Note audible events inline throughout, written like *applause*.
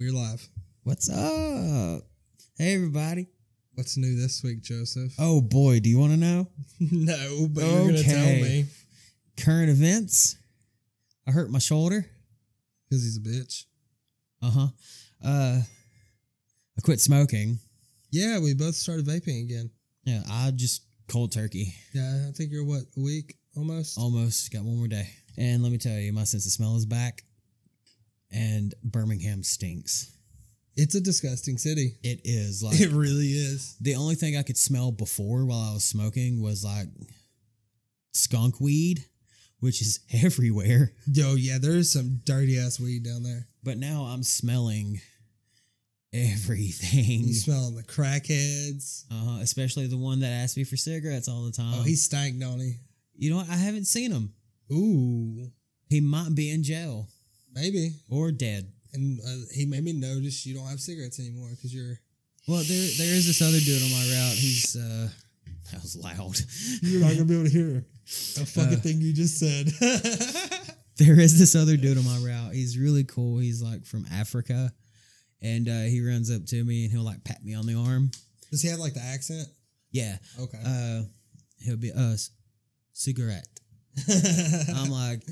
We're live. What's up? Hey, everybody. What's new this week, Joseph? Oh, boy. Do you want to know? *laughs* no, but you're gonna tell Okay. me Current events. I hurt my shoulder. because he's a bitch. Uh-huh. Uh I quit smoking. Yeah, we both started vaping again. Yeah, I just cold turkey. Yeah, I think you're what a week almost. Almost got one more day. And let me tell you, my sense of smell is back. And Birmingham stinks. It's a disgusting city. It is *laughs* like It really is. the only thing I could smell before while I was smoking was like skunk weed, which is *laughs* everywhere. Yo, yeah, there is some dirty ass weed down there. But now I'm smelling everything. You smelling the crackheads. Uh-huh, especially the one that asks me for cigarettes all the time. oh, he stank, don't he? you know what? I haven't seen him. Ooh, He might be in jail maybe. or dead. And uh, he made me notice you don't have cigarettes anymore because you're Well, there there is this other dude on my route. He's uh *laughs* that was loud. you're not gonna be able to hear a *laughs* fucking Uh, thing you just said. *laughs* there is this other dude on my route. He's really cool. He's like from Africa. And uh, he runs up to me and he'll like pat me on the arm. Does he have like the accent? Yeah. Okay. Uh he'll be us cigarette. I'm like,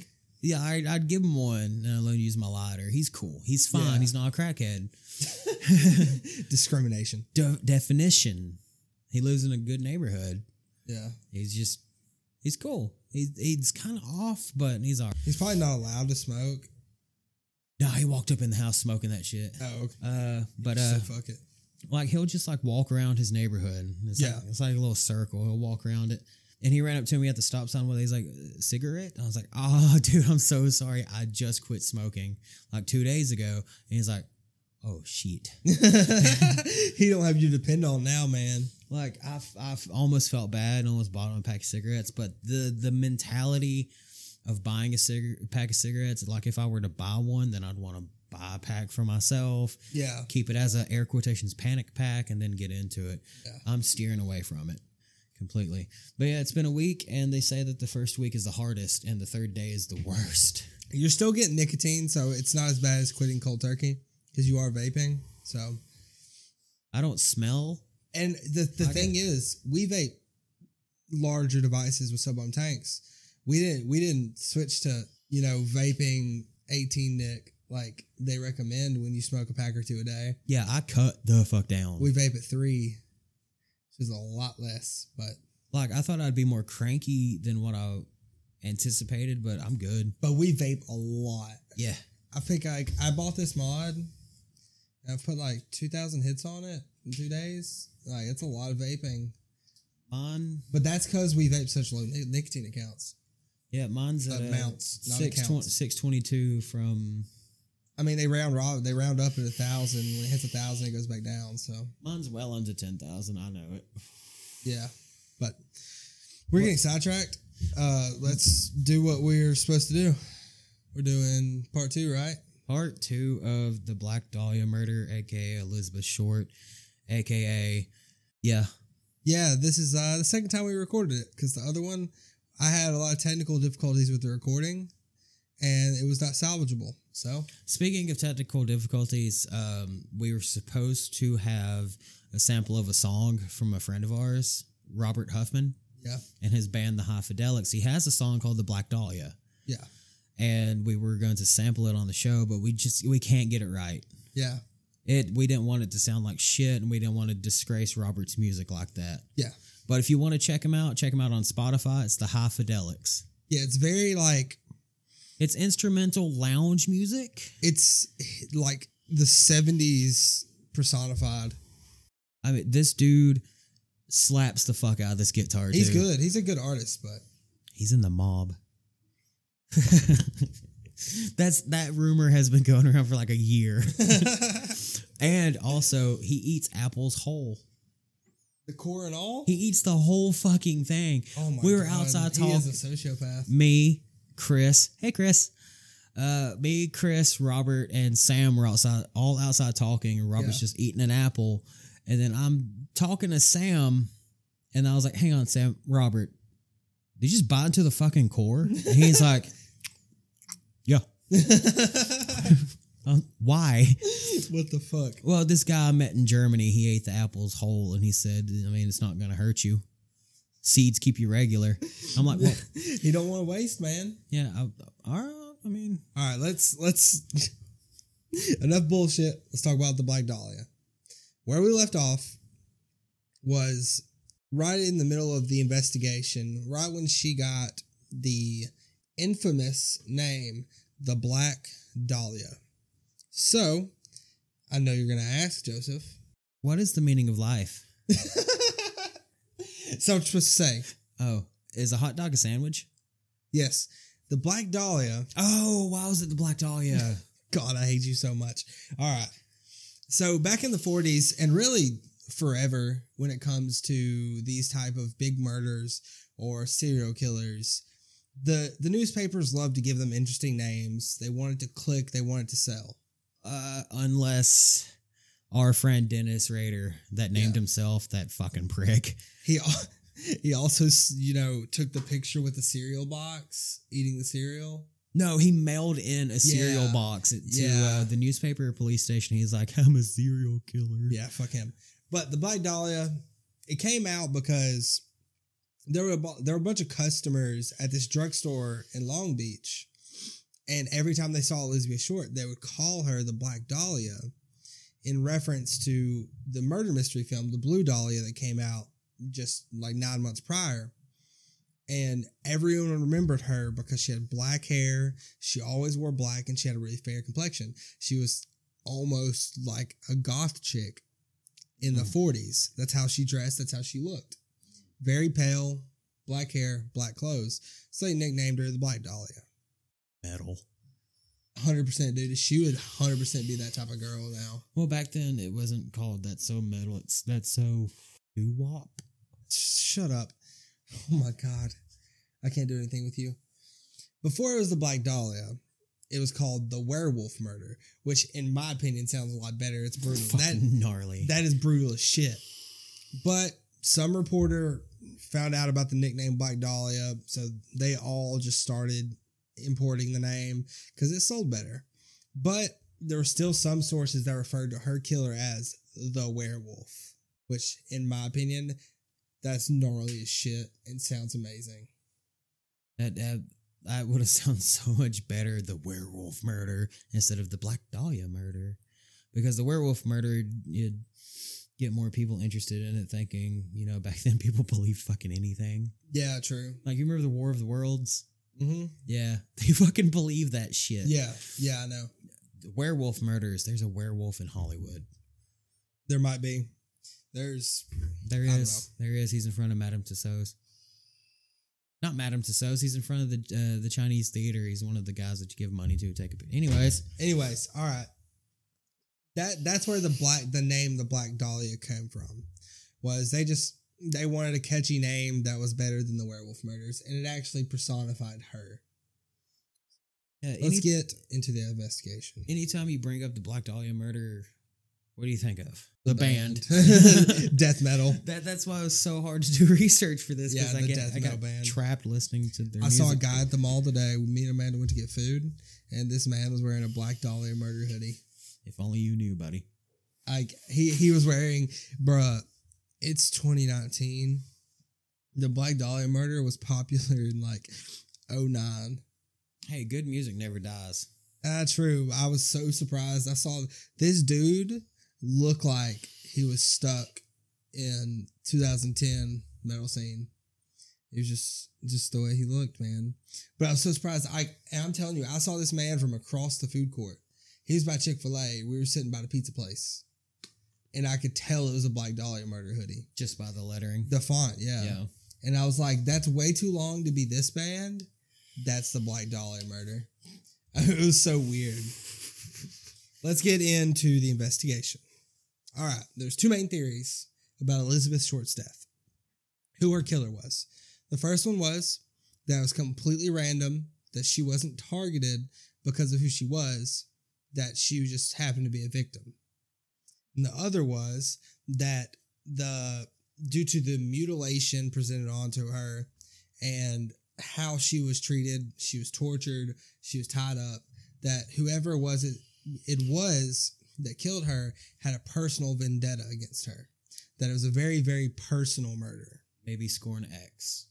yeah, I'd, I'd give him one and I'll let him use my lighter. He's cool. He's fine. Yeah. He's not a crackhead. *laughs* Discrimination. De- definition. He lives in a good neighborhood. Yeah. He's just, he's cool. He's, he's kind of off, but he's all right. He's probably not allowed to smoke. No, he walked up in the house smoking that shit. Oh, okay. Uh, but uh, so fuck it. like he'll just like walk around his neighborhood. It's Yeah. like, it's like a little circle. He'll walk around it. And he ran up to me at the stop sign where he's like, cigarette? I was like, oh, *laughs* dude, I'm so sorry. I just quit smoking like two days ago. And he's like, oh, shit. *laughs* *laughs* he don't have you to depend on now, man. Like, I've, I've almost felt bad and almost bought him a pack of cigarettes, but the, the mentality of buying a cig- pack of cigarettes, like if I were to buy one, then I'd want to buy a pack for myself, Yeah. keep it as a air quotations panic pack, and then get into it. Yeah. I'm steering away from it completely. But yeah, it's been a week, and they say that the first week is the hardest, and the third day is the worst. *laughs* You're still getting nicotine, so it's not as bad as quitting cold turkey because you are vaping. So, I don't smell. and the the I thing is, we vape larger devices with sub ohm tanks. We didn't we didn't switch to you know vaping 18 nick like they recommend when you smoke a pack or two a day. Yeah, I cut the fuck down. We vape at three, which is a lot less, but like I thought I'd be more cranky than what I anticipated, but I'm good. but we vape a lot. Yeah. I think I I bought this mod. And I've put like two thousand hits on it in two days. Like it's a lot of vaping, Mine, but that's because we vape such low nic- nicotine accounts. yeah, mine's at Amounts, not six accounts. six twenty two from I mean, they round rob, they round up at a thousand. When it hits a thousand, it goes back down. So mine's well under ten thousand. I know it. yeah, but we're getting sidetracked. Uh, let's do what we're supposed to do. We're doing part two, right? Part two of the Black Dahlia murder, aka Elizabeth Short, aka yeah, Yeah, this is uh, the second time we recorded it because the other one I had a lot of technical difficulties with the recording, and it was not salvageable. So Speaking of technical difficulties, um, we were supposed to have a sample of a song from a friend of ours, Robert Huffman, yeah, and his band, the High Fidelics. He has a song called The Black Dahlia, yeah, and we were going to sample it on the show, but we just we can't get it right. yeah, It we didn't want it to sound like shit, and we didn't want to disgrace Robert's music like that. yeah, But if you want to check him out, check him out on Spotify. It's the High Fidelics. yeah. It's very like It's instrumental lounge music. it's like the '70s personified. I mean, this dude slaps the fuck out of this guitar. He's good. He's a good artist, but He's in the mob. *laughs* That's that rumor has been going around for like a year. *laughs* and also, he eats apples whole. the core and all. He eats the whole fucking thing. oh my we were God, outside He talking. is a sociopath. me, Chris. Hey, Chris. Uh, me, Chris, Robert, and Sam were outside, all outside talking, and Robert's Yeah. just eating an apple. And then I'm talking to Sam, and I was like, "Hang on, Sam, Robert, did you just bite into the fucking core?" And he's like, *laughs* "Yeah." *laughs* Um, why? what the fuck? Well, this guy I met in Germany, he ate the apples whole, and he said, "I mean, it's not going to hurt you. Seeds keep you regular." I'm like, "Well, *laughs* you don't want to waste, man. yeah, I, all right. I mean, All right, let's let's *laughs* enough bullshit. Let's talk about the Black Dahlia. Where we left off was right in the middle of the investigation, right when she got the infamous name, the Black Dahlia. So, I know you're going to ask, Joseph. what is the meaning of life? *laughs* so, I'm supposed to say, Oh, is a hot dog a sandwich? yes, the Black Dahlia Oh, why was it the Black Dahlia? *laughs* God, I hate you so much. All right. So back in the 40s and really forever when it comes to these type of big murders or serial killers, the the newspapers love to give them interesting names. They wanted to click, they wanted to sell. uh, unless our friend Dennis Rader that named Yeah. himself that fucking prick. He *laughs* he also, you know, took the picture with the cereal box eating the cereal. No, he mailed in a cereal Yeah. box to Yeah. uh, the newspaper or police station. He's like, I'm a serial killer. Yeah, fuck him. But the Black Dahlia, it came out because there were a, there were a bunch of customers at this drugstore in Long Beach, and every time they saw Elizabeth Short, they would call her the Black Dahlia, in reference to the murder mystery film, The Blue Dahlia, that came out just like nine months prior. And everyone remembered her because she had black hair. She always wore black, and she had a really fair complexion. She was almost like a goth chick in the Mm. 40s. That's how she dressed. That's how she looked. Very pale, black hair, black clothes. So they nicknamed her the Black Dahlia. Metal. 100% dude. She would 100% be that type of girl now. Well, back then it wasn't called that so metal. It's that so doo wop. Shut up. Oh my God. I can't do anything with you. Before it was the Black Dahlia, it was called the Werewolf Murder, which in my opinion sounds a lot better. It's brutal. That, gnarly. That is brutal as shit. But some reporter found out about the nickname Black Dahlia, so they all just started importing the name because it sold better. But there were still some sources that referred to her killer as the werewolf, which, in my opinion, that's gnarly as shit and sounds amazing. that that, that would have *laughs* sounded so much better. The werewolf murder instead of the Black Dahlia murder, because the werewolf murder you'd get more people interested in it. Thinking, you know, back *laughs* then people believed fucking anything. Yeah, true. Like you remember the War of the Worlds? Hmm Yeah, *laughs* they fucking believe that shit. Yeah, yeah, I know. Werewolf murders. There's a werewolf in Hollywood. There might be. There's There is. There is. He's in front of Madame Tussauds. Not Madame Tussauds. He's in front of the uh, the Chinese theater. He's one of the guys that you give money to take a. Anyways, Anyways, all right. That that's where the black the name the Black Dahlia came from. Was they just they wanted a catchy name that was better than the werewolf murders, and it actually personified her. uh, Let's get into the investigation. anytime you bring up the Black Dahlia murder, what do you think of the, band? *laughs* death metal. *laughs* that that's why it was so hard to do *laughs* research for this because Yeah, I the get death I metal got band. trapped listening to their. I saw a guy at the mall today. Me and Amanda went to get food, and this man was wearing a Black Dahlia murder hoodie. If only you knew, buddy. Like he he was wearing, bruh. It's 2019. The Black Dahlia murder was popular in like 09. Hey, good music never dies. Ah, true. I was so surprised. I saw this dude look like he was stuck in 2010 metal scene. It was just just the way he looked, man. But I was so surprised. I and I'm telling you, I saw this man from across the food court. He was by Chick Fil A. We were sitting by the pizza place, and I could tell it was a Black Dahlia murder hoodie. Just by the lettering. The font, yeah. yeah. And I was like, that's way too long to be this band. That's the Black Dahlia murder. *laughs* It was so weird. Let's get into the investigation. All right, there's two main theories about Elizabeth Short's death. Who her killer was. The first one was that it was completely random, that she wasn't targeted because of who she was, that she just happened to be a victim. And the other was that the due to the mutilation presented onto her and how she was treated, she was tortured, she was tied up, that whoever was it it was that killed her had a personal vendetta against her. That it was a very, very personal murder. Maybe scorn X.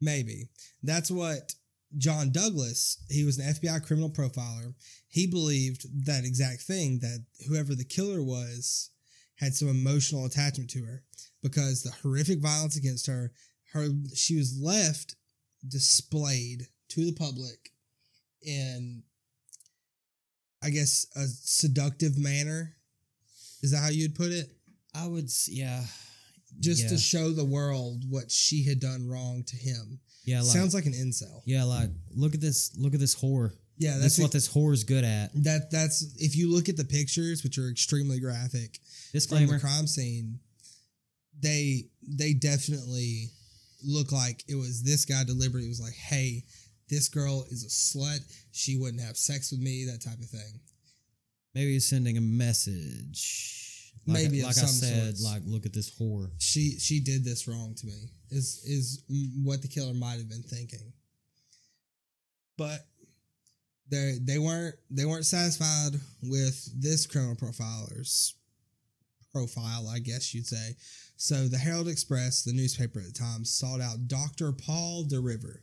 Maybe. That's what John Douglas, he was an FBI criminal profiler. He believed that exact thing that whoever the killer was had some emotional attachment to her because the horrific violence against her, her she was left displayed to the public in I guess a seductive manner. Is that how you'd put it? I would, yeah, Just yeah. to show the world what she had done wrong to him. Yeah, like, Sounds like an incel. yeah, like look at this, look at this whore. Yeah, That's that's what this whore is good at. that that's if you look at the pictures, which are extremely graphic from the Disclaimer. crime scene, they they definitely look like it was this guy deliberately was like, hey, this girl is a slut. She wouldn't have sex with me, that type of thing. Maybe he's sending a message. Like, Maybe like I said, sorts. like look at this whore. She she did this wrong to me. Is is what the killer might have been thinking. But they they weren't they weren't satisfied with this criminal profiler's profile, I guess you'd say. So the Herald Express, the newspaper at the time, sought out Dr. Paul DeRiver.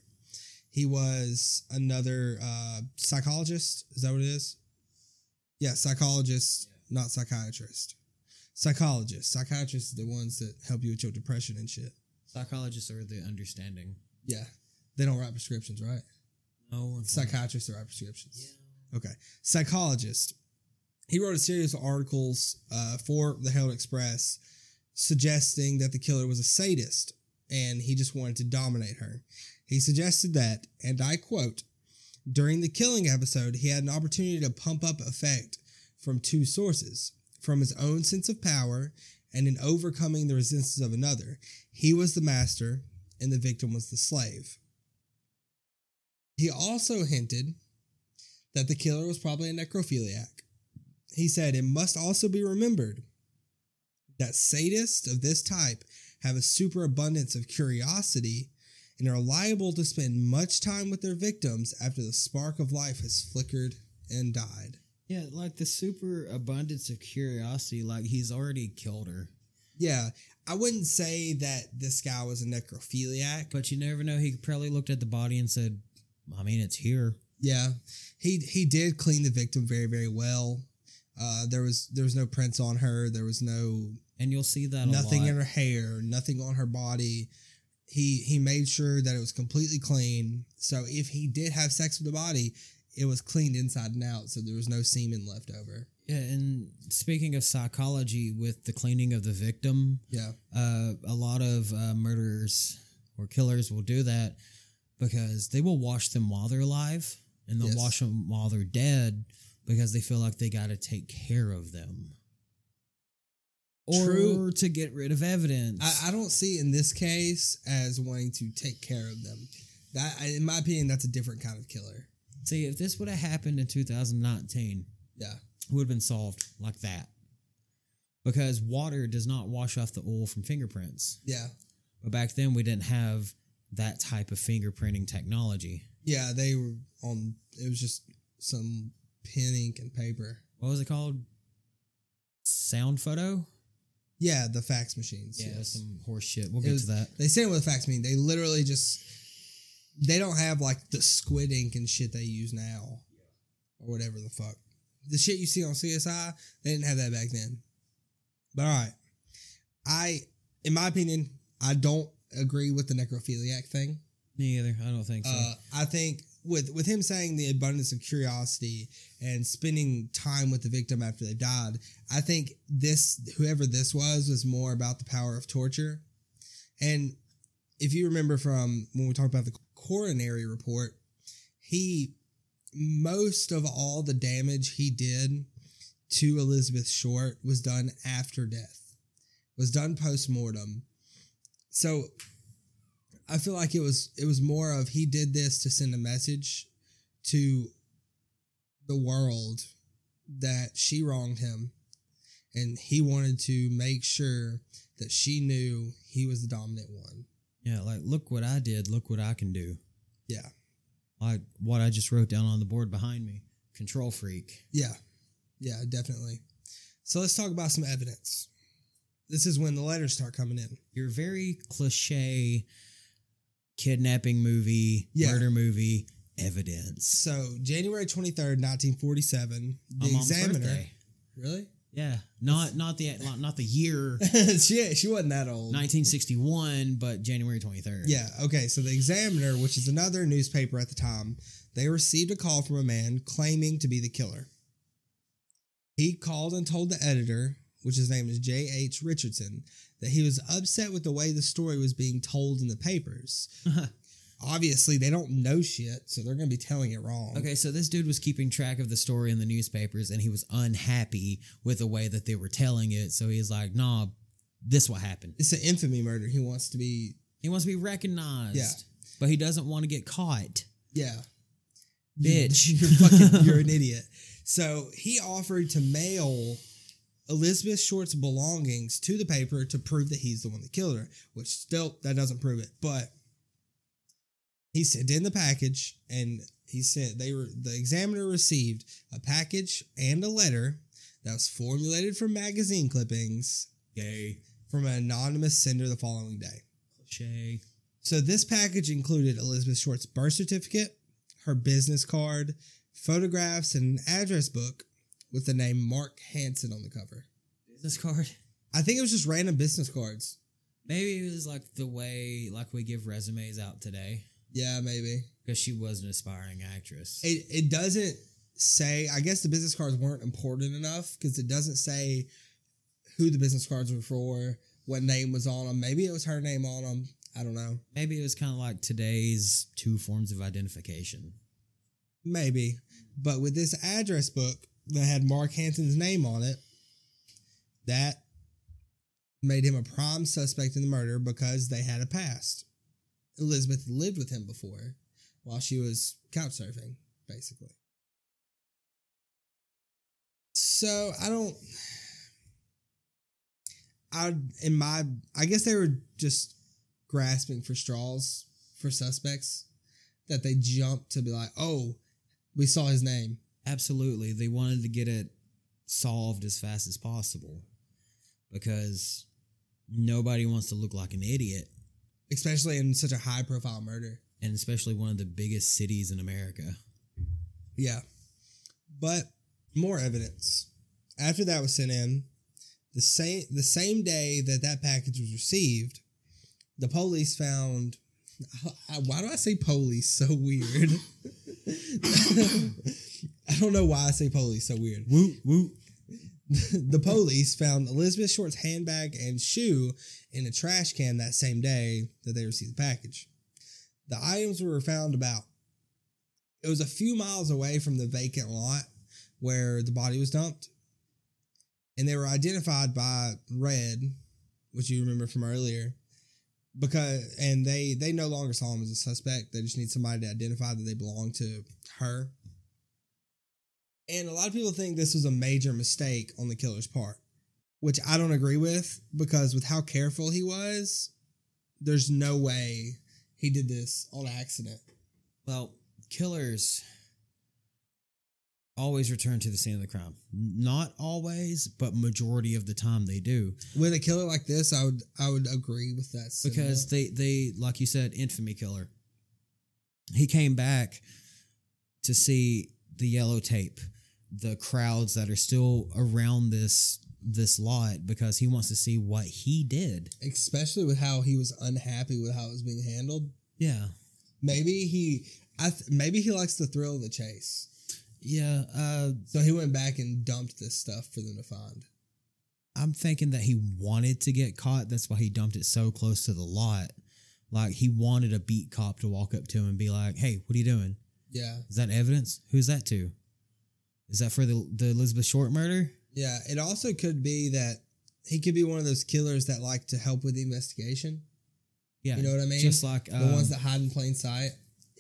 He was another uh, psychologist. Is that what it is? Yeah, psychologist, not psychiatrist. Psychologist. Psychiatrists are the ones that help you with your depression and shit. Psychologists are the understanding. Yeah. They don't write prescriptions, right? No, Psychiatrists write prescriptions. Yeah. Okay. Psychologist. He wrote a series of articles uh, for the Herald Express suggesting that the killer was a sadist and he just wanted to dominate her. He suggested that, and I quote, during the killing episode, he had an opportunity to pump up effect from two sources from his own sense of power and in overcoming the resistance of another. He was the master and the victim was the slave. He also hinted that the killer was probably a necrophiliac. He said it must also be remembered that sadists of this type have a superabundance of curiosity and are liable to spend much time with their victims after the spark of life has flickered and died. Yeah, like the super abundance of curiosity, like he's already killed her. Yeah, I wouldn't say that this guy was a necrophiliac. But you never know. He probably looked at the body and said, I mean, it's here. Yeah, he he did clean the victim very very well. Uh, there was there was no prints on her. There was no And you'll see that nothing in her hair, nothing on her body. He he made sure that it was completely clean. So if he did have sex with the body, it was cleaned inside and out, so there was no semen left over. yeah, and speaking of psychology with the cleaning of the victim, Yeah, uh, a lot of uh, murderers or killers will do that because they will wash them while they're alive and they'll Yes. wash them while they're dead because they feel like they got to take care of them. Or True. to get rid of evidence. I, I don't see in this case as wanting to take care of them. That, in my opinion, that's a different kind of killer. See, if this would have happened in 2019, Yeah, it would have been solved like that. Because water does not wash off the oil from fingerprints. yeah, But back then, we didn't have that type of fingerprinting technology. yeah. They were on. It was just some pen, ink, and paper. What was it called? Sound photo? Yeah, the fax machines. Yeah, yes. some horse shit. We'll It get was- to that. They say it with a fax machine. They literally just they don't have like the squid ink and shit they use now, or whatever the fuck. The shit you see on CSI, they didn't have that back then. But all right, I, in my opinion, I don't agree with the necrophiliac thing. Me either. I don't think so. Uh, I think with with him saying the abundance of curiosity and spending time with the victim after they died, I think this whoever this was was more about the power of torture. And if you remember from when we talked about the coronary report, he most of all the damage he did to Elizabeth Short was done after death, was done post mortem. So I feel like it was it was more of he did this to send a message to the world that she wronged him and he wanted to make sure that she knew he was the dominant one. Yeah, like, look what I did. Look what I can do. Yeah. Like what I just wrote down on the board behind me. control freak. Yeah. Yeah, definitely. So let's talk about some evidence. This is when the letters start coming in. Your very cliche kidnapping movie, Yeah. murder movie evidence. So January 23rd, 1947, the examiner. birthday. Really? Yeah, not not the not, not the year *laughs* she, she wasn't that old. 1961, but January 23rd. Yeah, okay. So the Examiner, which is another newspaper at the time, they received a call from a man claiming to be the killer. He called and told the editor, which his name is J.H. Richardson, that he was upset with the way the story was being told in the papers. *laughs* Obviously, they don't know shit, so they're going to be telling it wrong. Okay, so this dude was keeping track of the story in the newspapers, and he was unhappy with the way that they were telling it. So he's like, "Nah, this what happened." It's an infamy murder. He wants to be, He wants to be recognized. Yeah. but he doesn't want to get caught. yeah. Bitch. *laughs* You're, fucking, you're an *laughs* idiot. So he offered to mail Elizabeth Short's belongings to the paper to prove that he's the one that killed her, which still, that doesn't prove it. But he sent in the package and he sent, they were, the examiner received a package and a letter that was formulated from magazine clippings Gay, from an anonymous sender the following day. cliche. So this package included Elizabeth Short's birth certificate, her business card, photographs, and an address book with the name Mark Hansen on the cover. Business card. I think it was just random business cards. Maybe it was like the way like we give resumes out today Yeah, maybe. because she was an aspiring actress. It it doesn't say. I guess the business cards weren't important enough because it doesn't say who the business cards were for, what name was on them. Maybe it was her name on them. I don't know. Maybe it was kind of like today's two forms of identification. Maybe. But with this address book that had Mark Hansen's name on it, that made him a prime suspect in the murder because they had a past. Elizabeth lived with him before while she was couch surfing, basically. So I don't I in my I guess they were just grasping for straws for suspects that they jumped to be like, oh, we saw his name. Absolutely. They wanted to get it solved as fast as possible because nobody wants to look like an idiot, especially in such a high profile murder. and especially one of the biggest cities in America. Yeah. But more evidence. After that was sent in, the same the same day that that package was received, the police found *laughs* why do I say police so weird? *laughs* I don't know why I say police so weird. Woot woot. *laughs* the police found Elizabeth Short's handbag and shoe in a trash can that same day that they received the package. The items were found about it was a few miles away from the vacant lot where the body was dumped. And they were identified by Red, which you remember from earlier. Because and they they no longer saw him as a suspect. They just need somebody to identify that they belong to her. And a lot of people think this was a major mistake on the killer's part, which I don't agree with because with how careful he was, there's no way he did this on accident. Well, killers always return to the scene of the crime. Not always, but majority of the time they do. With a killer like this, I would I would agree with that because they they like you said infamy killer he came back to see the yellow tape the crowds that are still around this this lot because he wants to see what he did especially with how he was unhappy with how it was being handled. yeah Maybe he I th- maybe he likes the thrill of the chase. yeah uh So he went back and dumped this stuff for them to find. i'm thinking that he wanted to get caught that's why he dumped it so close to the lot like he wanted a beat cop to walk up to him and be like hey what are you doing Yeah. is that evidence who's that to is that for the the elizabeth short murder Yeah, it also could be that he could be one of those killers that like to help with the investigation. Yeah, You know what I mean? Just like the um, ones that hide in plain sight.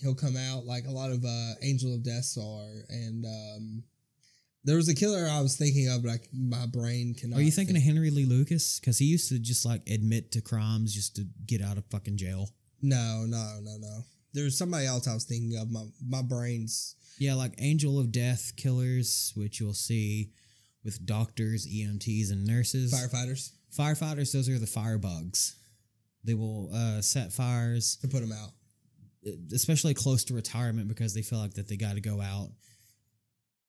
He'll come out like a lot of uh, Angel of Deaths are, and um, there was a killer I was thinking of, but I, my brain cannot. Are you thinking think. of Henry Lee Lucas? Because he used to just like admit to crimes just to get out of fucking jail. No, no, no, no. There's somebody else I was thinking of. My my brain's Yeah, like Angel of Death killers, which you'll see with doctors, EMTs, and nurses. Firefighters Firefighters, those are the firebugs. They will uh, set fires, to put them out. especially close to retirement, because they feel like that they got to go out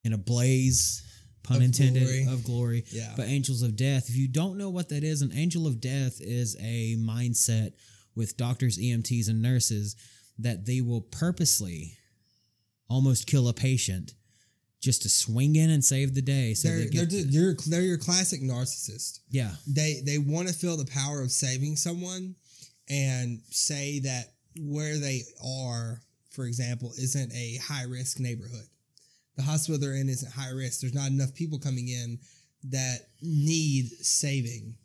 in a blaze, pun Of intended, glory. of glory. Yeah. But Angels of Death, if you don't know what that is, an Angel of Death is a mindset with doctors, EMTs, and nurses that they will purposely almost kill a patient just to swing in and save the day. So they're they they're, get ju- you're, they're your classic narcissist. yeah, They they want to feel the power of saving someone, and say that where they are, for example, isn't a high risk neighborhood. The hospital they're in isn't high risk. There's not enough people coming in that need saving.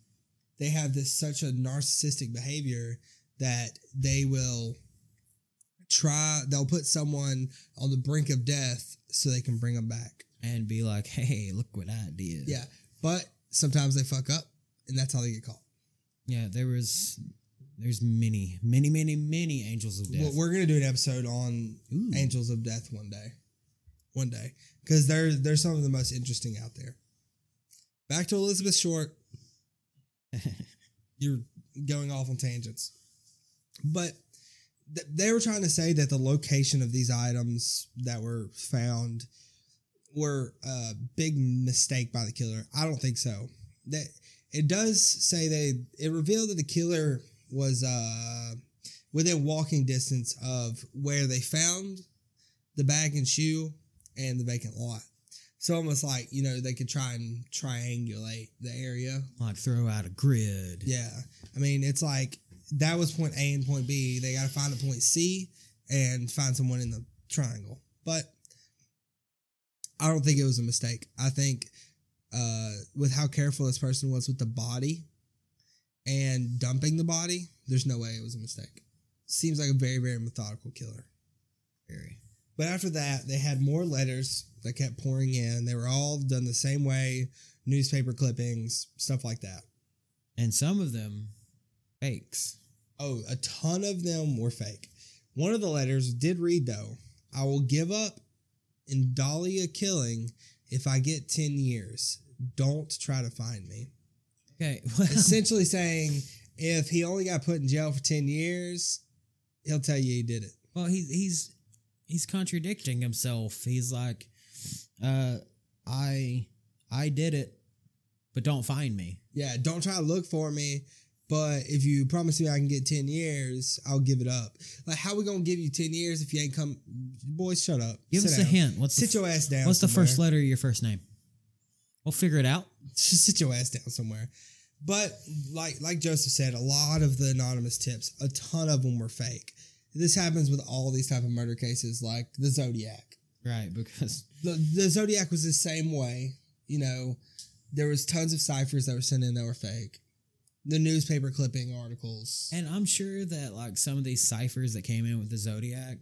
They have this such a narcissistic behavior that they will try. They'll put someone on the brink of death so they can bring them back. and be like, hey, look what I did. Yeah, but sometimes they fuck up, and that's how they get caught. yeah. There was, there's many, many, many, many angels of death. Well, we're gonna do an episode on Ooh. Angels of Death one day, one day, because they're they're some of the most interesting out there. Back to Elizabeth Short. *laughs* You're going off on tangents, but th- they were trying to say that the location of these items that were found were a big mistake by the killer. I don't think so. That it does say they it revealed that the killer was uh within walking distance of where they found the bag and shoe and the vacant lot. So almost like, you know, they could try and triangulate the area. like throw out a grid. Yeah. I mean, it's like that was point A and point B. They got to find a point C and find someone in the triangle. But I don't think it was a mistake. I think uh, with how careful this person was with the body and dumping the body, there's no way it was a mistake. Seems like a very, very methodical killer. Very. But after that, they had more letters that kept pouring in. They were all done the same way newspaper clippings, stuff like that. And some of them fakes. Oh, a ton of them were fake. One of the letters did read, though I will give up in Dahlia killing if I get 10 years. Don't try to find me. Okay. *laughs* Well, Essentially saying if he only got put in jail for 10 years, he'll tell you he did it. well, he's he's he's contradicting himself. He's like, uh, I I did it, but don't find me. Yeah, don't try to look for me. But if you promise me I can get 10 years, I'll give it up. Like, how we going to give you 10 years if you ain't come? Boys, shut up. Give Sit us a hint. What's Sit the, your ass down. what's the first letter of your first name? We'll figure it out. Just *laughs* sit your ass down somewhere. But like like Joseph said, a lot of the anonymous tips, a ton of them were fake. This happens with all these type of murder cases, like the Zodiac. Right, because The, the Zodiac was the same way. You know, there was tons of ciphers that were sent in that were fake. The newspaper clipping articles. and I'm sure that like some of these ciphers that came in with the Zodiac,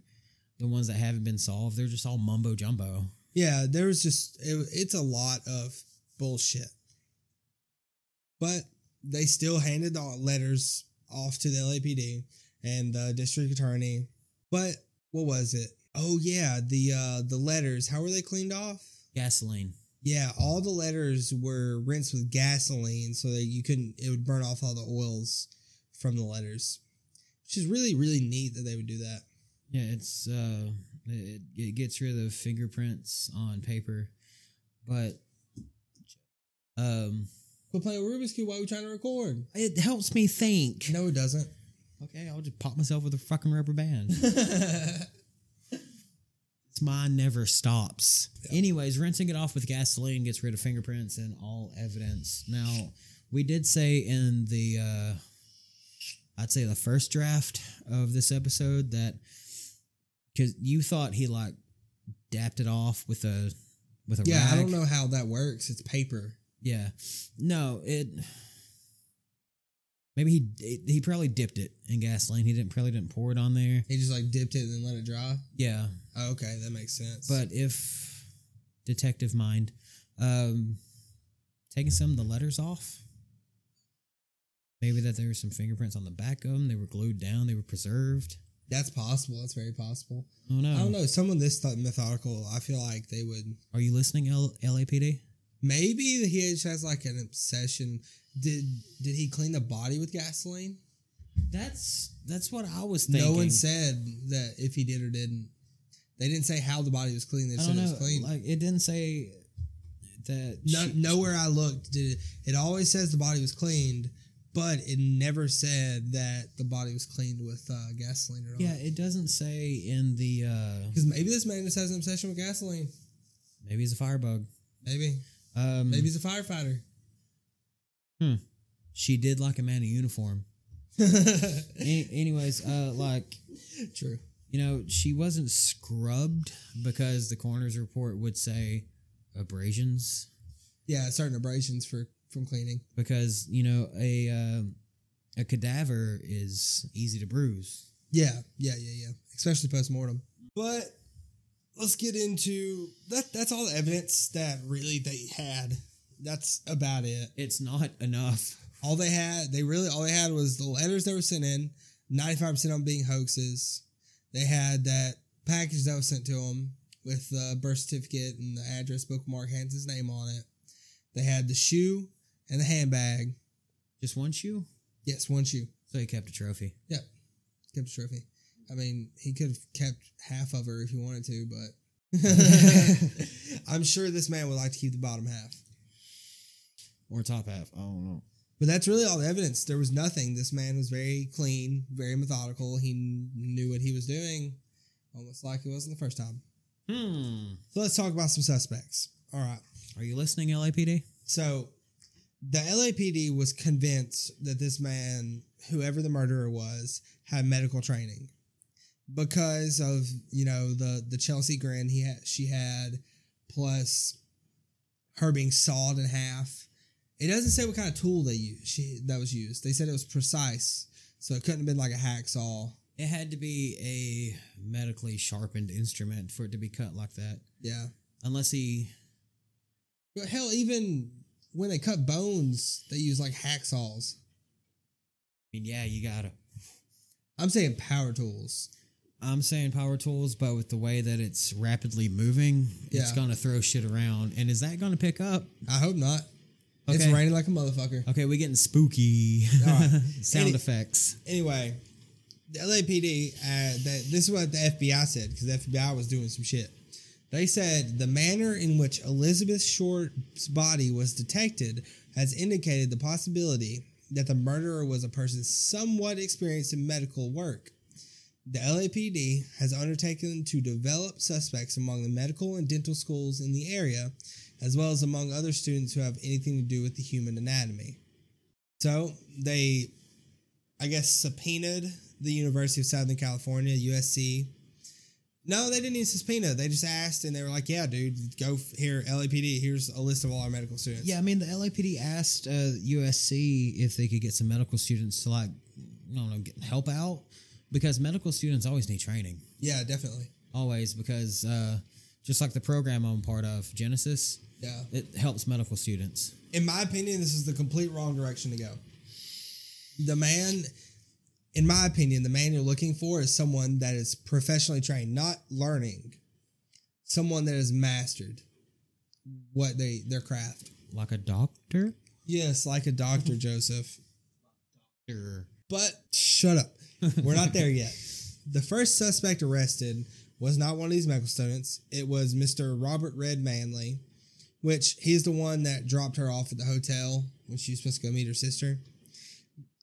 the ones that haven't been solved, they're just all mumbo jumbo. Yeah, there was just it, it's a lot of bullshit. But they still handed the letters off to the LAPD and the district attorney. But what was it? Oh yeah, the uh the letters, how were they cleaned off? Gasoline. Yeah, all the letters were rinsed with gasoline so that you couldn't it would burn off all the oils from the letters. Which is really really neat that they would do that. Yeah, it's uh, it, it gets rid of fingerprints on paper, but um, Quit playing Rubik's Cube while we're trying to record. it helps me think. No, it doesn't. Okay, I'll just pop myself with a fucking rubber band. *laughs* It's mine never stops. Anyways, rinsing it off with gasoline gets rid of fingerprints and all evidence. Now, we did say in the uh I'd say the first draft of this episode that cuz you thought he like dapped it off with a with a yeah, I don't know how that works. It's paper. Yeah. No, it Maybe he he probably dipped it in gasoline. He didn't probably didn't pour it on there. He just like dipped it and then let it dry. Yeah, Oh, okay, that makes sense. But if detective mind, um, taking some of the letters off, maybe that there were some fingerprints on the back of them. They were glued down. They were preserved. That's possible. That's very possible. I don't know. I don't know. Someone this th- methodical, I feel like they would. Are you listening, L- LAPD? Maybe he just has like an obsession. Did did he clean the body with gasoline? That's that's what I was thinking. No one said that if he did or didn't. They didn't say how the body was clean. They said don't it was clean. Like it didn't say that. no, she- nowhere I looked did it. It always says the body was cleaned, but it never said that the body was cleaned with uh, gasoline or not. Yeah, it doesn't say in the. uh because maybe this man just has an obsession with gasoline. Maybe he's a firebug. Maybe, Um, maybe he's a firefighter. Hmm. She did like a man in uniform. *laughs* Any, anyways, uh, like true. you know, she wasn't scrubbed because the coroner's report would say abrasions Yeah, certain abrasions for from cleaning. because you know a uh, a cadaver is easy to bruise. Yeah, yeah, yeah, yeah. Especially post mortem. But let's get into that. That's all the evidence that really they had. That's about it. It's not enough. All they had, they really all they had was the letters that were sent in. Ninety five percent of them being hoaxes. They had that package that was sent to them with the birth certificate and the address book, Mark Hansen's name on it. They had the shoe and the handbag. Just one shoe, Yes, one shoe. so he kept a trophy. Yep. Kept a trophy. I mean, he could have kept half of her if he wanted to, but *laughs* I'm sure this man would like to keep the bottom half. Or top half. I don't know. But that's really all the evidence. There was nothing. This man was very clean, very methodical. He knew what he was doing, almost like it wasn't the first time. Hmm. So let's talk about some suspects. All right. Are you listening, LAPD? So the LAPD was convinced that this man, whoever the murderer was, had medical training because of you know the the Chelsea grin he had she had, plus her being sawed in half. It doesn't say what kind of tool they used. She that was used. They said it was precise, so it couldn't have been like a hacksaw. It had to be a medically sharpened instrument for it to be cut like that. Yeah, Unless he. but hell, even when they cut bones, they use like hacksaws. I mean, yeah, you gotta. I'm saying power tools. I'm saying power tools, but with the way that it's rapidly moving, it's gonna throw shit around. And is that gonna pick up? I hope not. It's raining like a motherfucker. Okay, we're getting spooky. *laughs* Right. *laughs* Sound Any- effects. Anyway, the LAPD, uh, that this is what the FBI said because the FBI was doing some shit. They said the manner in which Elizabeth Short's body was detected has indicated the possibility that the murderer was a person somewhat experienced in medical work. The LAPD has undertaken to develop suspects among the medical and dental schools in the area, as well as among other students who have anything to do with the human anatomy. So they I guess, subpoenaed the University of Southern California, USC. No, they didn't even subpoena. They just asked, and they were like, "Yeah, dude, go here, LAPD. Here's a list of all our medical students." Yeah, I mean, the LAPD asked uh, USC if they could get some medical students to like, I don't know, get, help out because medical students always need training, yeah, definitely. always because uh, just like the program I'm part of, Genesis, Yeah. it helps medical students. In my opinion, this is the complete wrong direction to go. The man, in my opinion, the man you're looking for is someone that is professionally trained, not learning. Someone that has mastered what they their craft. Like a doctor. Yes, like a doctor, *laughs* Joseph. Or But shut up. *laughs* We're not there yet. The first suspect arrested was not one of these medical students. It was Mr. Robert Red Manley, which he's the one that dropped her off at the hotel when she was supposed to go meet her sister.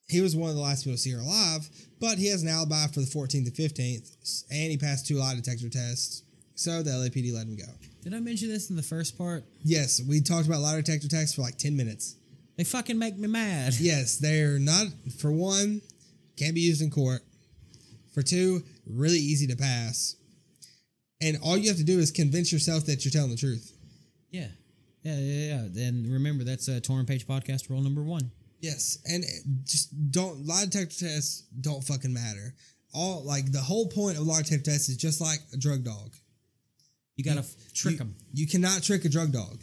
He was one of the last people to see her alive, but he has an alibi for the 14th and 15th, and he passed two lie detector tests. So the LAPD let him go. did I mention this in the first part? Yes, we talked about lie detector tests for like 10 minutes. They fucking make me mad. Yes, they're not, for one, can't be used in court. For two, really easy to pass. And all you have to do is convince yourself that you're telling the truth. Yeah. Yeah, yeah, yeah. And remember, that's a Torn Page podcast rule number one. Yes, and just don't, lie detector tests don't fucking matter. All, like, the whole point of lie detector tests is just like a drug dog. You gotta f trick them. You cannot trick a drug dog.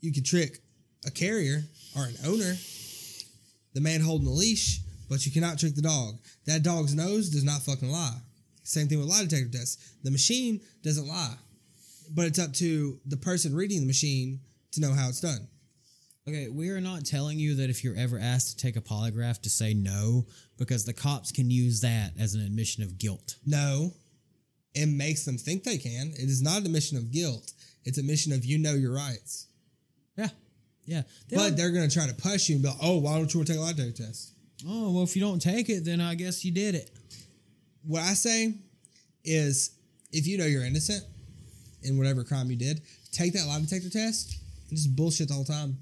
You can trick a carrier or an owner, the man holding the leash, but you cannot trick the dog. That dog's nose does not fucking lie. Same thing with lie detector tests. The machine doesn't lie, but it's up to the person reading the machine to know how it's done. Okay, we are not telling you that if you're ever asked to take a polygraph to say no, because the cops can use that as an admission of guilt. No, it makes them think they can. It is not an admission of guilt. It's a mission of you know your rights. Yeah, yeah. They But they're going to try to push you and be like, oh, why don't you want to take a lie detector test? Oh well, if you don't take it, then I guess you did it. What I say is if you know you're innocent in whatever crime you did, take that lie detector test and just bullshit the whole time.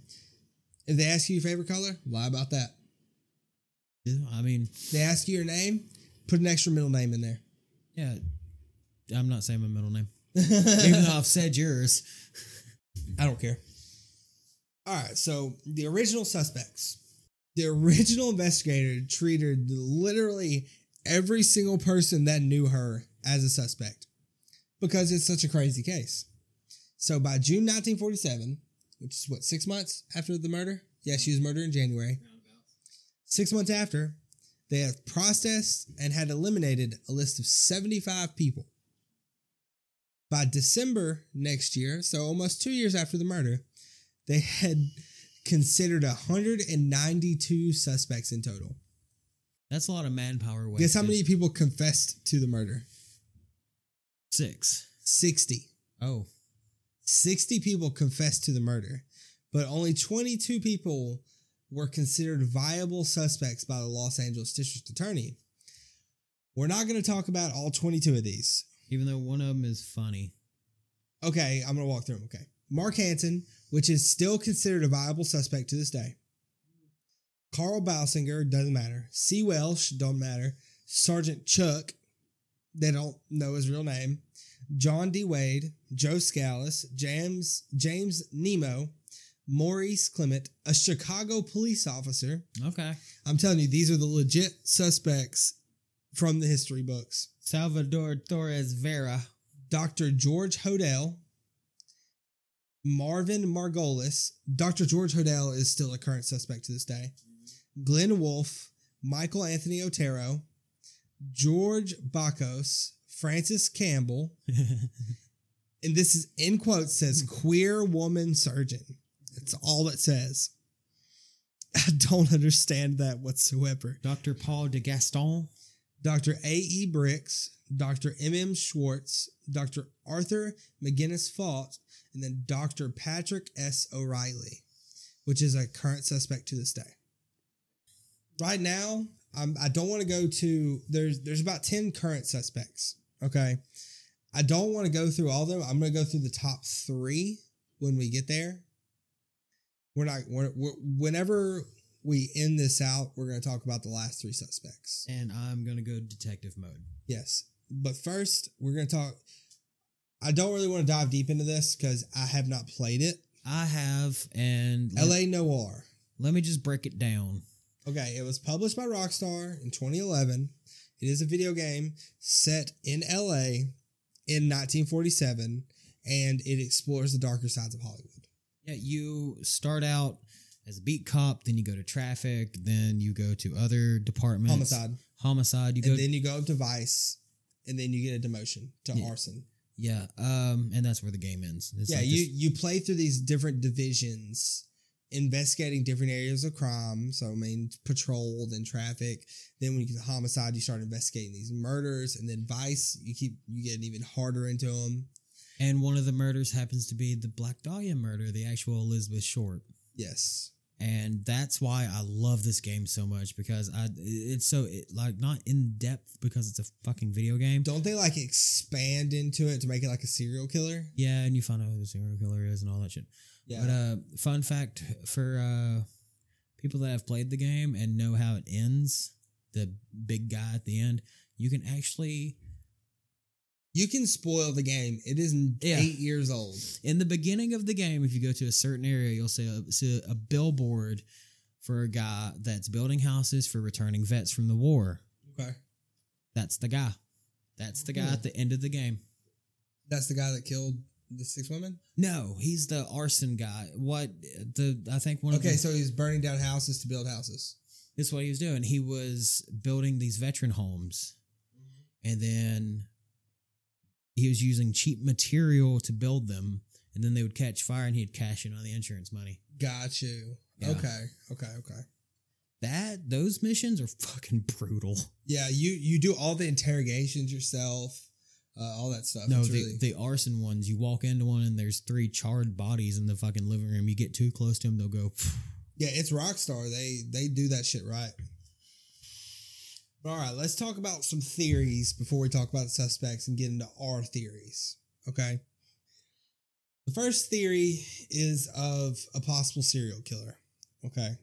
If they ask you your favorite color, lie about that. Yeah, I mean, They ask you your name, put an extra middle name in there. yeah. I'm not saying my middle name, *laughs* even though I've said yours. I don't care. All right, so the original suspects. The original *laughs* investigator treated literally every single person that knew her as a suspect because it's such a crazy case. So by June 1947, which is what, six months after the murder? Yeah, she was murdered in January. Six months after, they had processed and had eliminated a list of 75 people. By December next year, so almost two years after the murder, they had considered 192 suspects in total. That's a lot of manpower. Wasted. Guess how many people confessed to the murder? Six. 60. Oh, 60 people confessed to the murder, but only 22 people were considered viable suspects by the Los Angeles District Attorney. We're not going to talk about all 22 of these. even though one of them is funny. Okay, I'm going to walk through them. Okay. Mark Hansen, which is still considered a viable suspect to this day. Carl Balsinger doesn't matter. C. Welsh, don't matter. Sergeant Chuck, they don't know his real name. John D. Wade, Joe Scalise, James James Nemo, Maurice Clement, a Chicago police officer. Okay. I'm telling you, these are the legit suspects from the history books. Salvador Torres Vera. Dr. George Hodel, Marvin Margolis. Dr. George Hodel is still a current suspect to this day. Mm-hmm. Glenn Wolf, Michael Anthony Otero, George Bacchus, Francis Campbell, *laughs* and this is in quotes says queer woman surgeon. That's all it says. *laughs* I don't understand that whatsoever. Dr. Paul de Gaston. Dr. A.E. Brix, Dr. M.M. Schwartz, Dr. Arthur McGinnis Fault, and then Dr. Patrick S. O'Reilly, which is a current suspect to this day. Right now, I'm, I don't want to go to there's there's about 10 current suspects. Okay. I don't want to go through all of them. I'm going to go through the top three when we get there. We're not, we're, we're, whenever we end this out, we're going to talk about the last three suspects. And I'm going to go detective mode. Yes. But first, we're going to talk. I don't really want to dive deep into this because I have not played it. I have, and let, L.A. Noire. let me just break it down. Okay, it was published by Rockstar in 2011. It is a video game set in LA in 1947, and it explores the darker sides of Hollywood. Yeah, you start out as a beat cop, then you go to traffic, then you go to other departments. Homicide. Homicide. You go. And then you go up to Vice, and then you get a demotion to Yeah. arson. yeah. Um, and that's where the game ends. It's yeah, like you you play through these different divisions, investigating different areas of crime. So I mean, patrol, then traffic. Then when you get to homicide, you start investigating these murders, and then vice, you keep you get even harder into them. and one of the murders happens to be the Black Dahlia murder, the actual Elizabeth Short. Yes, and that's why I love this game so much because I it's so it, like not in depth because it's a fucking video game. don't they like expand into it to make it like a serial killer? Yeah, and you find out who the serial killer is and all that shit. Yeah, But uh, fun fact for uh, people that have played the game and know how it ends, the big guy at the end, you can actually you can spoil the game. It is Yeah. eight years old. in the beginning of the game, if you go to a certain area, you'll see a, see a billboard for a guy that's building houses for returning vets from the war. Okay, That's the guy. That's the guy Hmm. at the end of the game. that's the guy that killed the six women. No, he's the arson guy. What the I think one of Okay, the, so he's burning down houses to build houses. That's what he was doing. He was building these veteran homes. and then he was using cheap material to build them, and then they would catch fire, and he'd cash in on the insurance money. Got you. Yeah. Okay. Okay. Okay. That those missions are fucking brutal. Yeah, you you do all the interrogations yourself, uh, all that stuff. No, the, really- the arson ones. You walk into one and there's three charred bodies in the fucking living room. You get too close to them, they'll go. yeah, it's Rockstar. They they do that shit right. All right, let's talk about some theories before we talk about suspects and get into our theories. Okay. The first theory is of a possible serial killer. Okay.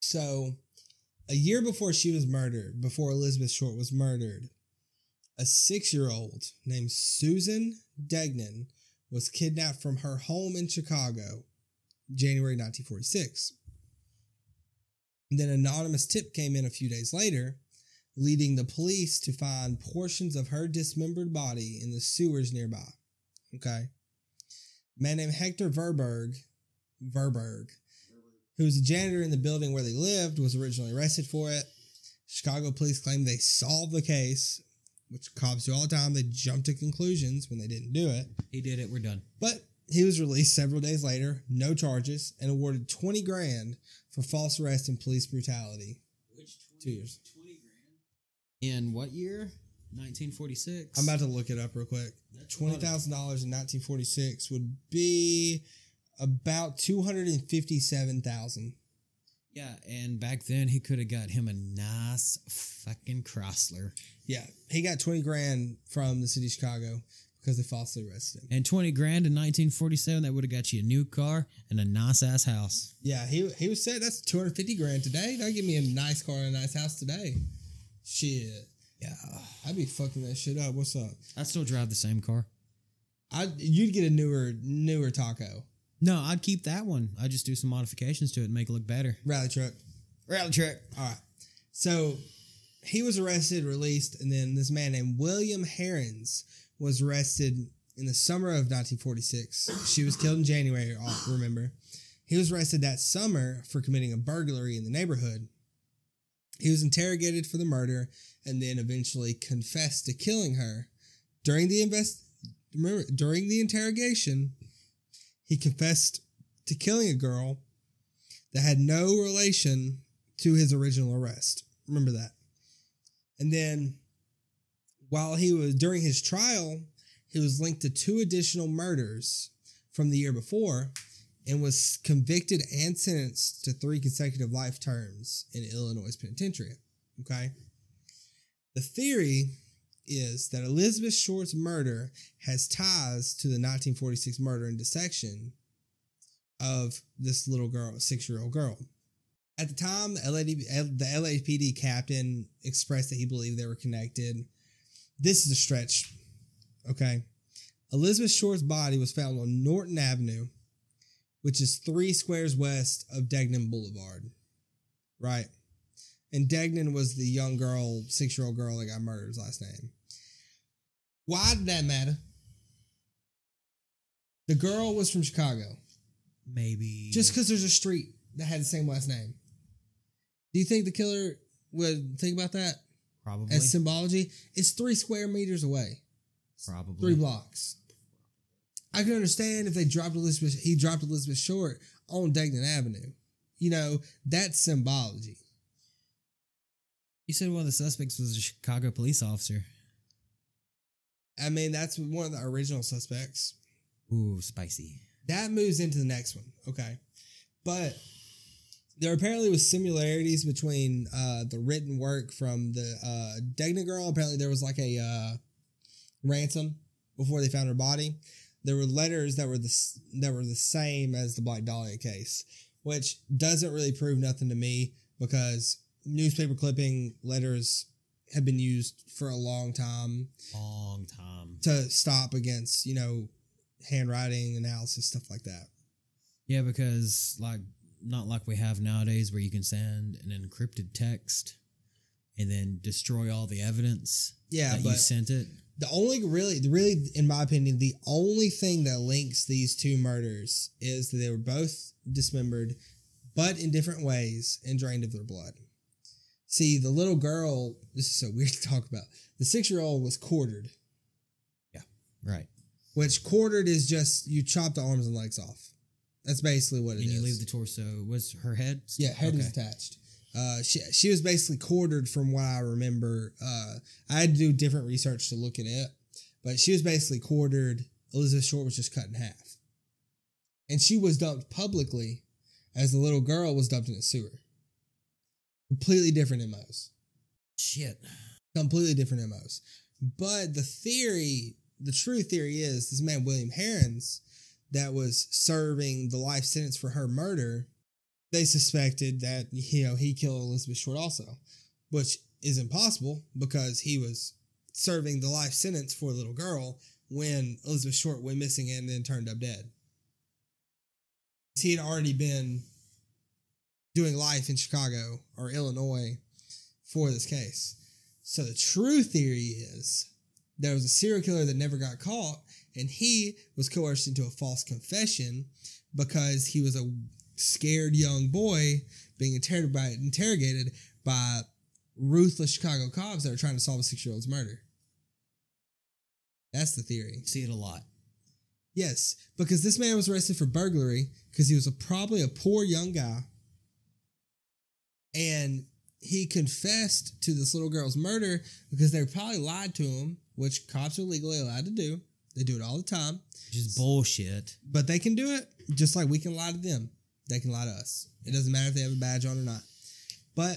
So, a year before she was murdered, before Elizabeth Short was murdered, a six year old named Susan Degnan was kidnapped from her home in Chicago, January 1946. And then an anonymous tip came in a few days later, leading the police to find portions of her dismembered body in the sewers nearby. Okay. A man named Hector Verburgh, Verburgh, who was a janitor in the building where they lived, was originally arrested for it. Chicago police claimed they solved the case, which cops do all the time. They jump to conclusions when they didn't do it. He did it. We're done. But he was released several days later, no charges, and awarded 20 grand for false arrest and police brutality. Two years. Twenty grand. In what year? 1946. I'm about to look it up real quick. That's $20,000 in 1946 would be about 257,000. Yeah, and back then he could have got him a nice fucking Chrysler. Yeah, he got 20 grand from the city of Chicago because they falsely arrested him. And 20 grand in 1947, that would have got you a new car and a nice ass house. Yeah, he he was saying that's 250 grand today. That'd give me a nice car and a nice house today. Shit. Yeah. I'd be fucking that shit up. What's up? I'd still drive the same car. I you'd get a newer newer taco No, I'd keep that one. I'd just do some modifications to it and make it look better. rally truck. Rally truck. All right. So he was arrested, released, and then this man named William Heirens was arrested in the summer of 1946. She was killed in January, I'll remember. He was arrested that summer for committing a burglary in the neighborhood. He was interrogated for the murder and then eventually confessed to killing her. During the invest remember during the interrogation, he confessed to killing a girl that had no relation to his original arrest. Remember that. And then while he was during his trial, he was linked to two additional murders from the year before and was convicted and sentenced to three consecutive life terms in Illinois penitentiary. Okay. The theory is that Elizabeth Short's murder has ties to the 1946 murder and dissection of this little girl, six year old girl. At the time, the, the LAPD captain expressed that he believed they were connected. This is a stretch. Okay. Elizabeth Short's body was found on Norton Avenue, which is three squares west of Degnan Boulevard. Right. And Degnan was the young girl, six year old girl that got murdered, last name. Why did that matter? The girl was from Chicago. Maybe. Just because there's a street that had the same last name. Do you think the killer would think about that probably. as symbology? It's three square meters away, probably. three blocks. I can understand if they dropped Elizabeth, he dropped Elizabeth Short on Degnan Avenue. You know, that's symbology. You said one of the suspects was a Chicago police officer. I mean, that's one of the original suspects. Ooh, spicy. That moves into the next one. Okay. But there apparently was similarities between uh, the written work from the uh, Degna girl. Apparently there was like a uh, ransom before they found her body. There were letters that were the that were the same as the Black Dahlia case, which doesn't really prove nothing to me because newspaper clipping letters have been used for a long time Long time. to stop against you know handwriting analysis stuff like that. Yeah, because like not like we have nowadays where you can send an encrypted text and then destroy all the evidence Yeah, that you sent it. the only really, really, in my opinion, the only thing that links these two murders is that they were both dismembered, but in different ways and drained of their blood. See, the little girl, this is so weird *laughs* to talk about. The six year old was quartered, Yeah, Right. which quartered is just you chop the arms and legs off. That's basically what it and is. you leave the torso. Was her head? Yeah, head is Okay. attached. Uh, she she was basically quartered from what I remember. Uh, I had to do different research to look at it, but she was basically quartered. Elizabeth Short was just cut in half, and she was dumped publicly, as the little girl was dumped in a sewer. Completely different MOs. Shit. Completely different MOs. But the theory, the true theory is this man William Heirens, that was serving the life sentence for her murder they suspected that you know he killed Elizabeth Short also, which is impossible because he was serving the life sentence for a little girl when Elizabeth Short went missing and then turned up dead. He had already been doing life in Chicago or Illinois for this case. So the true theory is there was a serial killer that never got caught and he was coerced into a false confession because he was a scared young boy being interrogated by, interrogated by ruthless Chicago cops that are trying to solve a six year old's murder. That's the theory. See it a lot. Yes, because this man was arrested for burglary because he was a, probably a poor young guy. And he confessed to this little girl's murder because they probably lied to him, which cops are legally allowed to do. They do it all the time. Just bullshit. But they can do it just like we can lie to them. They can lie to us. It doesn't matter if they have a badge on or not. But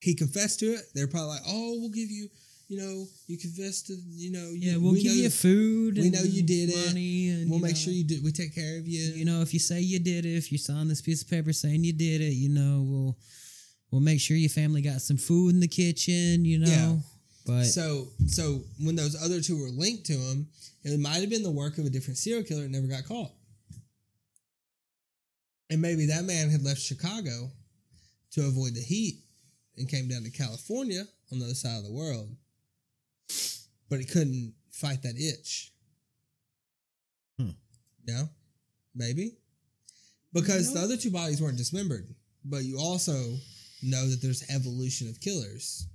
he confessed to it. They're probably like, "Oh, we'll give you, you know, you confessed to, you know, Yeah, we'll we give you food. we know you did it. And We'll you make know, sure you did. We take care of you. You know, if you say you did it, if you sign this piece of paper saying you did it, you know, we'll we'll make sure your family got some food in the kitchen. You know, Yeah. But So, so when those other two were linked to him, it might have been the work of a different serial killer that never got caught. And maybe that man had left Chicago to avoid the heat and came down to California on the other side of the world. But he couldn't fight that itch. Hmm. No? Maybe? Because the other two bodies weren't dismembered. But you also know that there's evolution of killers.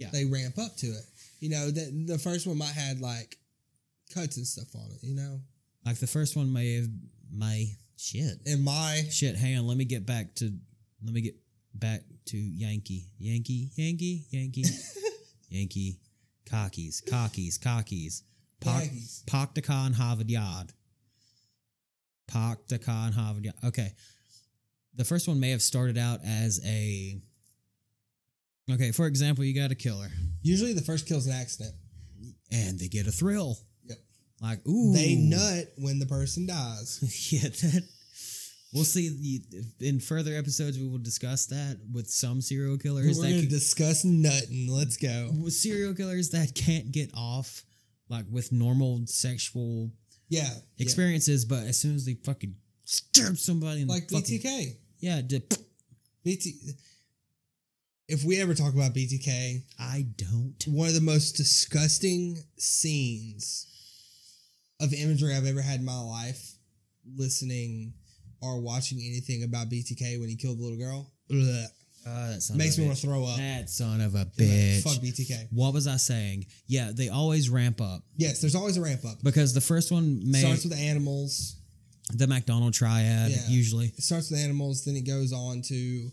Yeah. They ramp up to it. You know, the, the first one might had like cuts and stuff on it, you know? like the first one may have may shit And my shit. Hang on, let me get back to let me get back to Yankee, Yankee, Yankee, Yankee, *laughs* Yankee, cockies, cockies, cockies. Pak Yankees. Pak de Khan Harvard Yard. Pak de Khan Harvard Yard. Okay. The first one may have started out as a. Okay, for example, you got a killer usually the first kill's an accident. and they get a thrill. Yep. Like, ooh. They nut when the person dies. *laughs* yeah, that. We'll see. The, in further episodes, we will discuss that with some serial killers We're that going to can- discuss nutting. Let's go. with serial killers that can't get off like with normal sexual Yeah. yeah. experiences, but as soon as they fucking stab somebody in Like the fucking, BTK. yeah, di- BT. If we ever talk about BTK, I don't. one of the most disgusting scenes of imagery I've ever had in my life, listening or watching anything about BTK when he killed the little girl, Ugh. Uh, that makes me want to throw up. That son of a bitch. Fuck BTK. What was I saying? Yeah, they always ramp up Yes, there's always a ramp up. because the first one may Starts with animals. the McDonald triad Yeah. usually. It starts with animals, then it goes on to,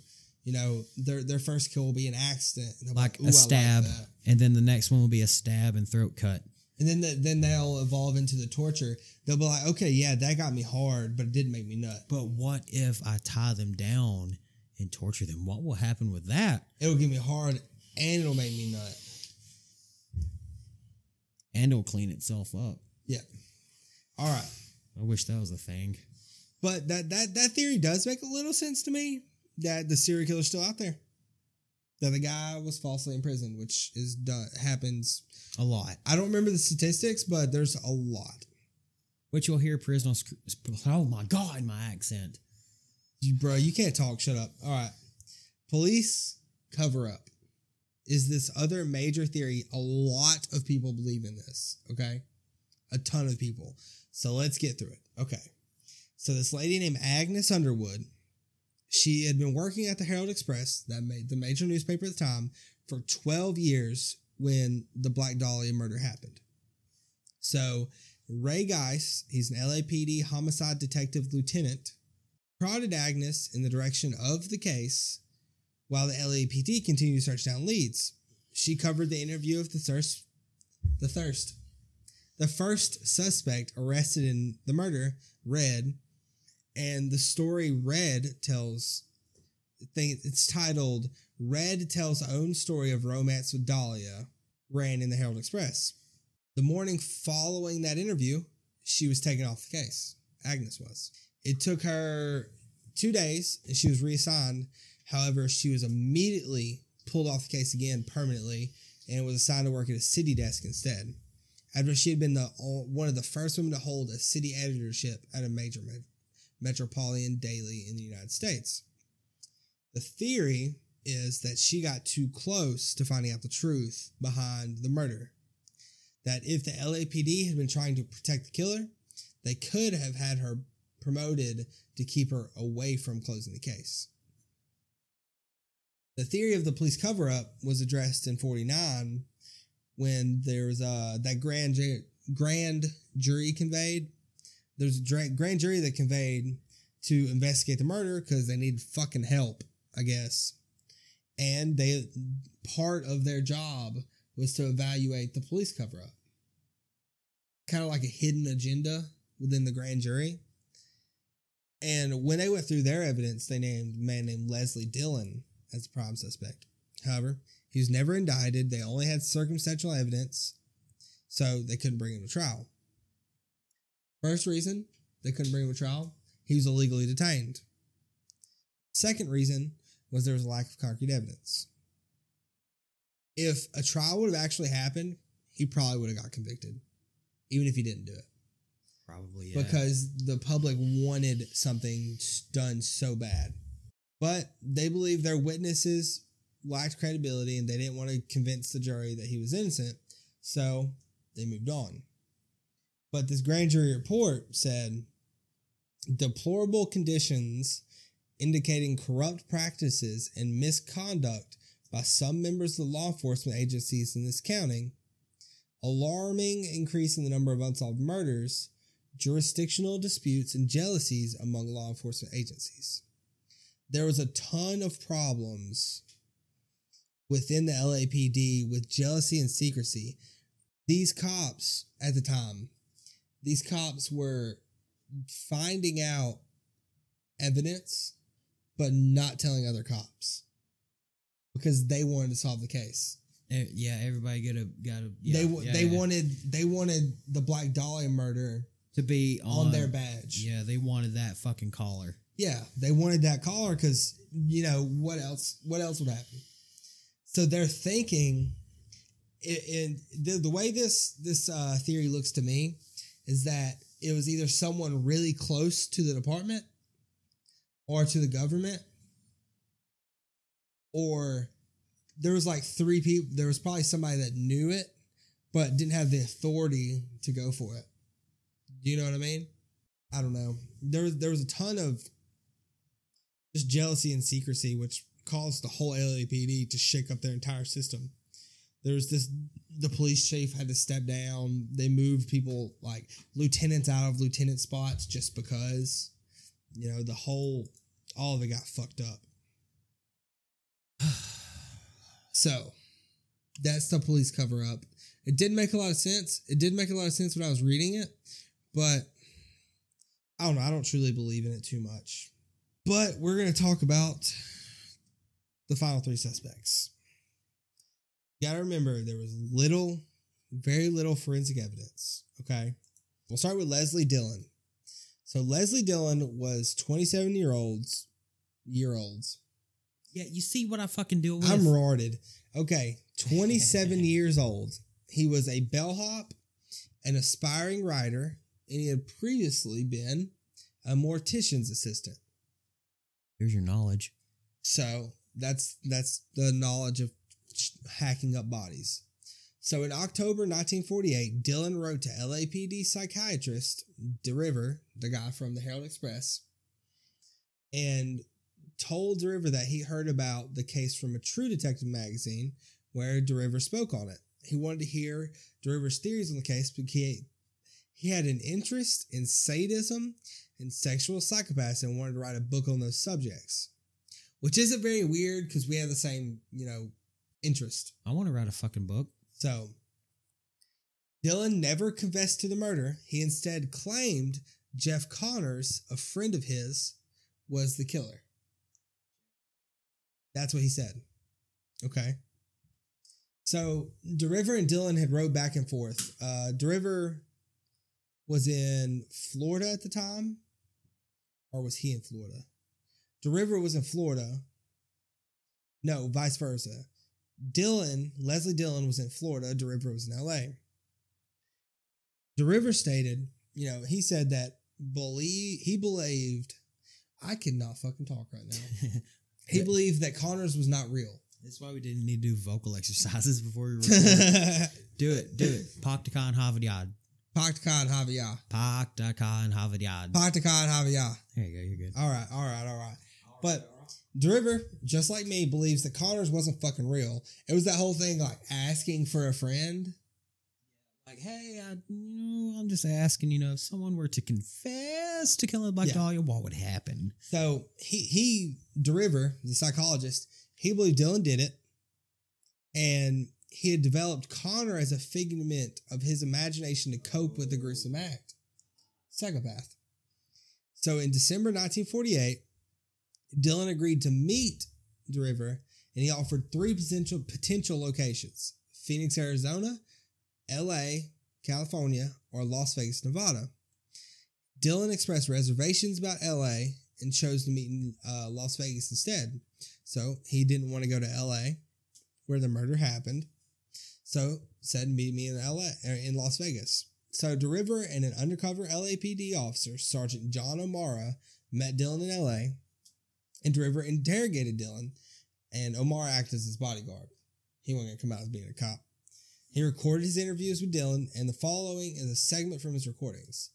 you know, their their first kill will be an accident. And Like a stab, that." and then the next one will be a stab and throat cut. And then the, then they'll evolve into the torture. They'll be like, okay, yeah, that got me hard, but it didn't make me nut. But what if I tie them down and torture them? What will happen with that? It'll get me hard and it'll make me nut. And it'll clean itself up. Yeah. All right. I wish that was a thing. But that that that theory does make a little sense to me. That the serial killer's still out there. That the guy was falsely imprisoned, which is done happens. A lot. I don't remember the statistics, but there's a lot. Which you'll hear prisoners. Oh my God, my accent. You, bro, you can't talk. Shut up. All right. Police cover up is this other major theory. A lot of people believe in this. Okay. A ton of people. So let's get through it. Okay. So this lady named Agnes Underwood, She had been working at the Herald Express, that made the major newspaper at the time, for 12 years when the Black Dahlia murder happened. So Ray Geis, he's an LAPD homicide detective lieutenant, prodded Agnes in the direction of the case while the LAPD continued to search down leads. She covered the interview of the thirst, the thirst, the first suspect arrested in the murder, Red, and the story Red tells. Thing it's titled "Red Tells Own Story of Romance with Dahlia," ran in the Herald Express. The morning following that interview, she was taken off the case. Agnes was. It took her two days, and she was reassigned. However, she was immediately pulled off the case again permanently, and was assigned to work at a city desk instead after she had been the one of the first women to hold a city editorship at a major metropolitan daily in the United States. The theory is that she got too close to finding out the truth behind the murder. That if the LAPD had been trying to protect the killer, they could have had her promoted to keep her away from closing the case. The theory of the police cover up was addressed in 49 when there was uh, that grand, grand jury conveyed. There's a grand jury that conveyed to investigate the murder because they needed fucking help, I guess. And they part of their job was to evaluate the police cover up. Kind of like a hidden agenda within the grand jury. And when they went through their evidence, they named a man named Leslie Dillon as the prime suspect. However, he was never indicted. They only had circumstantial evidence, so they couldn't bring him to trial. First reason they couldn't bring him to trial, he was illegally detained. Second reason was there was a lack of concrete evidence. If a trial would have actually happened, he probably would have got convicted, even if he didn't do it. Probably yeah. Because the public wanted something done so bad. But they believe their witnesses lacked credibility and they didn't want to convince the jury that he was innocent, so they moved on. But this grand jury report said deplorable conditions indicating corrupt practices and misconduct by some members of the law enforcement agencies in this county, alarming increase in the number of unsolved murders, jurisdictional disputes, and jealousies among law enforcement agencies. There was a ton of problems within the LAPD with jealousy and secrecy. These cops at the time, these cops were finding out evidence, but not telling other cops because they wanted to solve the case. Yeah, everybody got a got a. Yeah, they yeah, they yeah. wanted they wanted the Black Dahlia murder to be on, on, their badge. Yeah, they wanted that fucking collar. Yeah, they wanted that collar because you know what else? What else would happen? So they're thinking, and the, the way this this uh, theory looks to me is that it was either someone really close to the department or to the government, or there was like three people. There was probably somebody that knew it, but didn't have the authority to go for it. Do you know what I mean? I don't know. There was there was a ton of just jealousy and secrecy, which caused the whole LAPD to shake up their entire system. There's this the police chief had to step down. They moved people like lieutenants out of lieutenant spots just because. You know, the whole all of it got fucked up. *sighs* so that's the police cover up. It didn't make a lot of sense. It did make a lot of sense when I was reading it, but I don't know. I don't truly believe in it too much. But we're going to talk about the final three suspects. You got to remember there was little, very little forensic evidence. Okay. We'll start with Leslie Dillon. So Leslie Dillon was 27 year olds, year olds. Yeah, you see what I fucking deal with. I'm retarded. Okay. *laughs* 27 years old. He was a bellhop, an aspiring writer, and he had previously been a mortician's assistant. Here's your knowledge. So that's that's the knowledge of hacking up bodies. So in October 1948, Dillon wrote to LAPD psychiatrist DeRiver, the guy from the Herald Express, and told DeRiver that he heard about the case from a True Detective magazine where DeRiver spoke on it. He wanted to hear DeRiver's theories on the case because he, he had an interest in sadism and sexual psychopaths and wanted to write a book on those subjects, which isn't very weird because we have the same, you know, interest. I want to write a fucking book. So, Dillon never confessed to the murder. He instead claimed Jeff Connors, a friend of his, was the killer. That's what he said. Okay. So DeRiver and Dillon had rode back and forth. Uh, DeRiver was in Florida at the time, or was he in Florida? DeRiver was in Florida. No, vice versa. Dillon, Leslie Dillon was in Florida. DeRiver was in LA. DeRiver stated, you know, he said that believe he believed I cannot fucking talk right now. *laughs* He believed that Connors was not real. That's why we didn't need to do vocal exercises before we *laughs* record. do it, do it. Paktakan Havadyad. Paktakan Havia. Paktakan Havadyad. Paktakan Havia. There you go, you're good. All right, all right, all right. But DeRiver, just like me, believes that Connors wasn't fucking real. It was that whole thing like asking for a friend. Like, hey, I, you know, I'm just asking, you know, if someone were to confess to killing Black Yeah. Dahlia, what would happen? So he he DeRiver, the psychologist, he believed Dillon did it, and he had developed Connor as a figment of his imagination to cope with the gruesome act. Psychopath. So in December 1948, Dillon agreed to meet DeRiver, and he offered three potential potential locations: Phoenix, Arizona, L.A., California, or Las Vegas, Nevada. Dillon expressed reservations about LA and chose to meet in uh, Las Vegas instead. So he didn't want to go to LA where the murder happened. So said meet me in LA or in Las Vegas. So DeRiver and an undercover LAPD officer, Sergeant John O'Mara, met Dillon in LA, and DeRiver interrogated Dillon, and O'Mara acted as his bodyguard. He wasn't gonna come out as being a cop. He recorded his interviews with Dillon, and the following is a segment from his recordings.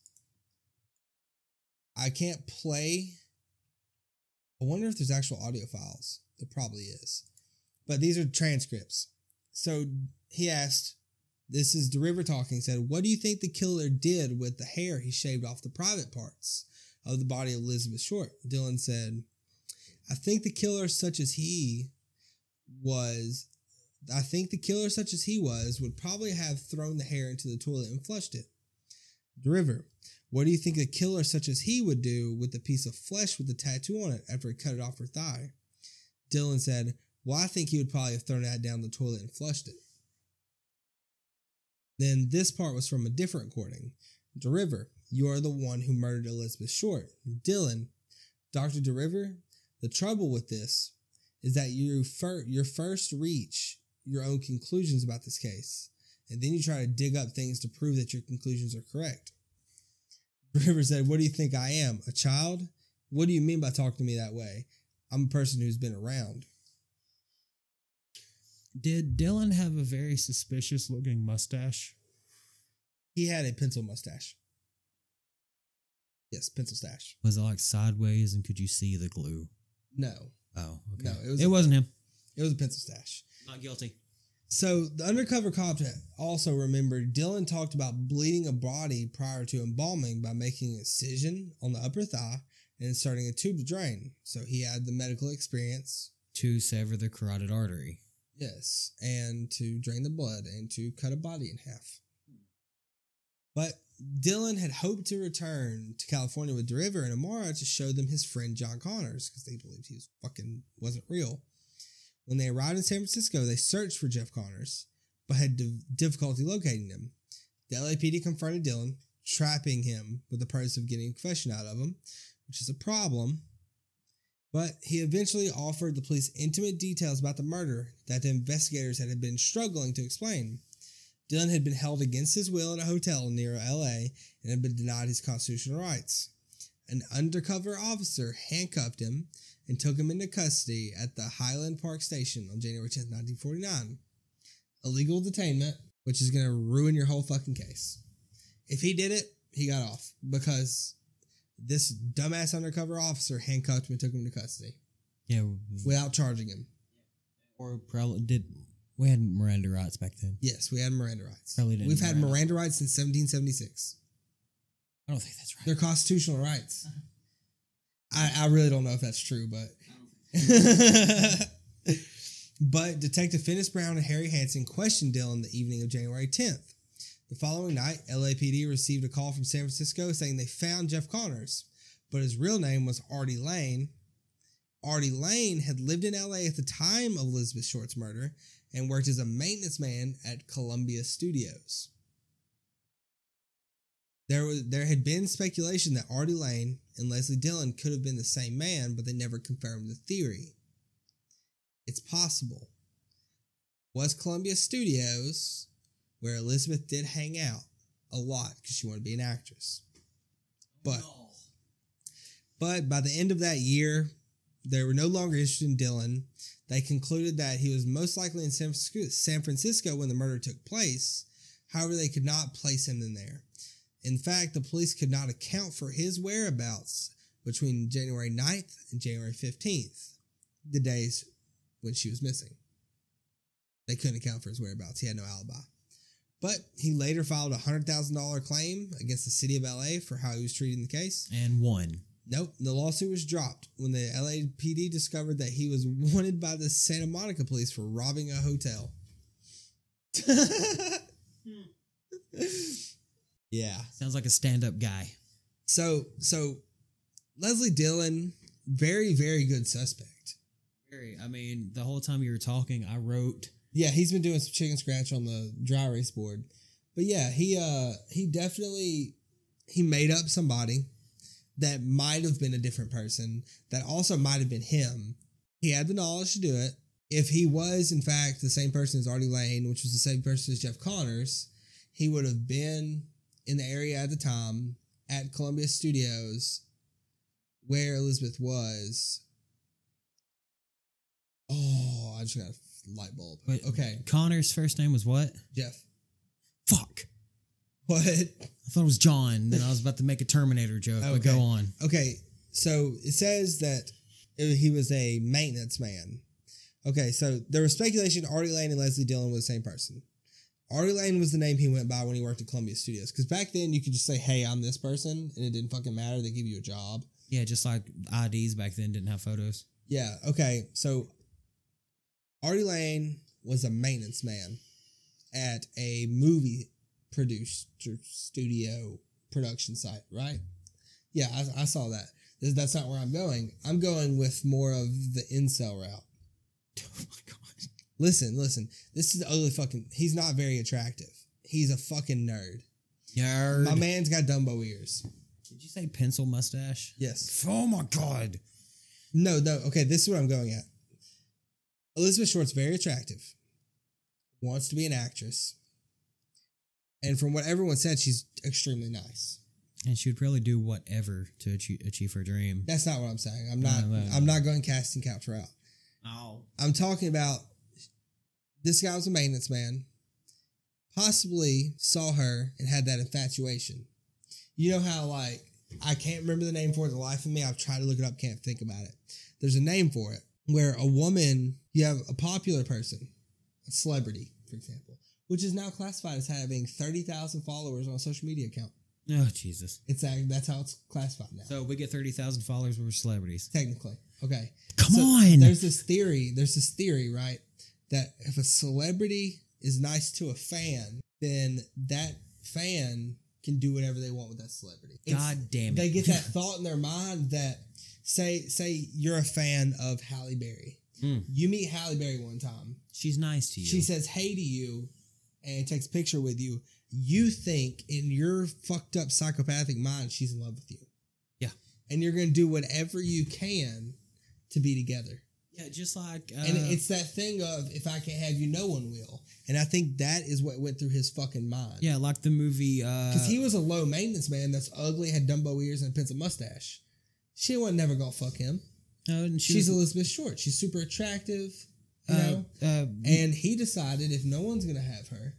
I can't play. I wonder if there's actual audio files. There probably is. But these are transcripts. So he asked, this is DeRiver talking, said, What do you think the killer did with the hair he shaved off the private parts of the body of Elizabeth Short? Dillon said, I think the killer, such as he was, I think the killer, such as he was, would probably have thrown the hair into the toilet and flushed it. DeRiver, what do you think a killer such as he would do with a piece of flesh with a tattoo on it after he cut it off her thigh? Dillon said, Well, I think he would probably have thrown that down the toilet and flushed it. Then this part was from a different recording. DeRiver, you are the one who murdered Elizabeth Short. Dillon, Dr. DeRiver, the trouble with this is that you fir- you first reach your own conclusions about this case, and then you try to dig up things to prove that your conclusions are correct. *laughs* River said, What do you think I am? A child? What do you mean by talking to me that way? I'm a person who's been around. Did Dillon have a very suspicious looking mustache? He had a pencil mustache. Yes, pencil stash. Was it like sideways and could you see the glue? No, Oh, okay. No, it was- it wasn't him. it was a pencil stash. Not guilty. So the undercover cop also remembered Dillon talked about bleeding a body prior to embalming by making an incision on the upper thigh and inserting a tube to drain. So he had the medical experience To sever the carotid artery. Yes, and to drain the blood and to cut a body in half. But Dillon had hoped to return to California with DeRiver and O'Mara to show them his friend John Connors because they believed he was fucking wasn't real. When they arrived in San Francisco, they searched for Jeff Connors, but had di- difficulty locating him. The LAPD confronted Dillon, trapping him with the purpose of getting a confession out of him, which is a problem. But he eventually offered the police intimate details about the murder that the investigators had been struggling to explain. Dillon had been held against his will in a hotel near LA and had been denied his constitutional rights. An undercover officer handcuffed him and took him into custody at the Highland Park Station on January 10th, 1949. Illegal detainment, which is going to ruin your whole fucking case. If he did it, he got off because this dumbass undercover officer handcuffed him and took him to custody. Yeah, without charging him. or probably did we had Miranda rights back then? Yes, we had Miranda rights. Probably didn't We've had Miranda. Miranda rights since 1776. I don't think that's right. They're constitutional rights. Uh-huh. I, I really don't know if that's true, but *laughs* but Detective Finis Brown and Harry Hansen questioned Dillon the evening of January 10th. The following night, LAPD received a call from San Francisco saying they found Jeff Connors, but his real name was Artie Lane. Artie Lane had lived in LA at the time of Elizabeth Short's murder and worked as a maintenance man at Columbia Studios. There was there had been speculation that Artie Lane and Leslie Dillon could have been the same man, but they never confirmed the theory. It's possible. Was Columbia Studios where Elizabeth did hang out a lot because she wanted to be an actress. But but by the end of that year, they were no longer interested in Dillon. They concluded that he was most likely in San Francisco, when the murder took place. However, they could not place him in there. In fact, the police could not account for his whereabouts between January 9th and January 15th, the days when she was missing. They couldn't account for his whereabouts. He had no alibi. But he later filed a $100,000 claim against the city of LA for how he was treated in the case. and one. Nope, the lawsuit was dropped when the LAPD discovered that he was wanted by the Santa Monica police for robbing a hotel. *laughs* yeah. Sounds like a stand-up guy. So so Leslie Dillon, very very good suspect. Very. I mean, the whole time you were talking, I wrote. Yeah, he's been doing some chicken scratch on the dry erase board. But yeah, he uh he definitely he made up somebody that might have been a different person that also might have been him. He had the knowledge to do it. If he was in fact the same person as Artie Lane, which was the same person as Jeff Connors, he would have been in the area at the time at Columbia Studios where Elizabeth was. Oh, I just got a light bulb. Wait. okay, Connor's first name was what? Jeff. Fuck. What? I thought it was John. Then I was about to make a Terminator joke, but go on. Okay, so it says that it- he was a maintenance man. Okay, so there was speculation Artie Lane and Leslie Dillon were the same person. Artie Lane was the name he went by when he worked at Columbia Studios. Because back then you could just say, "Hey, I'm this person," and it didn't fucking matter. They give you a job. Yeah, just like IDs back then didn't have photos. Yeah. Okay. So Artie Lane was a maintenance man at a movie producer studio production site, right? Yeah, I, I saw that. That's not where I'm going. I'm going with more of the incel route. *laughs* Oh my god. Listen, listen. This is ugly fucking. He's not very attractive. He's a fucking nerd. Yard. My man's got Dumbo ears. Did you say pencil mustache? Yes. Oh my god. No, no. Okay, this is what I'm going at. Elizabeth Short's very attractive, wants to be an actress, and from what everyone said, she's extremely nice. And she would probably do whatever to achieve, achieve her dream. That's not what I'm saying. I'm not. No, no, no. I'm not going casting couch route. Oh. I'm talking about this guy was a maintenance man, possibly saw her and had that infatuation. You know how like I can't remember the name for it, the life of me. I've tried to look it up, can't think about it. There's a name for it where a woman, you have a popular person, a celebrity, for example, which is now classified as having thirty thousand followers on a social media account. Oh Jesus. It's that's how it's classified now. So we get thirty thousand followers. We're celebrities. technically, okay. Come So on. There's this theory. There's this theory, right? That if a celebrity is nice to a fan, then that fan can do whatever they want with that celebrity. It's- God damn it. They get that *laughs* thought in their mind that say say you're a fan of Halle Berry. Mm. You meet Halle Berry one time. She's nice to you. She says hey to you and takes a picture with you. You think in your fucked up psychopathic mind she's in love with you. Yeah. And you're gonna do whatever you can to be together. yeah, just like uh, And it's that thing of if I can't have you, no one will. And I think that is what went through his fucking mind. yeah, like the movie. uh Because he was a low maintenance man that's ugly, had Dumbo ears, and a pencil mustache. She wasn't never gonna fuck him. oh, and she She's was, Elizabeth Short. She's super attractive, you uh, know. uh, And he decided if no one's gonna have her,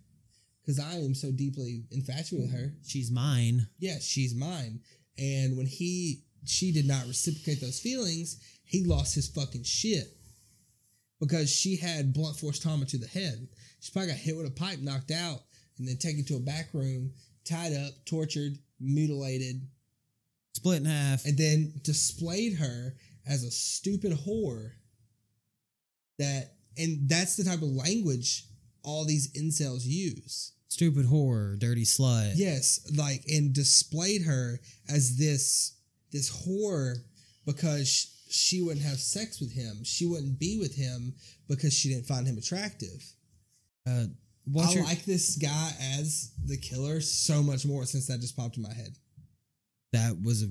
because I am so deeply infatuated with her, she's mine. yeah, she's mine. And when he she did not reciprocate those feelings, he lost his fucking shit because she had blunt force trauma to the head. She probably got hit with a pipe, knocked out, and then taken to a back room, tied up, tortured, mutilated, Split in half. and then displayed her as a stupid whore. That and that's the type of language all these incels use. Stupid whore, dirty slut. Yes, like and displayed her as this this whore because sh- she wouldn't have sex with him. She wouldn't be with him because she didn't find him attractive. Uh, I your, like this guy as the killer so much more since that just popped in my head. That was a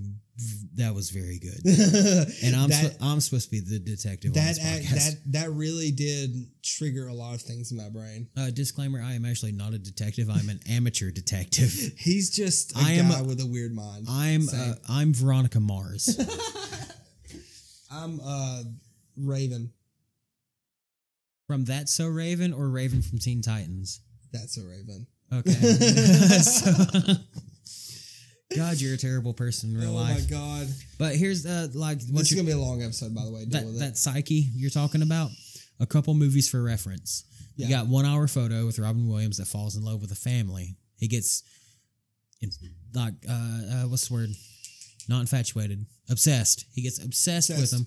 that was very good. *laughs* and I'm that, I'm supposed to be the detective on that this act, podcast. that that really did trigger a lot of things in my brain. uh, disclaimer: I am actually not a detective. I'm an amateur detective. *laughs* He's just a I am a- with a weird mind. I'm uh, I'm Veronica Mars. *laughs* I'm uh Raven. from That So Raven or Raven from Teen Titans. That's a Raven. Okay. So- God, you're a terrible person in real oh life. Oh my god. But here's uh like This what's is gonna be a long episode, by the way. That with that psyche you're talking about. A couple movies for reference. Yeah. You got One Hour Photo with Robin Williams that falls in love with a family. He gets in, like uh, uh what's the word? Not infatuated, obsessed. He gets obsessed, with them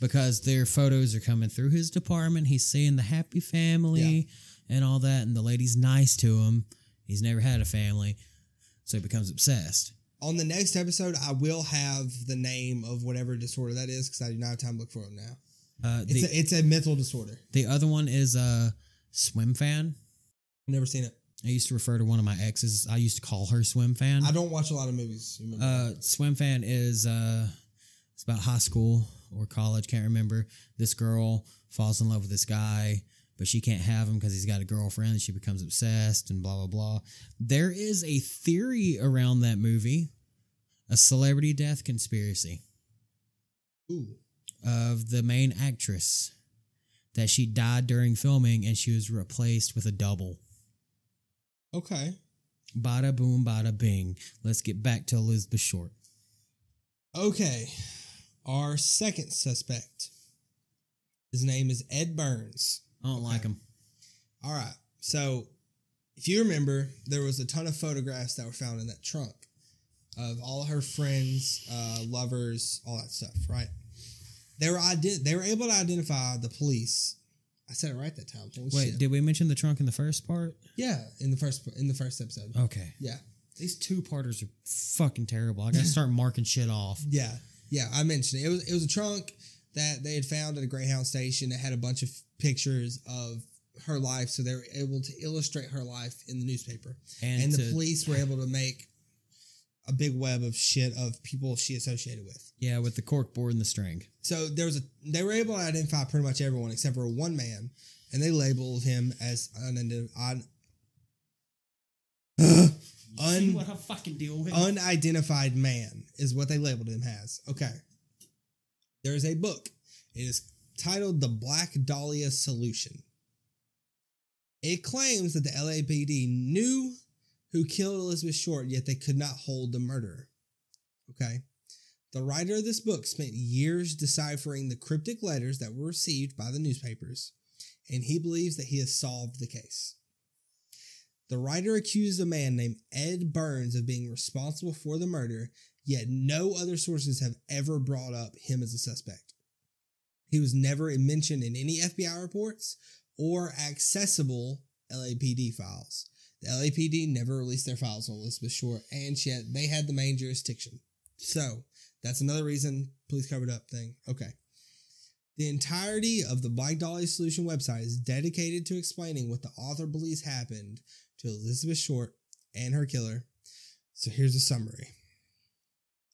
because their photos are coming through his department. He's seeing the happy family and all that, and the lady's nice to him. He's never had a family, so he becomes obsessed. On the next episode, I will have the name of whatever disorder that is because I do not have time to look for it now. Uh, It's a, it's a mental disorder. the other one is a swim fan. Never seen it. I used to refer to one of my exes. I used to call her swim fan. I don't watch a lot of movies. Uh, swim fan is uh, it's about high school or college, can't remember. This girl falls in love with this guy, but she can't have him because he's got a girlfriend. And she becomes obsessed and blah blah blah. There is a theory around that movie, a celebrity death conspiracy. Ooh. of the main actress that she died during filming and she was replaced with a double. Okay. Bada boom, bada bing. Let's get back to Elizabeth Short. Okay. Our second suspect. His name is Ed Burns. I don't like them. All right. So, if you remember, there was a ton of photographs that were found in that trunk of all her friends, uh, lovers, all that stuff. Right? They were ident- They were able to identify the police. I said it right that time. Holy Wait, shit. did we mention the trunk in the first part? yeah, in the first in the first episode. Okay. Yeah, These two parters are fucking terrible. I gotta *laughs* start marking shit off. yeah, yeah. I mentioned it. It was it was a trunk that they had found at a Greyhound station that had a bunch of pictures of her life, so they were able to illustrate her life in the newspaper. And, and the police were able to make a big web of shit of people she associated with. Yeah, with the cork board and the string. So there was a they were able to identify pretty much everyone except for one man, and they labeled him as unident- un, un, I fucking deal with? unidentified man is what they labeled him as. Okay. There is a book. It is titled The Black Dahlia Solution. It claims that the LAPD knew who killed Elizabeth Short, yet they could not hold the murderer. Okay. The writer of this book spent years deciphering the cryptic letters that were received by the newspapers, and he believes that he has solved the case. The writer accused a man named Ed Burns of being responsible for the murder, yet no other sources have ever brought up him as a suspect. He was never mentioned in any FBI reports or accessible LAPD files. The LAPD never released their files on Elizabeth Short, and yet they had the main jurisdiction. So that's another reason police covered up thing. Okay. The entirety of the Black Dahlia Solution website is dedicated to explaining what the author believes happened to Elizabeth Short and her killer. So here's a summary.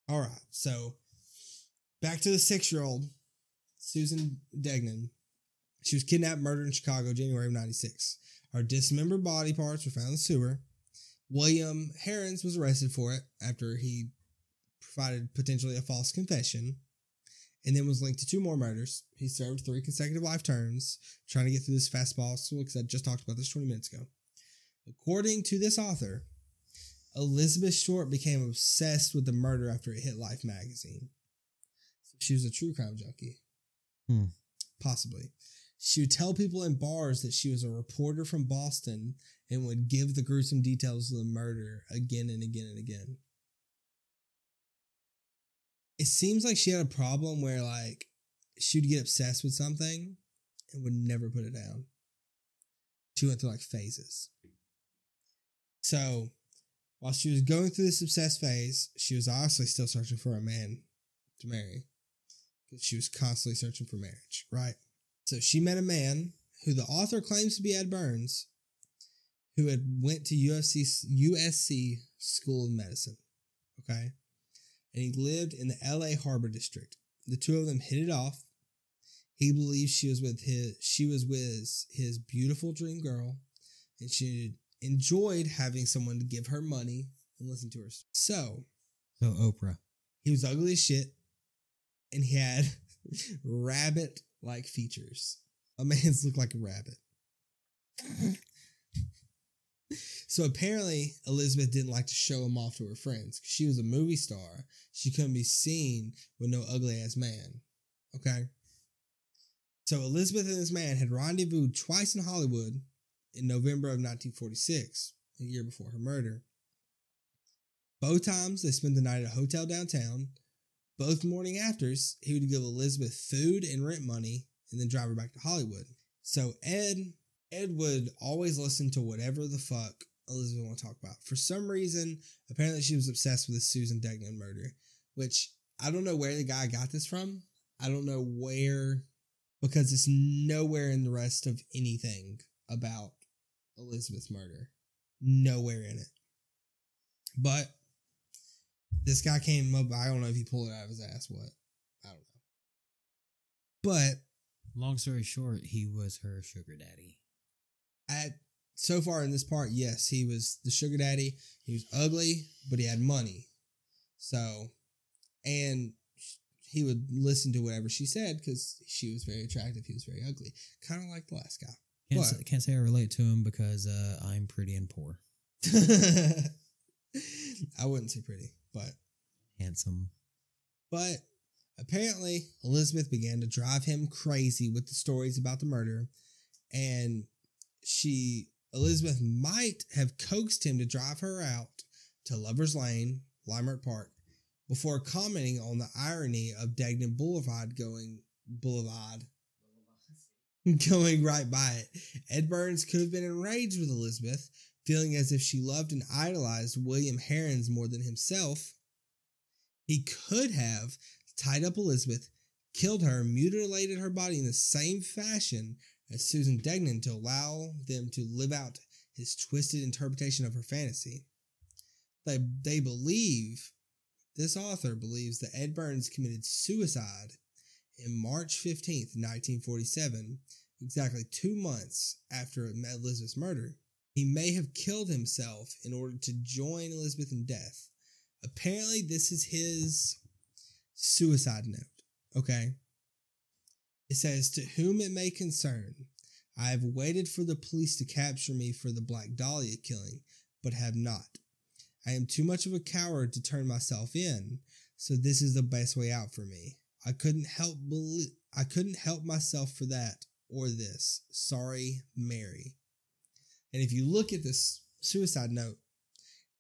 All right. So back to the six year old, Susan Degnan. She was kidnapped, murdered in Chicago, January of 96. Her dismembered body parts were found in the sewer. William Heirens was arrested for it after he provided potentially a false confession and then was linked to two more murders. He served three consecutive life terms, trying to get through this as fast possible because I just talked about this 20 minutes ago. According to this author, Elizabeth Short became obsessed with the murder after it hit Life magazine. She was a true crime junkie. Hmm. Possibly. She would tell people in bars that she was a reporter from Boston and would give the gruesome details of the murder again and again and again. It seems like she had a problem where, like, she would get obsessed with something and would never put it down. She went through like phases. So, while she was going through this obsessed phase, she was obviously still searching for a man to marry because she was constantly searching for marriage, right? So she met a man who the author claims to be Ed Burns, who had went to UFC USC School of Medicine, okay, and he lived in the L.A. Harbor District. The two of them hit it off. He believes she was with his she was with his beautiful dream girl, and she enjoyed having someone to give her money and listen to her. So So Oprah. he was ugly as shit, and he had *laughs* rabbit like features. A man's *laughs* looked like a rabbit. *laughs* so apparently, Elizabeth didn't like to show him off to her friends. She was a movie star. She couldn't be seen with no ugly ass man. Okay. So Elizabeth and this man had rendezvoused twice in Hollywood in November of 1946, a year before her murder. Both times they spent the night at a hotel downtown. Both morning afters, he would give Elizabeth food and rent money and then drive her back to Hollywood. So Ed Ed would always listen to whatever the fuck Elizabeth want to talk about. For some reason, apparently she was obsessed with the Susan Degnan murder, which I don't know where the guy got this from. I don't know where because it's nowhere in the rest of anything about Elizabeth's murder. Nowhere in it. But this guy came up. I don't know if he pulled it out of his ass. What? I don't know. But Long story short, he was her sugar daddy. at so far in this part, yes, he was the sugar daddy. He was ugly, but he had money. So, and he would listen to whatever she said because she was very attractive. He was very ugly, kind of like the last guy. Can't, say, can't say I relate to him because uh, I'm pretty and poor, *laughs* I wouldn't say pretty, but handsome. But apparently, Elizabeth began to drive him crazy with the stories about the murder, and she, Elizabeth, might have coaxed him to drive her out to Lover's Lane, Leimert Park, before commenting on the irony of Degnan Boulevard going Boulevard *laughs* going right by it. Ed Burns could have been enraged with Elizabeth, feeling as if she loved and idolized William Heirens more than himself. He could have tied up Elizabeth, killed her, mutilated her body in the same fashion as Susan Degnan to allow them to live out his twisted interpretation of her fantasy. They, they believe, this author believes that Ed Burns committed suicide in March 15th, 1947, exactly two months after Elizabeth's murder. He may have killed himself in order to join Elizabeth in death. Apparently, this is his suicide note. Okay. It says, To whom it may concern, I have waited for the police to capture me for the Black Dahlia killing, but have not. I am too much of a coward to turn myself in, so this is the best way out for me. I couldn't help believe I couldn't help myself for that or this. Sorry, Mary. And if you look at this suicide note,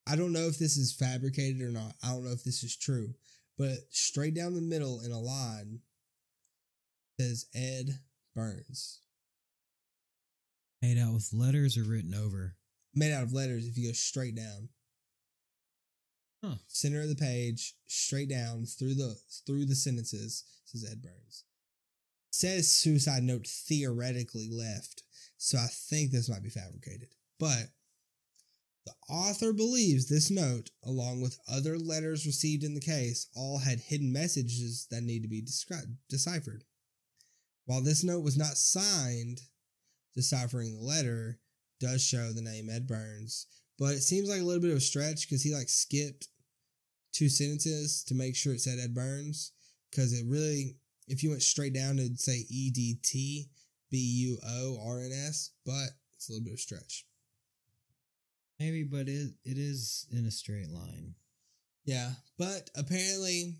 I don't know if this is fabricated or not. I don't know if this is true, but straight down the middle in a line says Ed Burns. Made out with letters or written over? Made out of letters if you go straight down. Huh. Center of the page, straight down through the through the sentences says Ed Burns. Says suicide note theoretically left. So I think this might be fabricated. But the author believes this note, along with other letters received in the case, all had hidden messages that need to be deciphered. While this note was not signed, deciphering the letter does show the name Ed Burns, but it seems like a little bit of a stretch because he like skipped two sentences to make sure it said Ed Burns. Because it really, if you went straight down, it'd say E D T B U O R N S, but it's a little bit of a stretch. Maybe, but it it is in a straight line. Yeah, but apparently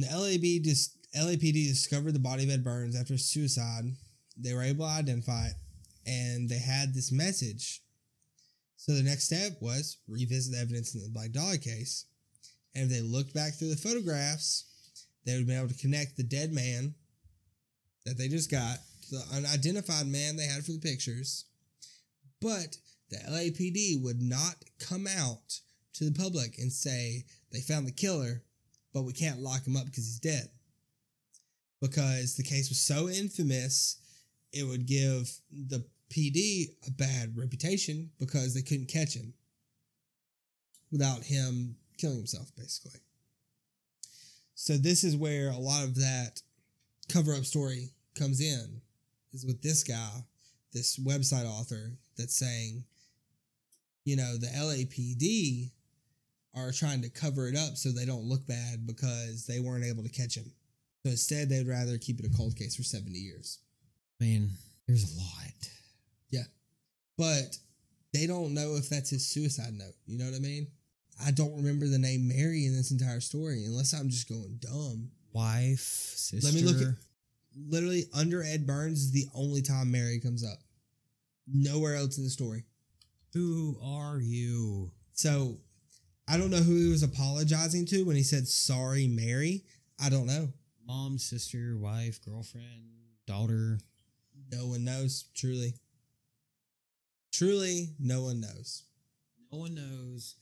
The LAB just LAPD discovered the body of Ed Burns after suicide. They were able to identify it, and they had this message. So the next step was revisit the evidence in the Black Dahlia case, and if they looked back through the photographs, they would be able to connect the dead man that they just got to the unidentified man they had for the pictures. But the LAPD would not come out to the public and say they found the killer, but we can't lock him up because he's dead. Because the case was so infamous, it would give the PD a bad reputation because they couldn't catch him without him killing himself, basically. So this is where a lot of that cover up story comes in, is with this guy, this website author that's saying, you know, the LAPD are trying to cover it up so they don't look bad because they weren't able to catch him. So instead, they'd rather keep it a cold case for 70 years. I mean, there's a lot. Yeah. But they don't know if that's his suicide note. You know what I mean? I don't remember the name Mary in this entire story unless I'm just going dumb. Wife, sister. Let me look at literally under Ed Burns is the only time Mary comes up. Nowhere else in the story. Who are you? So I don't know who he was apologizing to when he said sorry, Mary. I don't know. Mom, sister, wife, girlfriend, daughter. No one knows, truly. Truly, no one knows. No one knows.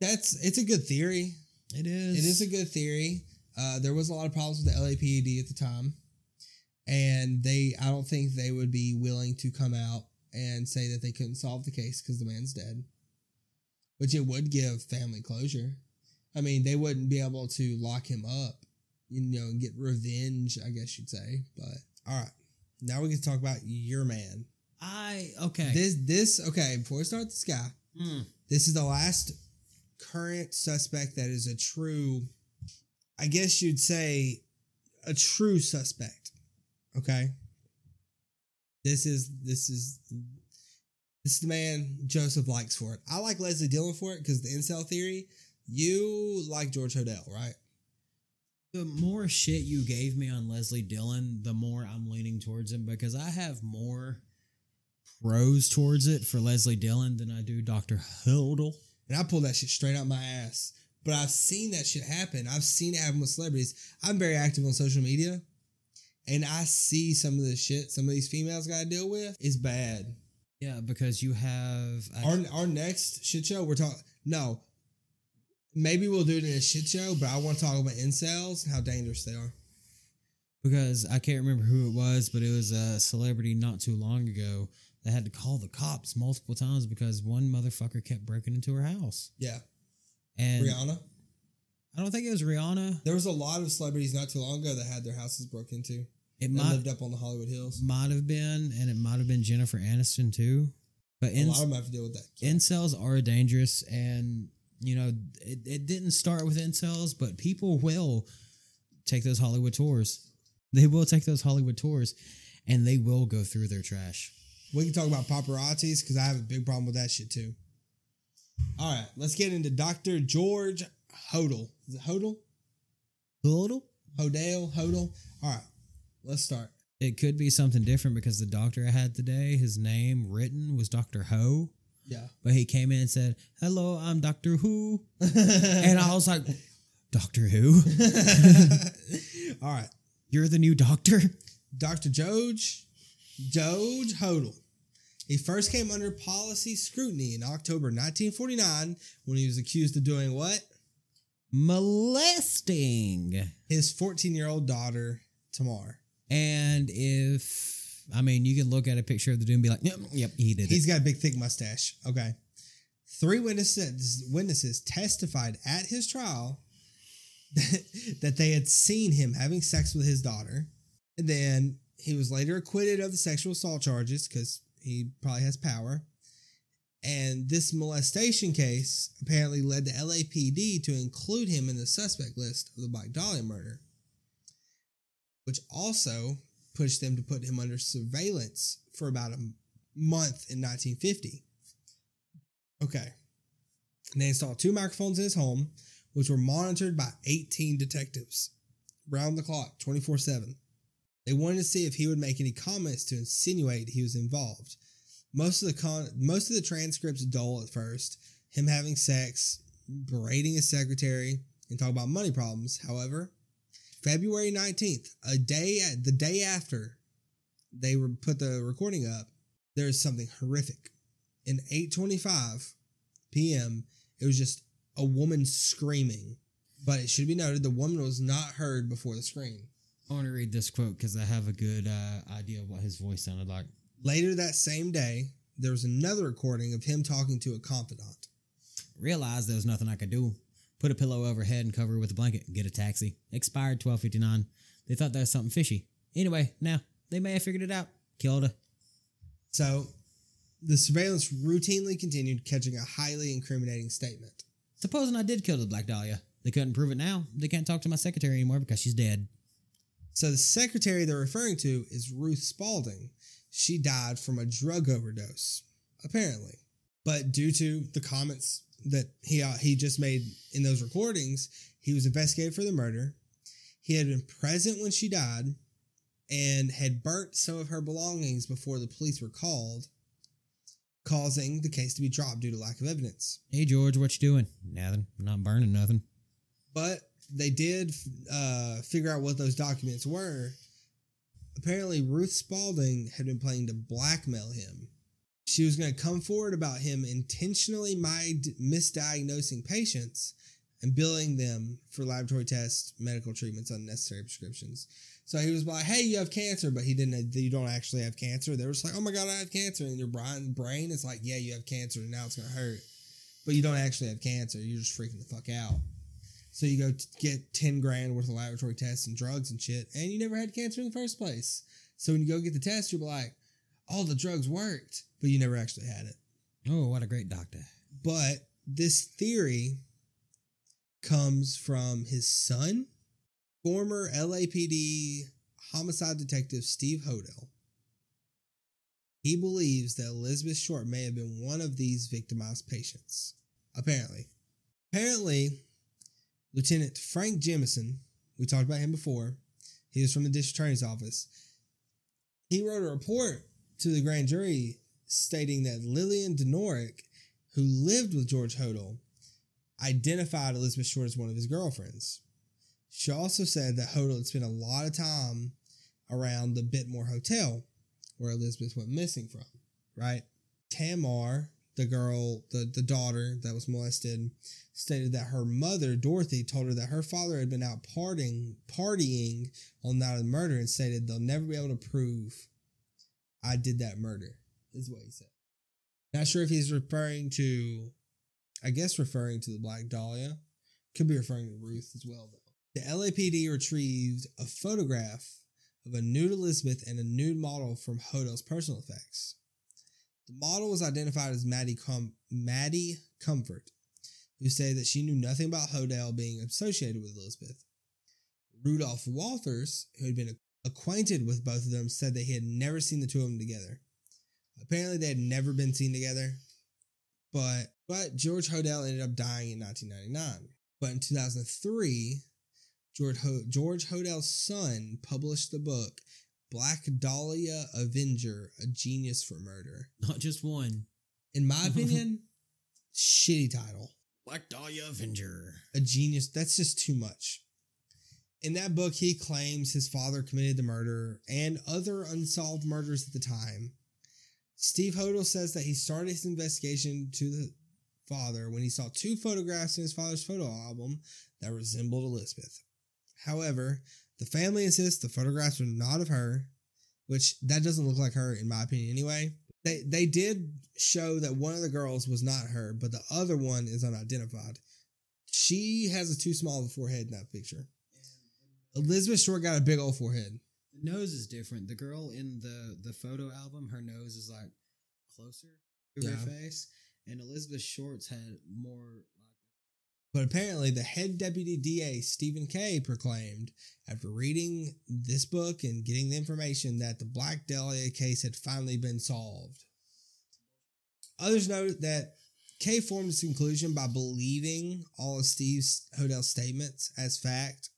That's it's a good theory. It is. It is a good theory. Uh, there was a lot of problems with the LAPD at the time, and they I don't think they would be willing to come out and say that they couldn't solve the case because the man's dead, which it would give family closure. I mean, they wouldn't be able to lock him up, you know, and get revenge. I guess you'd say. But all right, now we can talk about your man. I okay. This this okay. Before we start this guy, Mm. this is the last current suspect that is a true, I guess you'd say, a true suspect. Okay. This is this is this is the man Joseph likes for it. I like Leslie Dillon for it because the incel theory. You like George Hodel, right? The more shit you gave me on Leslie Dillon, the more I'm leaning towards him because I have more pros towards it for Leslie Dillon than I do Dr. Hodel. And I pulled that shit straight out my ass. But I've seen that shit happen. I've seen it happen with celebrities. I'm very active on social media. And I see some of the shit some of these females got to deal with is bad. Yeah, because you have I- Our, our next shit show, we're talking. No. Maybe we'll do it in a shit show, but I want to talk about incels and how dangerous they are. because I can't remember who it was, but it was a celebrity not too long ago that had to call the cops multiple times because one motherfucker kept breaking into her house. Yeah. And Rihanna. I don't think it was Rihanna. There was a lot of celebrities not too long ago that had their houses broken into. It might lived up on the Hollywood Hills. might have been, and it might have been Jennifer Aniston too. But A in, lot of them have to deal with that. incels are dangerous, and you know it, it didn't start with incels, but people will take those Hollywood tours. They will take those Hollywood tours, and they will go through their trash. We can talk about paparazzis because I have a big problem with that shit too. All right, let's get into Dr. George Hodel. Is it Hodel? Little. Hodel? Hodel? All right, let's start. It could be something different because the doctor I had today, his name written was Doctor Ho, Yeah. but he came in and said, "Hello, I'm Doctor Who," *laughs* and I was like, "Doctor Who? *laughs* All right, You're the new doctor?" Dr. George, George Hodel. He first came under policy scrutiny in October 1949 when he was accused of doing what? Molesting. His 14 year old daughter, Tamar. And if I mean, you can look at a picture of the dude and be like, "Yep, yep, he did He's it." got a big, thick mustache. Okay. Three witnesses witnesses testified at his trial *laughs* that they had seen him having sex with his daughter. And then he was later acquitted of the sexual assault charges because he probably has power. And this molestation case apparently led the LAPD to include him in the suspect list of the Black Dahlia murder, which also pushed them to put him under surveillance for about a month in 1950. Okay. And they installed two microphones in his home, which were monitored by 18 detectives round the clock, 24 7. They wanted to see if he would make any comments to insinuate he was involved. Most of the con- most of the transcripts dull at first, him having sex, berating his secretary, and talk about money problems. However, February 19th, a day the day after they put the recording up, there is something horrific. In 8:25 p.m., it was just a woman screaming. But it should be noted the woman was not heard before the scream. I want to read this quote because I have a good uh, idea of what his voice sounded like. Later that same day, there was another recording of him talking to a confidant. Realized there was nothing I could do. Put a pillow over head and cover with a blanket. Get a taxi. Expired twelve fifty nine. They thought that was something fishy. Anyway, now they may have figured it out. Killed her. So the surveillance routinely continued, catching a highly incriminating statement. Supposing I did kill the Black Dahlia, they couldn't prove it now. They can't talk to my secretary anymore because she's dead. So the secretary they're referring to is Ruth Spalding. She died from a drug overdose, apparently. But due to the comments that he uh, he just made in those recordings, he was investigated for the murder. He had been present when she died and had burnt some of her belongings before the police were called, causing the case to be dropped due to lack of evidence. Hey George, what you doing? Nothing. Not burning nothing. But they did uh, figure out what those documents were. Apparently, Ruth Spalding had been planning to blackmail him. She was going to come forward about him intentionally misdiagnosing patients and billing them for laboratory tests, medical treatments, unnecessary prescriptions. So he was like, "Hey, you have cancer," but he didn't. You don't actually have cancer. They were just like, "Oh my god, I have cancer," and your brain brain is like, "Yeah, you have cancer, and now it's gonna hurt," but you don't actually have cancer. You're just freaking the fuck out. So you go get 10 grand worth of laboratory tests and drugs and shit, and you never had cancer in the first place. So when you go get the test, you're like, all the drugs worked, but you never actually had it. Oh, what a great doctor. But this theory comes from his son, former LAPD homicide detective Steve Hodel. He believes that Elizabeth Short may have been one of these victimized patients. Apparently. Apparently, Lieutenant Frank Jemison, we talked about him before. He was from the district attorney's office. He wrote a report to the grand jury stating that Lillian Denorick, who lived with George Hodel, identified Elizabeth Short as one of his girlfriends. She also said that Hodel had spent a lot of time around the Biltmore Hotel where Elizabeth went missing from, right? Tamar, the girl, the, the daughter that was molested, stated that her mother, Dorothy, told her that her father had been out partying, partying on the night of the murder and stated they'll never be able to prove I did that murder, is what he said. Not sure if he's referring to, I guess referring to the Black Dahlia. Could be referring to Ruth as well, though. The LAPD retrieved a photograph of a nude Elizabeth and a nude model from Hodel's personal effects. The model was identified as Maddie, Com- Maddie Comfort, who said that she knew nothing about Hodel being associated with Elizabeth. Rudolph Walters, who had been acquainted with both of them, said that he had never seen the two of them together. Apparently, they had never been seen together, but but George Hodel ended up dying in 1999. But in 2003, George Ho- George Hodel's son published the book Black Dahlia Avenger: A Genius for Murder. Not just one. In my *laughs* opinion, shitty title. Black Dahlia Avenger. A genius. That's just too much. In that book, he claims his father committed the murder and other unsolved murders at the time. Steve Hodel says that he started his investigation to the father when he saw two photographs in his father's photo album that resembled Elizabeth. However, the family insists the photographs are not of her, which that doesn't look like her in my opinion anyway. They they did show that one of the girls was not her, but the other one is unidentified. She has a too small of a forehead in that picture. Elizabeth Short got a big old forehead. The nose is different. The girl in the the photo album, her nose is like closer to her face, and Elizabeth Short's had more But apparently, the head deputy DA, Stephen Kay, proclaimed after reading this book and getting the information that the Black Dahlia case had finally been solved. Others noted that Kay formed his conclusion by believing all of Steve's Hodel statements as fact,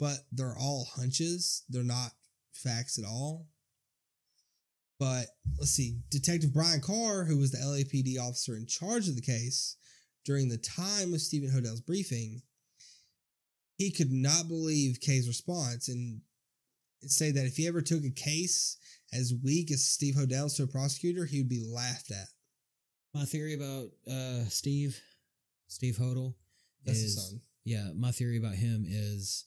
but they're all hunches. They're not facts at all. But let's see, Detective Brian Carr, who was the LAPD officer in charge of the case during the time of Stephen Hodel's briefing, he could not believe Kay's response and say that if he ever took a case as weak as Steve Hodel's to a prosecutor, he would be laughed at. My theory about uh, Steve, Steve Hodel, That's is his son. yeah. My theory about him is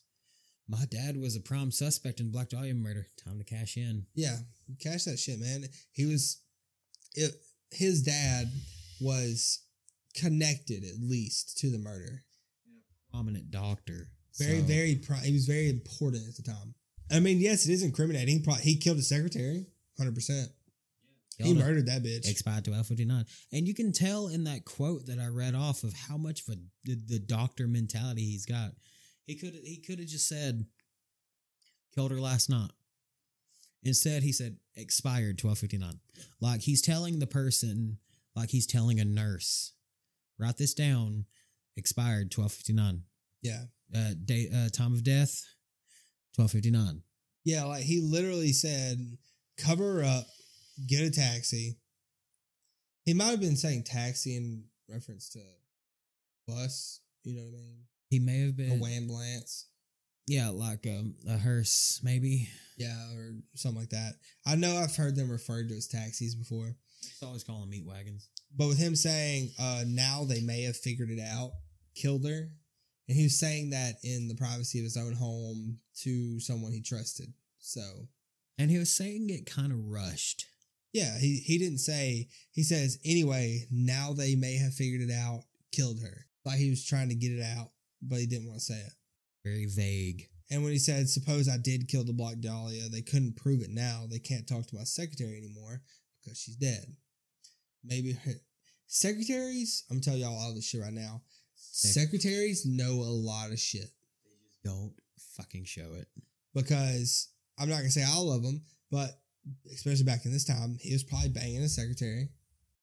my dad was a prime suspect in Black Dahlia murder. Time to cash in. Yeah, cash that shit, man. He was, it, his dad was connected at least to the murder. Prominent doctor. Very, So, very. Pro- he was very important at the time. I mean, yes, it is incriminating. Pro- He killed his secretary, hundred percent. He murdered that bitch. expired twelve fifty nine, and you can tell in that quote that I read off of how much of a the, the doctor mentality he's got. He could he could have just said killed her last night. Instead, he said expired twelve fifty nine. Like he's telling the person, like he's telling a nurse, write this down. Expired twelve fifty nine. yeah, Uh, date uh, time of death twelve fifty nine. yeah. Like he literally said, "Cover up, get a taxi." He might have been saying taxi in reference to bus. You know what I mean? He may have been. A been ambulance. yeah, like um, a hearse maybe. Yeah, or something like that. I know I've heard them referred to as taxis before, Just always calling them meat wagons. But with him saying uh, now they may have figured it out, killed her, and he was saying that in the privacy of his own home to someone he trusted. So And he was saying it kind of rushed. yeah, he he didn't say. He says anyway. Now they may have figured it out, killed her. Like he was trying to get it out, but he didn't want to say it. Very vague. And when he said, "Suppose I did kill the Black Dahlia," they couldn't prove it now. They can't talk to my secretary anymore because she's dead. Maybe secretaries. I'm telling y'all all this shit right now. Secretaries know a lot of shit Don't fucking show it. because I'm not gonna say all of them, but especially back in this time, he was probably banging a secretary.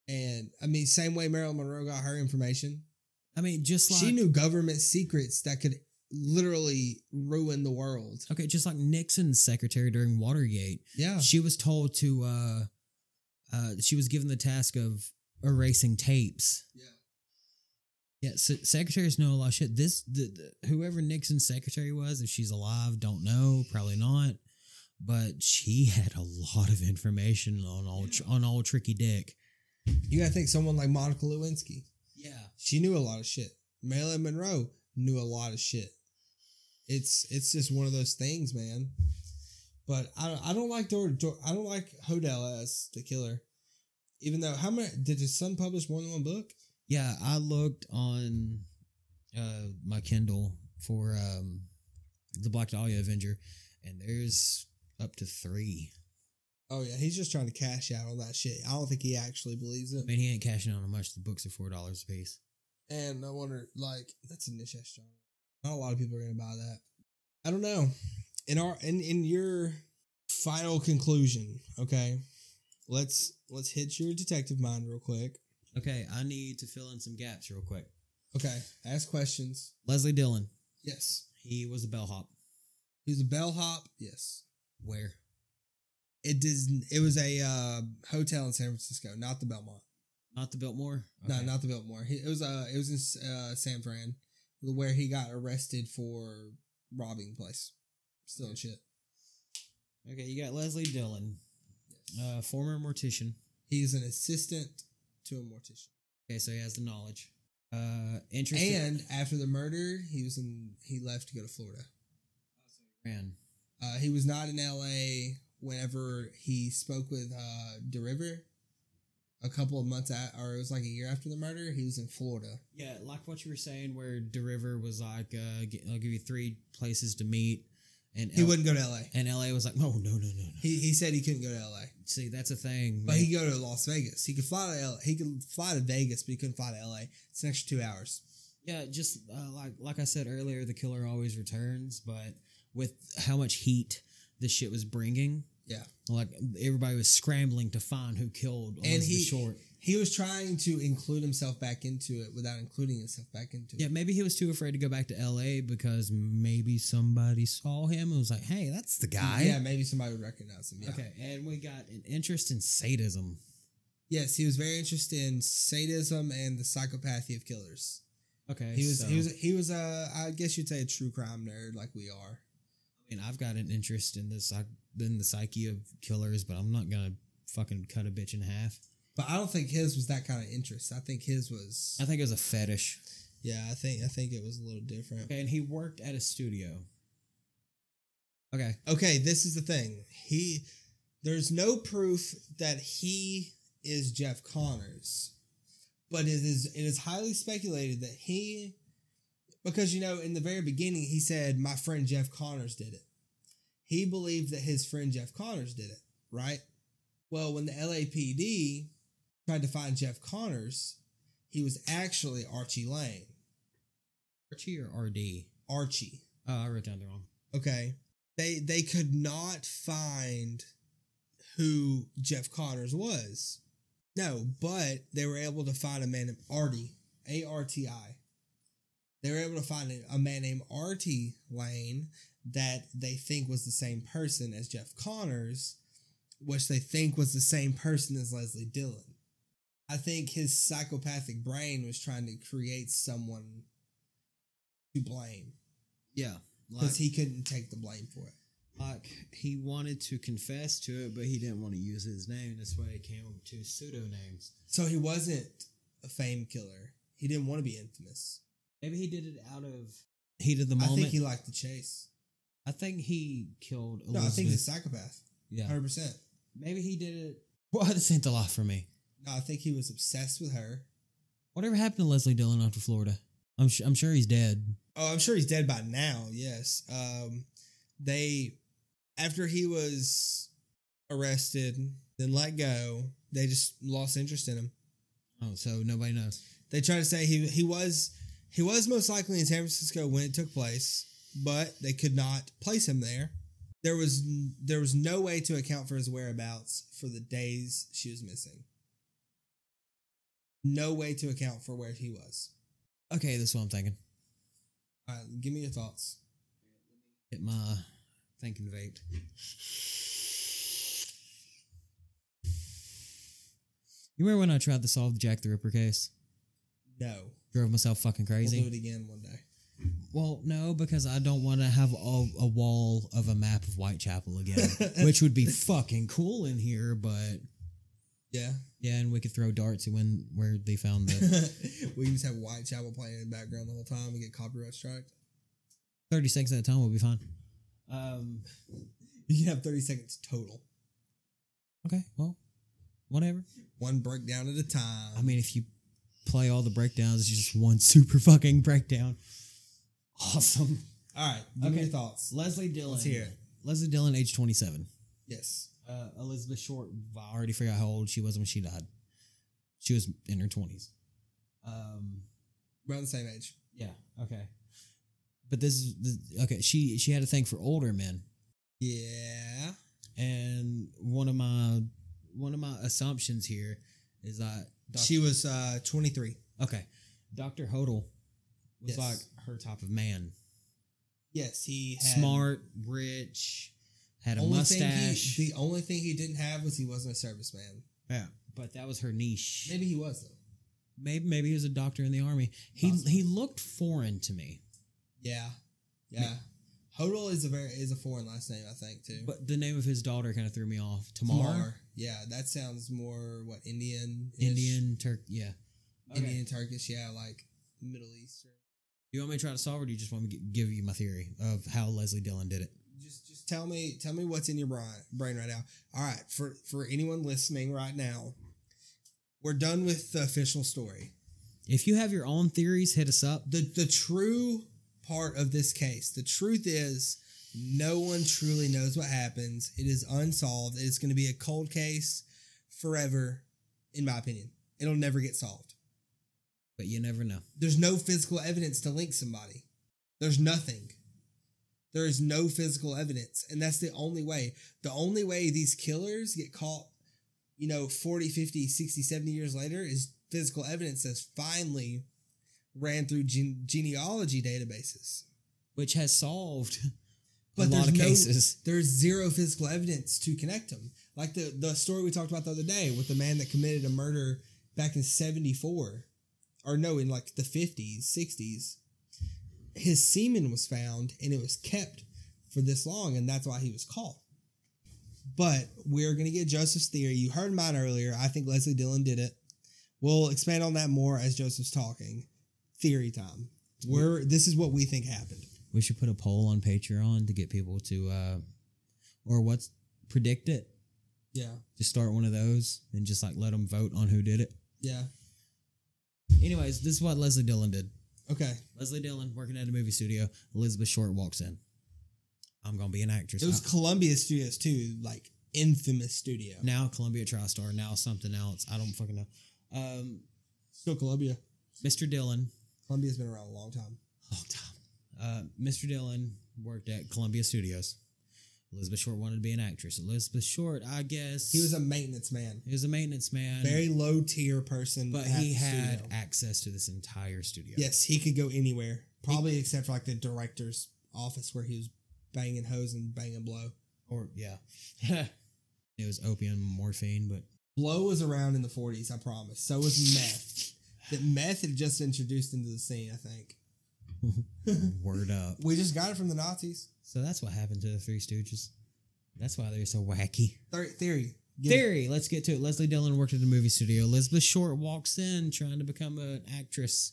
And I mean, same way Marilyn Monroe got her information, I mean, just like she knew government secrets that could literally ruin the world. Okay, just like Nixon's secretary during Watergate, Yeah, she was told to. uh uh She was given the task of erasing tapes. yeah. Yeah, so secretaries know a lot of shit. This the, the whoever Nixon's secretary was, if she's alive, don't know, probably not. But she *laughs* had a lot of information on old on old Tricky Dick. You gotta think someone like Monica Lewinsky. Yeah, She knew a lot of shit. Marilyn Monroe knew a lot of shit. It's it's just one of those things, man. But I don't, I don't like Dor, Dor I don't like Hodel as the killer. Even though how many did his son publish more than one book? yeah. I looked on uh my Kindle for um the Black Dahlia Avenger, and there's up to three. Oh yeah, he's just trying to cash out on that shit. I don't think he actually believes it. I mean, he ain't cashing out on much. The books are four dollars a piece. And I wonder, like, that's a niche ass genre. Not a lot of people are gonna buy that. I don't know. In our in in your final conclusion, okay, let's let's hit your detective mind real quick. Okay, I need to fill in some gaps real quick. Okay, ask questions. Leslie Dillon, Yes, he was a bellhop. he was a bellhop. Yes, Where? it does. It was a uh, hotel in San Francisco, not the Belmont. Not the Biltmore. No, not the Biltmore. He, it was uh, it was in uh, San Fran, where he got arrested for robbing the place, stealing shit. Okay, you got Leslie Dillon, uh, former mortician. He's an assistant to a mortician. Okay, so he has the knowledge. Uh, interested. And after the murder, he was in. He left to go to Florida. ran. Uh, he was not in L.A. whenever he spoke with uh, DeRiver. A couple of months at, or it was like a year after the murder. He was in Florida. Yeah, like what you were saying, where DeRiver was like, uh, "I'll give you three places to meet," and He L- wouldn't go to L.A. and LA was like, "No, no, no, no, no." He he said he couldn't go to L.A. See, that's a thing. But man. he could go to Las Vegas. He could fly to L. He could fly to Vegas, but he couldn't fly to L.A. It's an extra two hours. Yeah, just uh, like like I said earlier, the killer always returns. But with how much heat this shit was bringing, Yeah. like everybody was scrambling to find who killed And he- Short. He was trying to include himself back into it without including himself back into it. Yeah, maybe he was too afraid to go back to L.A. because maybe somebody saw him and was like, "Hey, that's the guy." Yeah, maybe somebody would recognize him. Yeah. Okay, and we got an interest in sadism. Yes, he was very interested in sadism and the psychopathy of killers. Okay, He was so, he was he was a I guess you'd say a true crime nerd like we are. Mean, I've got an interest in psych, in the psyche of killers, but I'm not gonna fucking cut a bitch in half. But I don't think his was that kind of interest. I think his was I think it was a fetish. Yeah, I think I think it was a little different. Okay, and he worked at a studio. Okay, Okay, this is the thing. He there's no proof that he is Jeff Connors. But it is it is highly speculated that he because you know in the very beginning he said my friend Jeff Connors did it. He believed that his friend Jeff Connors did it, right? Well, when the LAPD tried to find Jeff Connors, he was actually Archie Lane. Archie or RD? Archie. Oh, I wrote down the wrong. Okay. They they could not find who Jeff Connors was. No, but they were able to find a man named Artie, A R T I. They were able to find a man named Artie Lane that they think was the same person as Jeff Connors, which they think was the same person as Leslie Dillon. I think his psychopathic brain was trying to create someone to blame Yeah, because he couldn't take the blame for it. like he wanted to confess to it, but he didn't want to use his name. That's why he came up with two pseudonyms. So he wasn't a fame killer. He didn't want to be infamous. Maybe he did it out of heat of the moment. I think he liked the chase. I think he killed Elizabeth. No, I think he's a psychopath. yeah, Hundred percent. maybe he did it. Well, this ain't the law for me. No, I think he was obsessed with her. Whatever happened to Leslie Dillon after Florida? I'm su- I'm sure he's dead. Oh, I'm sure he's dead by now. Yes. Um, they after he was arrested, then let go. They just lost interest in him. Oh, so nobody knows. They tried to say he he was he was most likely in San Francisco when it took place, but they could not place him there. There was there was no way to account for his whereabouts for the days she was missing. No way to account for where he was. Okay, this is what I'm thinking. All right, give me your thoughts. Get my thinking vaped. You remember when I tried to solve the Jack the Ripper case? No, Drove myself fucking we'll crazy. do it again one day. Well, no, because I don't want to have a, a wall of a map of Whitechapel again, *laughs* which would be fucking cool in here. But Yeah, yeah, and we could throw darts and when where they found the *laughs* we just have Whitechapel playing in the background the whole time and get copyright strike. thirty seconds at a time will be fine. Um. *laughs* You can have thirty seconds total, Okay. Well, whatever. one breakdown at a time. I mean, if you play all the breakdowns, it's just one super fucking breakdown. Awesome. All right, give me Okay. your thoughts. Leslie Dillon. Let's hear it. Leslie Dillon, age 27. Yes. Uh, Elizabeth Short, I already forgot how old she was when she died. She was in her 20s. Um, Around the same age. yeah, okay. But this is, this, okay, she, she had a thing for older men. Yeah. And one of my, one of my assumptions here is that Doc- She was uh 23. okay, Dr. Hodel was Yes. like her type of man. Yes, he had Smart, rich, had a mustache. He, the only thing he didn't have was he wasn't a serviceman. yeah, but that was her niche. Maybe he was though. Maybe maybe he was a doctor in the army. He Possibly. he looked foreign to me. Yeah. Yeah. Hodel is a very is a foreign last name, I think, too. But the name of his daughter kind of threw me off. Tamar, Tamar. Yeah, that sounds more what Indian Indian, Turk. Yeah. Indian Turkish, yeah, like Middle Eastern. You want me to try to solve it, or do you just want me to give you my theory of how Leslie Dillon did it? Just just tell me tell me what's in your brain brain right now. All right, for for anyone listening right now, we're done with the official story. If you have your own theories, hit us up. the the true part of this case. The truth is no one truly knows what happens. It is unsolved. It is going to be a cold case forever in my opinion. It'll never get solved. But you never know. there's no physical evidence to link somebody. There's nothing. There is no physical evidence, and that's the only way. The only way these killers get caught, you know, 40, 50, 60, 70 years later is physical evidence that's finally ran through gene- genealogy databases. which has solved But a lot of no- cases. There's zero physical evidence to connect them. Like the, the story we talked about the other day with the man that committed a murder back in 74, or no, in like the 50s, 60s. His semen was found and it was kept for this long, and that's why he was caught. But we're going to get Joseph's theory. You heard mine earlier. I think Leslie Dillon did it. We'll expand on that more as Joseph's talking. Theory time. We're, this is what we think happened. We should put a poll on Patreon to get people to, uh, or what's predict it. Yeah. Just start one of those and just like let them vote on who did it. Yeah. Anyways, this is what Leslie Dillon did. Okay. Leslie Dillon working at a movie studio. Elizabeth Short walks in. I'm gonna be an actress. It was Uh, Columbia Studios too, like infamous studio. now Columbia TriStar. Now something else. I don't fucking know. Um, Still Columbia. Mr. Dillon Columbia's been around a long time. long time. Uh, Mr. Dillon worked at Columbia Studios. Elizabeth Short wanted to be an actress. Elizabeth Short, I guess He was a maintenance man, he was a maintenance man, very low tier person, but he had studio. access to this entire studio. yes, he could go anywhere, probably except for like the director's office where he was banging hose and banging blow. or yeah, *laughs* it was opium, morphine, but Blow was around in the forties, I promise. So was meth. That meth had just introduced into the scene, I think. *laughs* word up. We just got it from the Nazis. So that's what happened to the Three Stooges. That's why they're so wacky. Thir- theory. Get it. Theory. Let's get to it. Leslie Dillon worked at a movie studio. Elizabeth Short walks in trying to become an actress.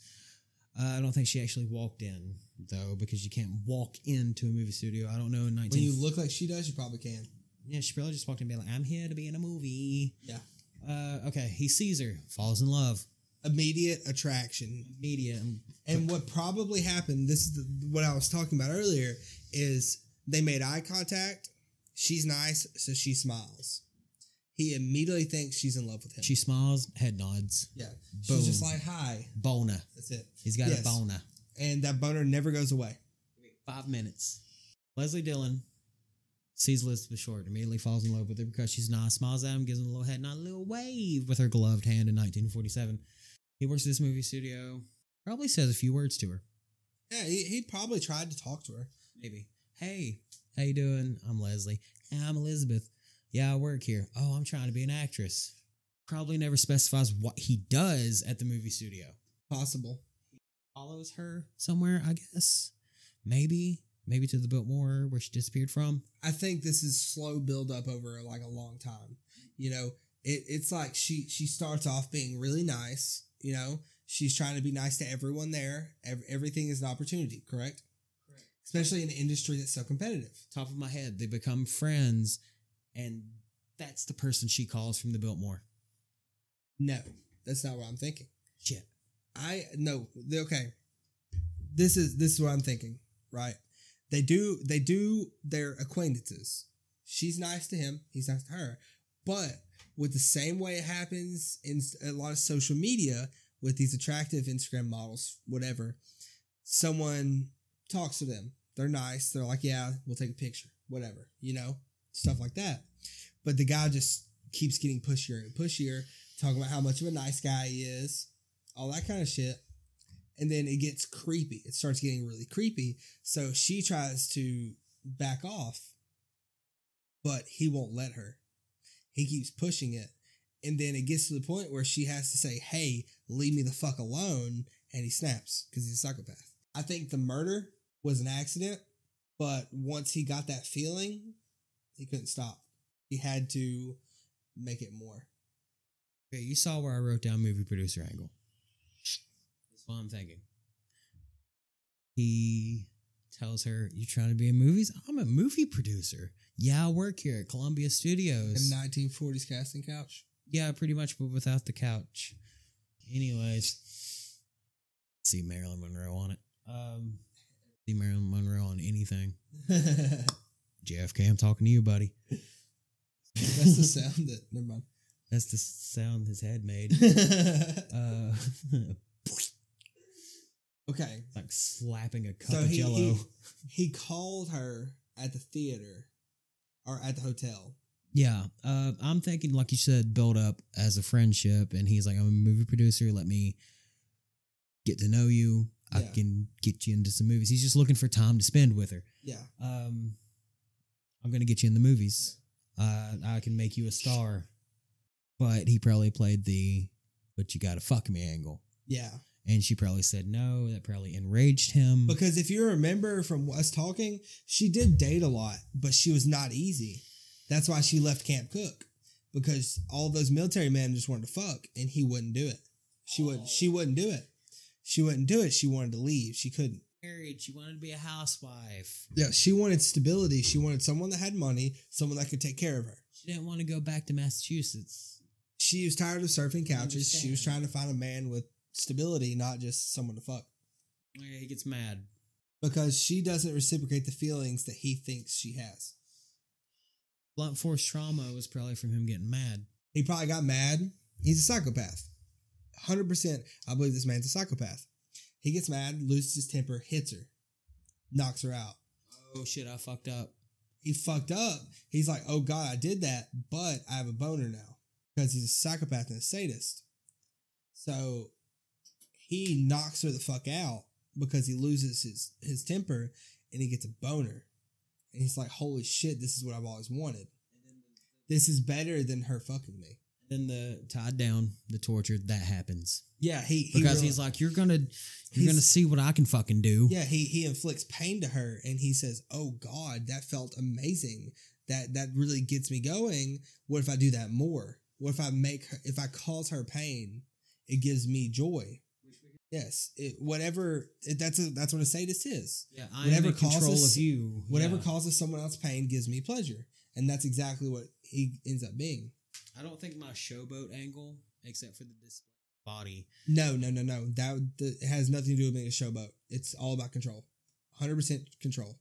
Uh, I don't think she actually walked in though, because you can't walk into a movie studio. I don't know in When you look like she does, you probably can. yeah, she probably just walked in and be like, "I'm here to be in a movie." Yeah. Uh, okay. He sees her, falls in love. Immediate attraction. medium And what probably happened, this is the, what I was talking about earlier, is they made eye contact. She's nice, so she smiles. He immediately thinks she's in love with him. She smiles, head nods. yeah. She's just like, hi. Boner. That's it. He's got Yes. a boner. And that boner never goes away. Five minutes. Leslie Dillon sees Elizabeth Short, immediately falls in love with her because she's nice, smiles at him, gives him a little head nod, a little wave with her gloved hand in 1947. He works at this movie studio, probably says a few words to her. Yeah, he, he probably tried to talk to her. Maybe. Hey, how you doing? I'm Leslie. Hey, I'm Elizabeth. Yeah, I work here. Oh, I'm trying to be an actress. Probably never specifies what he does at the movie studio. Possible. Follows her somewhere, I guess. Maybe. Maybe to the Biltmore where she disappeared from. I think this is slow build up over like a long time. You know, it, it's like she she starts off being really nice. You know, she's trying to be nice to everyone there. Ev- everything is an opportunity, correct? Correct. Especially in an industry that's so competitive. top of my head. They become friends, and that's the person she calls from the Biltmore. No, that's not what I'm thinking. Shit. I no, okay. This is this is what I'm thinking, right? They do they do their acquaintances. She's nice to him, he's nice to her. But with the same way it happens in a lot of social media with these attractive Instagram models, whatever, someone talks to them. They're nice. They're like, yeah, we'll take a picture, whatever, you know, stuff like that. But the guy just keeps getting pushier and pushier, talking about how much of a nice guy he is, all that kind of shit. And then it gets creepy. It starts getting really creepy. So she tries to back off, but he won't let her. He keeps pushing it. And then it gets to the point where she has to say, Hey, leave me the fuck alone. And he snaps because he's a psychopath. I think the murder was an accident, but once he got that feeling, he couldn't stop. He had to make it more. Okay, you saw where I wrote down movie producer angle. That's what I'm thinking. He tells her, You trying to be in movies? I'm a movie producer. Yeah, I work here at Columbia Studios." A 1940s casting couch. Yeah, pretty much, but without the couch. Anyways, see Marilyn Monroe on it. Um, see Marilyn Monroe on anything. *laughs* JFK, I'm talking to you, buddy. That's the *laughs* sound that. Never mind. That's the sound his head made. *laughs* Uh, Okay. like slapping a cup So of he, jello. he he called her at the theater or at the hotel. Yeah, uh, I'm thinking, like you said, build up as a friendship, and he's like, "I'm a movie producer. Let me get to know you. I Yeah. can get you into some movies." He's just looking for time to spend with her. Yeah. Um, I'm gonna get you in the movies. Uh, I can make you a star. But he probably played the "but you gotta fuck me" angle, Yeah. And she probably said no. That probably enraged him. Because if you remember from us talking, she did date a lot, but she was not easy. That's why she left Camp Cooke. Because all those military men just wanted to fuck and he wouldn't do it. She would she wouldn't do it. She wouldn't do it. She wanted to leave. She couldn't. married, she wanted to be a housewife. Yeah, she wanted stability. She wanted someone that had money, someone that could take care of her. She didn't want to go back to Massachusetts. She was tired of surfing couches. She was trying to find a man with stability, not just someone to fuck. Yeah, he gets mad. Because she doesn't reciprocate the feelings that he thinks she has. Blunt force trauma was probably from him getting mad. He probably got mad. He's a psychopath. 100%. I believe this man's a psychopath. He gets mad, loses his temper, hits her, knocks her out. Oh shit, I fucked up. He fucked up. He's like, oh God, I did that, but I have a boner now because he's a psychopath and a sadist. So he knocks her the fuck out because he loses his, his temper and he gets a boner. And he's like, holy shit, this is what I've always wanted. This is better than her fucking me. Then the tied down, the torture that happens Yeah, he, he because reali- he's like, "You're gonna, you're gonna see what I can fucking do." Yeah, he he inflicts pain to her, and he says, "Oh God, that felt amazing. That that really gets me going. What if I do that more? What if I make her? If I cause her pain, it gives me joy. Yes, it, whatever. It, that's a, that's what a sadist is. yeah. I Whatever am in control causes- of you. Whatever Yeah. causes someone else pain gives me pleasure, and that's exactly what he ends up being. I don't think my showboat angle, except for the display body. No, no, no, no. That, it has nothing to do with being a showboat. It's all about control. Hundred percent control.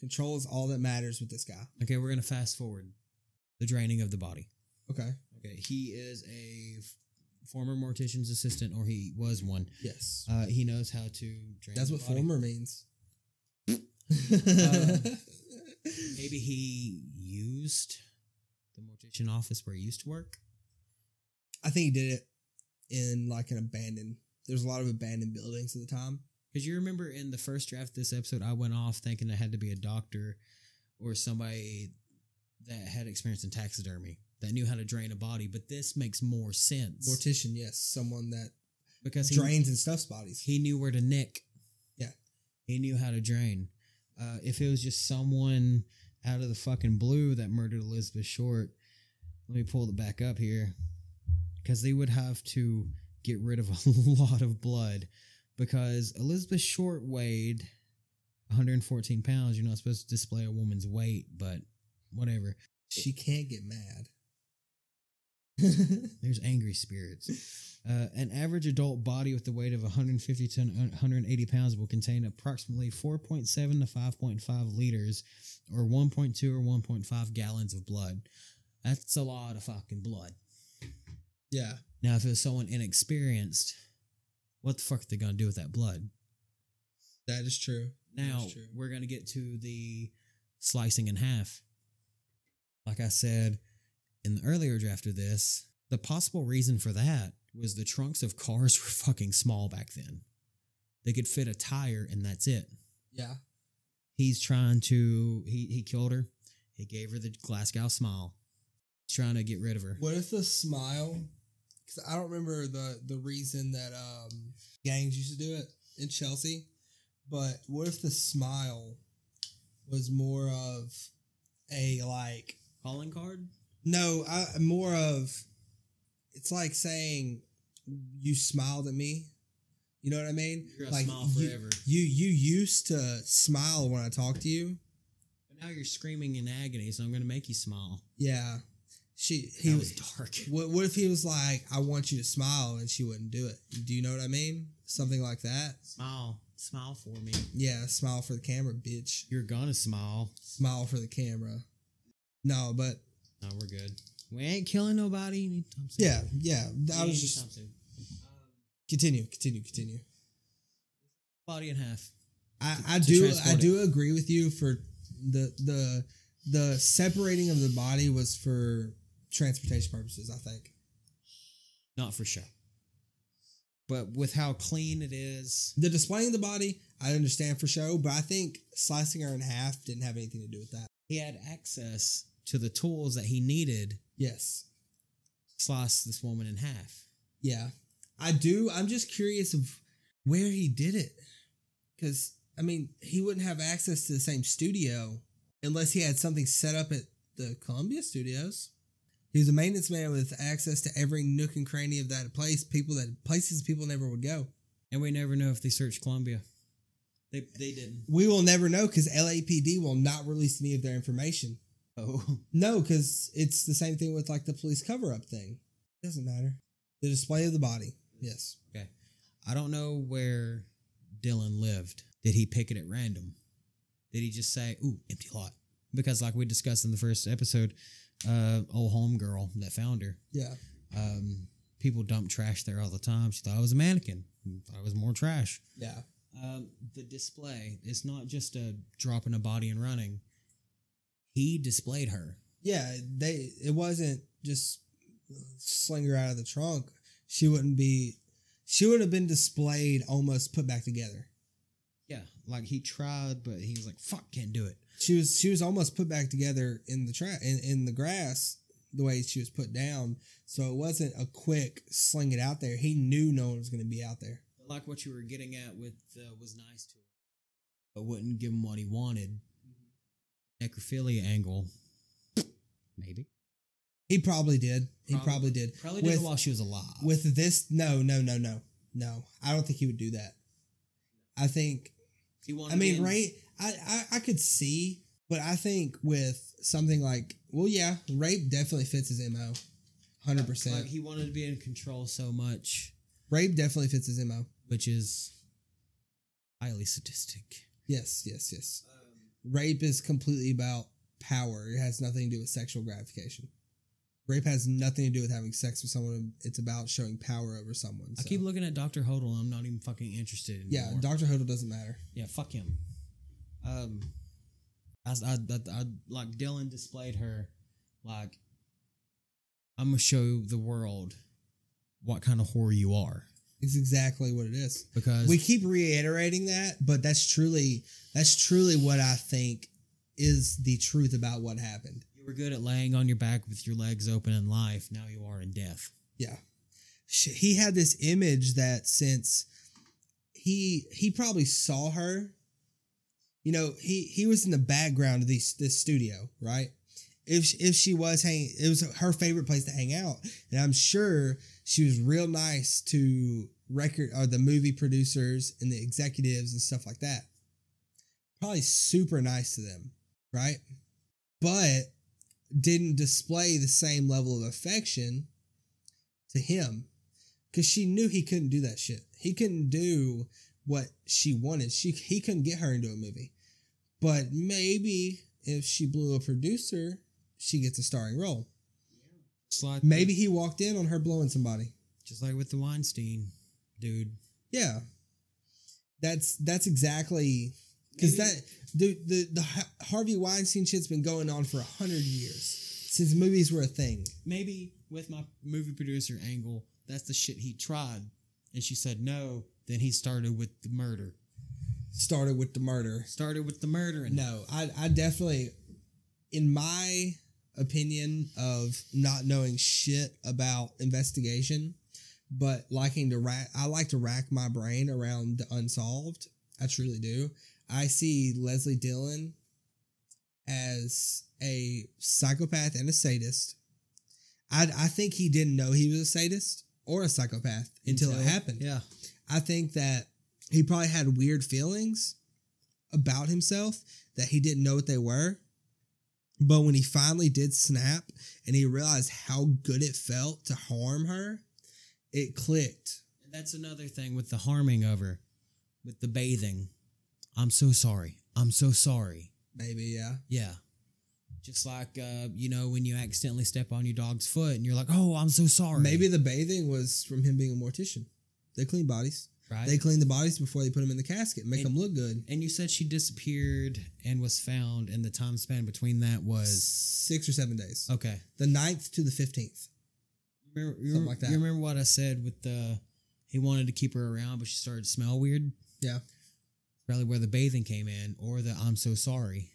Control is all that matters with this guy. Okay, we're gonna fast forward. The draining of the body. Okay. Okay, he is a former mortician's assistant, or he was one. Yes. Uh, he knows how to drain. That's what body. former means. Uh, *laughs* Maybe he used the mortician office where he used to work. I think he did it in like an abandoned. There's a lot of abandoned buildings at the time. Because you remember in the first draft of this episode, I went off thinking it had to be a doctor or somebody that had experience in taxidermy that knew how to drain a body. But this makes more sense Mortician, yes, someone that because he, drains and stuffs bodies. he knew where to nick. Yeah. he knew how to drain. Uh, if it was just someone out of the fucking blue that murdered Elizabeth Short, let me pull it back up here because they would have to get rid of *laughs* a lot of blood because Elizabeth Short weighed 114 pounds. You're not supposed to display a woman's weight, but whatever. She can't get mad. *laughs* There's angry spirits. Uh, an average adult body with the weight of 150 to 180 pounds will contain approximately 4.7 to 5.5 liters, or 1.2 or 1.5 gallons of blood. That's a lot of fucking blood. yeah. Now, if it's someone inexperienced, what the fuck are they gonna do with that blood? That is true. Now is true. we're gonna get to the slicing in half. Like I said in the earlier draft of this, the possible reason for that was the trunks of cars *laughs* were fucking small back then. They could fit a tire and that's it. Yeah. He's trying to he he killed her. He gave her the Glasgow smile. He's trying to get rid of her. What if the smile? Because I don't remember the the reason that um gangs used to do it in Chelsea, but what if the smile was more of a like Calling card? No, I more of it's like saying you smiled at me. You know what I mean? You're gonna like smile you- forever. You you used to smile when I talk to you. But now you're screaming in agony, so I'm gonna make you smile. Yeah. She he That was was dark. *laughs* What, what if he was like, I want you to smile and she wouldn't do it? Do you know what I mean? Something like that. Smile. Smile for me. Yeah, smile for the camera, bitch. You're gonna smile. Smile for the camera. No, but No, we're good. We ain't killing nobody yeah, yeah. I was just soon. continue, continue, continue. body in half. I, to- I to do I transport do agree with you for the the the separating of the body was for transportation purposes. I think. Not for show. But with how clean it is, The displaying the body, I understand for show, but I think slicing her in half didn't have anything to do with that. he had access to the tools that he needed Yes. slice this woman in half. Yeah. I do. I'm just curious of where he did it. Because, I mean, he wouldn't have access to the same studio unless he had something set up at the Columbia Studios. He was a maintenance man with access to every nook and cranny of that place, people that places people never would go. And we never know if they searched Columbia. They they didn't. We will never know because LAPD will not release any of their information. Oh. *laughs* No, because it's the same thing with like the police cover up thing. It Doesn't matter. The display of the body. Yes. Okay. I don't know where Dillon lived. Did he pick it at random? Did he just say, ooh, empty lot? Because like we discussed in the first episode, uh old homegirl that found her. Yeah. Um people dump trash there all the time. She thought it was a mannequin. Thought it was more trash. Yeah. Um, the display is not just a dropping a body and running. He displayed her. Yeah. They. It wasn't just sling her out of the trunk. She wouldn't be. She would have been displayed, almost put back together. Yeah, like he tried, but he was like, "Fuck, can't do it." She was. She was almost put back together in the tra- in, in the grass the way she was put down. So it wasn't a quick sling it out there. He knew no one was going to be out there. Like what you were getting at with uh, was nice to him, but wouldn't give him what he wanted. Necrophilia angle, maybe. He probably did. He Probably. probably did. Probably did With- it while she was alive. With this, no, no, no, no, no. I don't think he would do that. I think. he wanted I mean, rape. I, I I could see, but I think with something like, well, yeah, rape definitely fits his mo. Hundred Like percent. he wanted to be in control so much, Rape definitely fits his mo. which is highly sadistic. Yes, yes, yes. Uh, Rape is completely about power. It has nothing to do with sexual gratification. Rape has nothing to do with having sex with someone. It's about showing power over someone. I keep looking at Doctor Hodel. and I'm not even fucking interested Yeah. Doctor Hodel doesn't matter. Yeah, fuck him. Um, I, I, I, I like Dillon displayed her. Like, I'm gonna show the world what kind of whore you are It's exactly what it is. because we keep reiterating that, but that's truly that's truly what I think is the truth about what happened. you were good at laying on your back with your legs open in life. Now you are in death. Yeah. He had this image that since he he probably saw her, you know, he he was in the background of this this studio, right? If if she was hanging, it was her favorite place to hang out, and I'm sure she was real nice to record or the movie producers and the executives and stuff like that. Probably super nice to them, right? But didn't display the same level of affection to him because she knew he couldn't do that shit. He couldn't do what she wanted. She he couldn't get her into a movie. But maybe if she blew a producer, she gets a starring role. Like Maybe he walked in on her blowing somebody. just like with the Weinstein dude. Yeah, that's that's exactly because that the the the Harvey Weinstein shit's been going on for a hundred years since movies were a thing. Maybe with my movie producer angle, that's the shit he tried, and she said no. Then he started with the murder. Started with the murder. Started with the murder, and No, I I definitely, in my opinion of not knowing shit about investigation, but liking to rack, I like to rack my brain around the unsolved. I truly do. I see Leslie Dillon as a psychopath and a sadist. I I think he didn't know he was a sadist or a psychopath until, it happened. Yeah, I think that he probably had weird feelings about himself that he didn't know what they were. But when he finally did snap and he realized how good it felt to harm her, it clicked. And that's another thing with the harming of her, with the bathing. I'm so sorry. I'm so sorry. Maybe, yeah. Yeah. Just like uh, you know, when you accidentally step on your dog's foot and you're like, "Oh, I'm so sorry." Maybe the bathing was from him being a mortician. They clean bodies. Right? They clean the bodies before they put them in the casket, make And- them look good. and you said she disappeared and was found, and the time span between that was Six or seven days. okay. The 9th to the 15th. Remember, Something remember, like that. You remember what I said with the he wanted to keep her around, but she started to smell weird. Yeah. Probably where the bathing came in, or the I'm so sorry.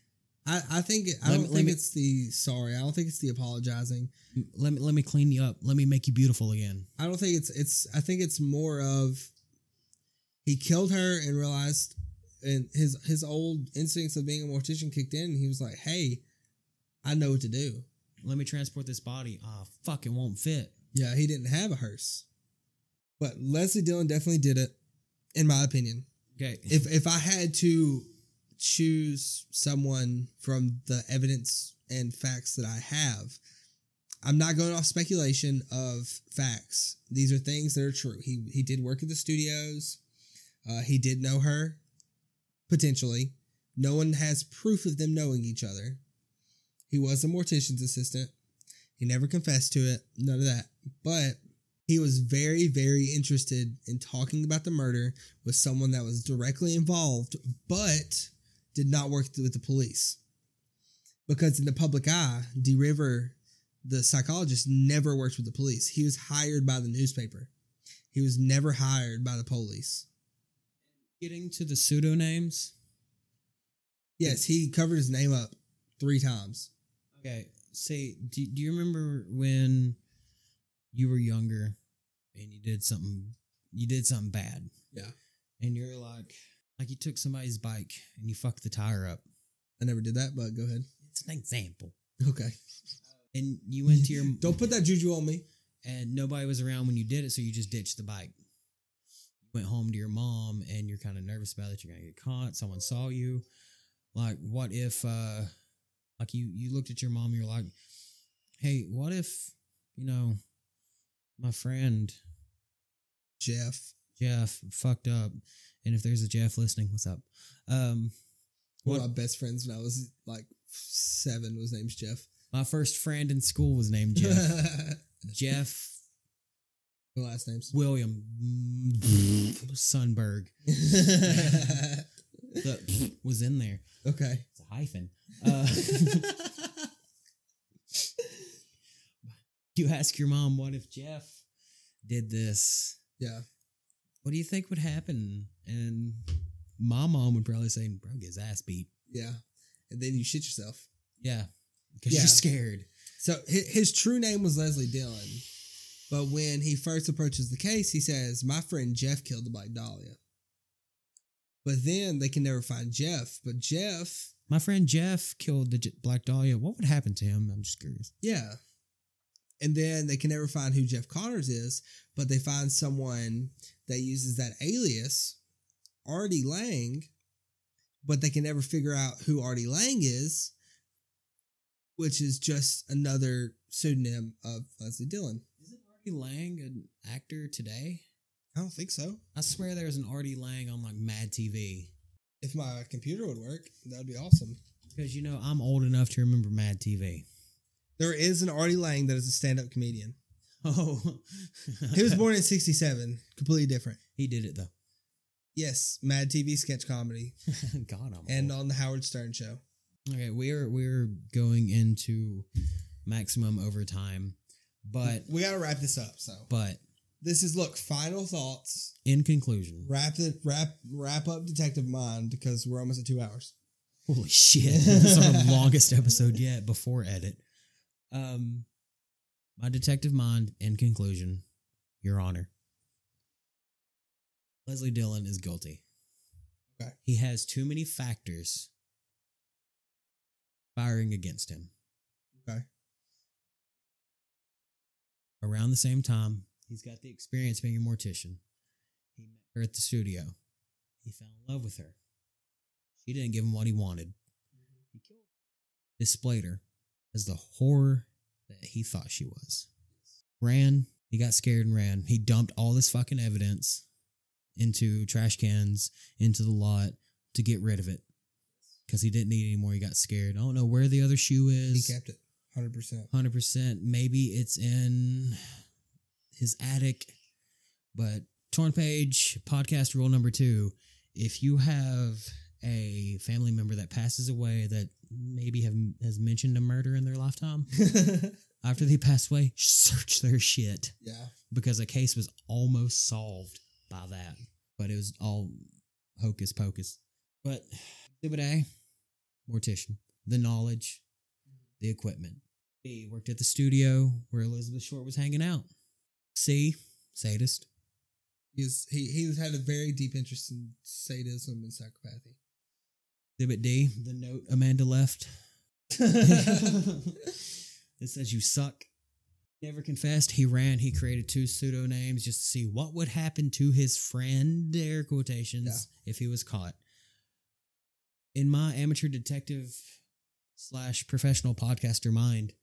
I, I think I Let don't me- think me- it's the sorry. I don't think it's the apologizing. Let me let me clean you up. Let me make you beautiful again. I don't think it's it's I think it's more of he killed her and realized and his his old instincts of being a mortician kicked in and he was like, "Hey, I know what to do." Let me transport this body. Ah, fuck, it won't fit. Yeah, he didn't have a hearse. But Leslie Dillon definitely did it in my opinion. Okay. If if I had to choose someone from the evidence and facts that I have, I'm not going off speculation of facts. These are things that are true. He he did work at the studios. Uh, he did know her, potentially. No one has proof of them knowing each other. He was a mortician's assistant. He never confessed to it. None of that. But he was very, very interested in talking about the murder with someone that was directly involved, but did not work with the police. Because in the public eye, De River, the psychologist, never worked with the police. He was hired by the newspaper. He was never hired by the police. Getting to the pseudonames. Yes, he covered his name up three times. Okay. Say, do, do you remember when you were younger and you did something? You did something bad. Yeah. And you're like, like you took somebody's bike and you fucked the tire up. I never did that, but go ahead. It's an example. Okay. And you went to your *laughs* Don't put that juju on me. and nobody was around when you did it, so you just ditched the bike. Went home to your mom and you're kind of nervous about it. You're gonna get caught. Someone saw you. Like, what if, uh, like you you looked at your mom, you're like, hey, what if, you know, my friend Jeff. Jeff fucked up, and if there's a Jeff listening, what's up? Um, One what of my best friends when I was like seven was named Jeff. my first friend in school was named Jeff. *laughs* Jeff last names. William Sunberg. *laughs* The was in there. okay. It's a hyphen. Uh, *laughs* you ask your mom, what if Jeff did this? Yeah. What do you think would happen? And my mom would probably say, bro, get his ass beat. Yeah. And then you shit yourself. Yeah. Because Yeah. you're scared. So his, his true name was Leslie Dillon. But when he first approaches the case, he says, My friend Jeff killed the Black Dahlia. But then they can never find Jeff. But Jeff, My friend Jeff killed the J- Black Dahlia. What would happen to him? I'm just curious. yeah. And then they can never find who Jeff Connors is, but they find someone that uses that alias, Artie Lang, but they can never figure out who Artie Lang is, which is just another pseudonym of Leslie Dillon. Artie Lang an actor today? I don't think so. I swear there's an Artie Lange on like Mad TV. If my computer would work, that would be awesome. Because you know I'm old enough to remember Mad TV. There is an Artie Lange that is a stand-up comedian. *laughs* Oh, He was born in '67, completely different. He did it though. Yes, Mad TV sketch comedy, *laughs* God, I'm and old. on the Howard Stern show. okay. We're we're going into maximum overtime, but we got to wrap this up. So but this is look final thoughts. in conclusion, Wrap it. Wrap wrap up Detective Mind because we're almost at two hours. holy shit, this is our *laughs* longest episode yet before edit. Um, my detective mind. In conclusion, Your Honor, Leslie Dillon is guilty. Okay. He has too many factors firing against him. Okay. Around the same time, he's got the experience being a mortician. He met her at the studio. He fell in love with her. She didn't give him what he wanted. He killed. Displayed her as the horror that he thought she was. Ran. He got scared and ran. He dumped all this fucking evidence into trash cans, into the lot to get rid of it. Because he didn't need any more. He got scared. I don't know where the other shoe is. He kept it, hundred percent. Hundred percent. Maybe it's in his attic, but Torn page podcast rule number two: If you have a family member that passes away that maybe have has mentioned a murder in their lifetime, *laughs* after they pass away, search their shit yeah. because a case was almost solved by that, but it was all hocus pocus. But exhibit A, mortician, the knowledge, the equipment. B worked at the studio where Elizabeth Short was hanging out. C sadist. He was he he had a very deep interest in sadism and psychopathy. Exhibit D, the note Amanda left. *laughs* it says you suck. Never confessed. He ran. He created two pseudonames just to see what would happen to his friend, air quotations, if he was caught. In my amateur detective slash professional podcaster mind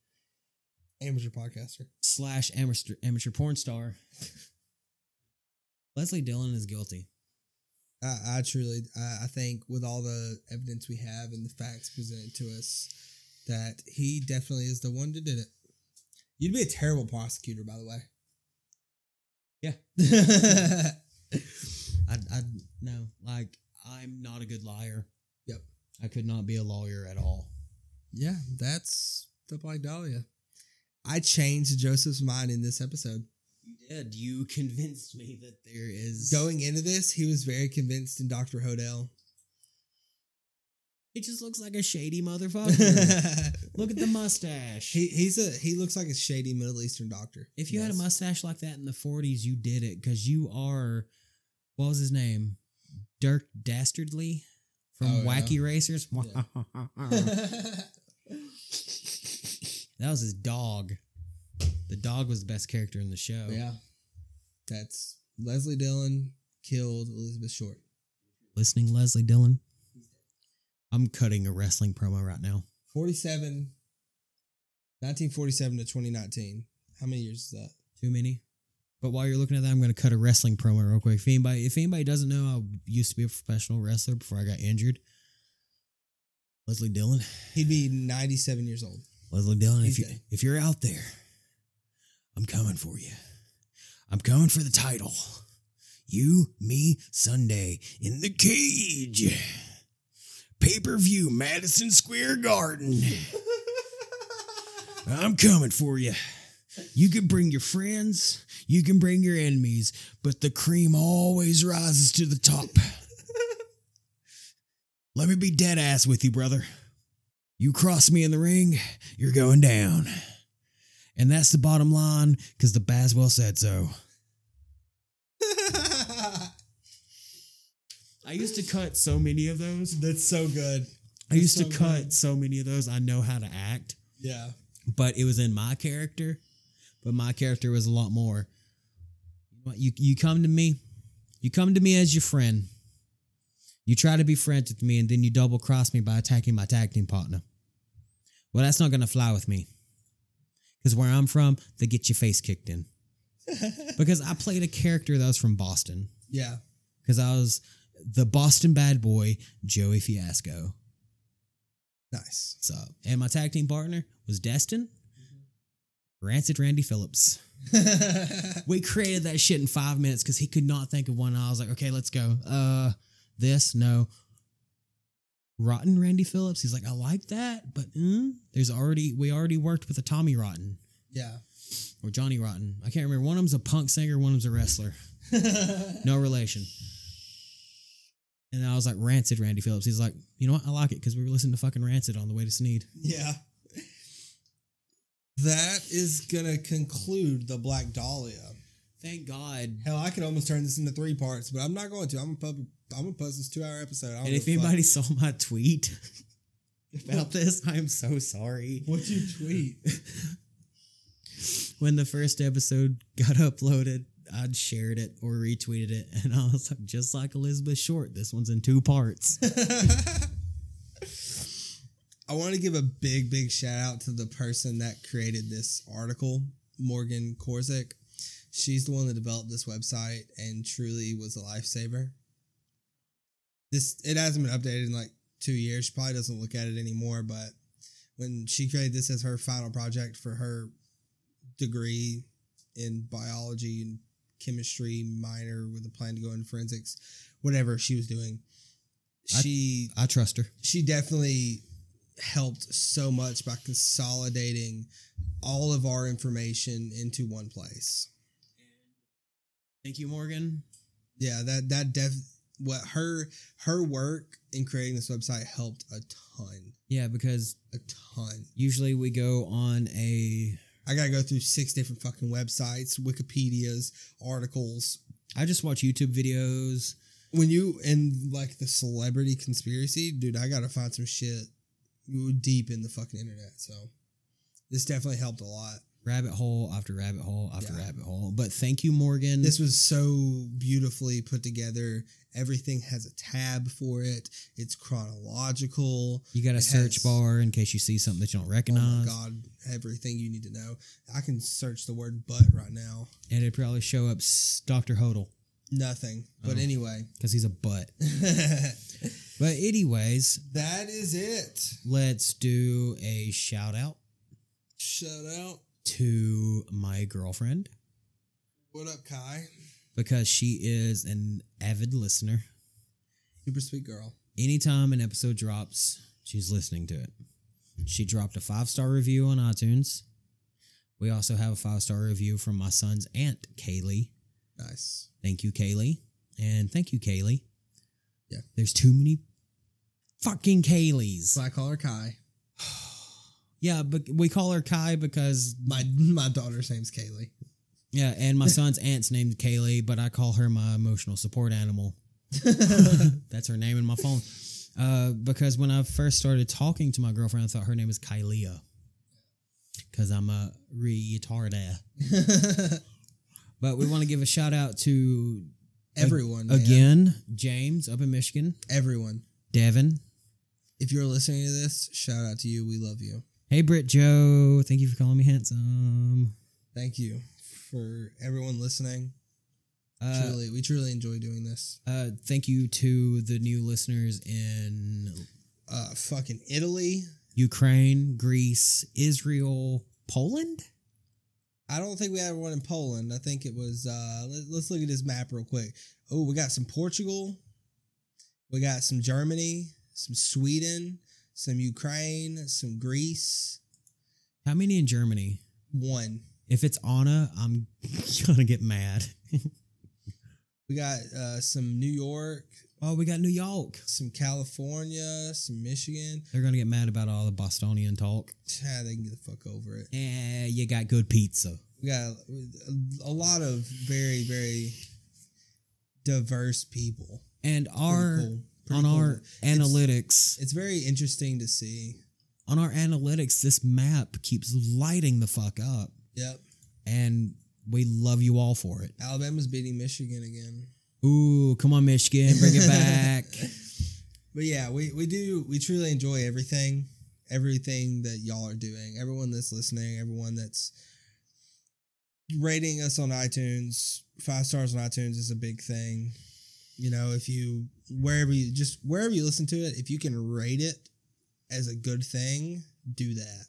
Amateur podcaster. slash amateur, amateur porn star, *laughs* Leslie Dillon is guilty. I, I truly, I, I think with all the evidence we have and the facts presented to us, that he definitely is the one that did it. You'd be a terrible prosecutor, by the way. Yeah. *laughs* *laughs* I, I no, like I'm not a good liar. Yep. I could not be a lawyer at all. Yeah, that's the Black Dahlia. I changed Joseph's mind in this episode. You did. You convinced me that there is Going into this, he was very convinced in Dr. Hodel. He just looks like a shady *laughs* motherfucker. Look at the mustache. he he's a he looks like a shady Middle Eastern doctor. if you had a mustache like that in the 40s, you did it because you are. What was his name? Dirk Dastardly from Oh, yeah. Wacky Racers. Yeah. *laughs* *laughs* that was his dog. The dog was the best character in the show. yeah, that's Leslie Dillon killed Elizabeth Short. Listening, Leslie Dillon. I'm cutting a wrestling promo right now. 47, 1947 to 2019. How many years is that? Too many. But while you're looking at that, I'm going to cut a wrestling promo real quick. If anybody, if anybody doesn't know, I used to be a professional wrestler before I got injured. Leslie Dillon. He'd be 97 years old. Leslie Dillon, if you dead. if you're out there, I'm coming for you. I'm coming for the title. You, me, Sunday in the cage. Pay per view, Madison Square Garden. *laughs* I'm coming for you. You can bring your friends, you can bring your enemies, but the cream always rises to the top. Let me be dead ass with you, brother. You cross me in the ring, you're going down. And that's the bottom line because the Baswell said so. *laughs* I used to cut so many of those. That's so good. I used That's to cut good. so many of those. I know how to act, Yeah. but it was in my character. But my character was a lot more. You, know what? you you come to me, you come to me as your friend. You try to be friends with me, and then you double cross me by attacking my tag team partner. Well, that's not gonna fly with me. Because where I'm from, they get your face kicked in. *laughs* because I played a character that was from Boston. Yeah. Because I was the Boston bad boy, Joey Fiasco. Nice. So, and my tag team partner was Destin, Rancid Randy Phillips. *laughs* We created that shit in five minutes because he could not think of one. I was like, okay, let's go. Uh, this no. Rotten Randy Phillips. He's like, I like that, but mm, there's already we already worked with a Tommy Rotten yeah. or Johnny Rotten. I can't remember. One of them's a punk singer, one of them's a wrestler. *laughs* No relation. And I was like, Rancid Randy Phillips. He's like, you know what? I like it because we were listening to fucking Rancid on the way to Sneed. yeah. That is gonna conclude the Black Dahlia. Thank God. Hell, I could almost turn this into three parts, but I'm not going to. I'm gonna pub- I'm gonna post this two hour episode. And if anybody saw my tweet *laughs* about this, I am so sorry. What'd you tweet? *laughs* When the first episode got uploaded, I'd shared it or retweeted it, and I was like, just like Elizabeth Short, this one's in two parts. *laughs* I want to give a big, big shout out to the person that created this article, Morgan Korzik. She's the one that developed this website and truly was a lifesaver. This it hasn't been updated in like two years. She probably doesn't look at it anymore, but when she created this as her final project for her degree in biology and chemistry minor with a plan to go into forensics, whatever she was doing. I- She I trust her. she definitely helped so much by consolidating all of our information into one place. Thank you, Morgan. Yeah, that that def what her her work in creating this website helped a ton, Yeah, because a ton. usually we go on a. I gotta go through six different fucking websites, Wikipedia's, articles. I just watch YouTube videos. When you in like the celebrity conspiracy, dude, I gotta find some shit deep in the fucking internet. So this definitely helped a lot. Rabbit hole after rabbit hole after Yeah. rabbit hole. But thank you, Morgan. This was so beautifully put together. Everything has a tab for it. It's chronological. you got a it search has- bar in case you see something that you don't Oh recognize, god, everything you need to know. I can search the word butt right now. and it'd probably show up s- Dr. Hodel Nothing. But Oh. anyway. because he's a butt. *laughs* But anyways, that is it. let's do a shout out Shout out. To my girlfriend What up, Kai? because she is an avid listener. Super sweet girl. Anytime an episode drops, she's listening to it. She dropped a five star review on iTunes. We also have a five star review from my son's aunt, Kaylee. Nice. Thank you, Kaylee. And thank you, Kaylee. Yeah. There's too many fucking Kayleys. So I call her Kai. Yeah, but we call her Kai because My my daughter's name's Kaylee. yeah, and my son's aunt's named Kaylee, but I call her my emotional support animal. *laughs* That's her name in my phone. Uh, because when I first started talking to my girlfriend, I thought her name was Kylia. Because I'm a retarded. *laughs* But we want to give a shout out to Everyone. again James up in Michigan, Everyone. Devin. If you're listening to this, shout out to you. We love you. Hey Britt Joe, thank you for calling me handsome. Thank you for everyone listening. Uh, truly, we truly enjoy doing this. uh, thank you to the new listeners in Uh, fucking Italy. Ukraine, Greece, Israel, Poland. I don't think we had one in Poland. I think it was. Uh, let, let's look at this map real quick. Oh, we got some Portugal. We got some Germany, some Sweden, some Ukraine, some Greece. How many in Germany? One. If it's Anna, I'm *laughs* gonna get mad. *laughs* We got uh, some New York, oh, we got New York. some California, some Michigan. They're gonna get mad about all the Bostonian talk. Yeah, they can get the fuck over it. Yeah, you got good pizza. We got a, a lot of very, very diverse people. And our cool. On cool. our It's- analytics, It's very interesting to see. on our analytics, this map keeps lighting the fuck up, Yep. and we love you all for it. Alabama's beating Michigan again. Ooh, come on, Michigan, bring it back. *laughs* But yeah, we, we do we truly enjoy everything, everything that y'all are doing. Everyone that's listening, everyone that's rating us on iTunes, five stars on iTunes is a big thing. You know, if you wherever you just wherever you listen to it, if you can rate it as a good thing, do that.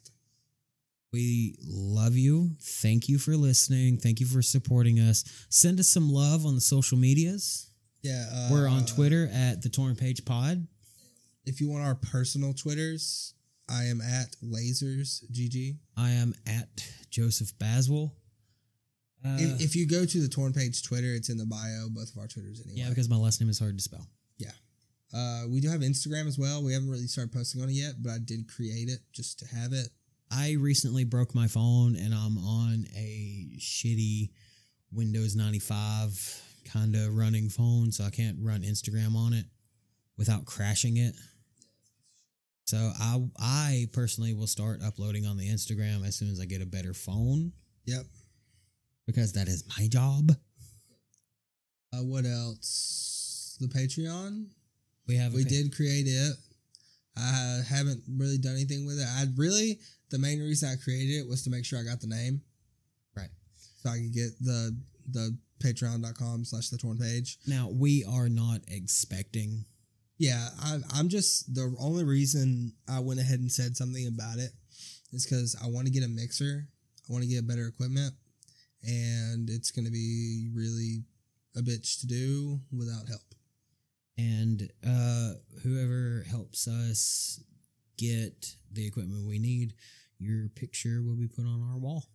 We love you. Thank you for listening. Thank you for supporting us. Send us some love on the social medias. Yeah, uh, We're on Twitter at the Torn Page Pod. If you want our personal Twitters, I am at lasers gg. I am at Joseph Baswell. Uh, if, if you go to the Torn Page Twitter, it's in the bio, both of our Twitters anyway. yeah, because my last name is hard to spell. Yeah. Uh, we do have Instagram as well. We haven't really started posting on it yet, but I did create it just to have it. I recently broke my phone and I'm on a shitty Windows 95 kind of running phone, so I can't run Instagram on it without crashing it. So I I personally will start uploading on the Instagram as soon as I get a better phone Yep. Because that is my job. Uh, what else? The Patreon. We have We pa- did create it. I haven't really done anything with it. I really the main reason I created it was to make sure I got the name, right. so I could get the the patreon.com slash the torn page. Now we are not expecting Yeah, I, I'm just the only reason I went ahead and said something about it is because I want to get a mixer. I want to get better equipment, and it's going to be really a bitch to do without help. And uh, whoever helps us get the equipment we need, your picture will be put on our wall.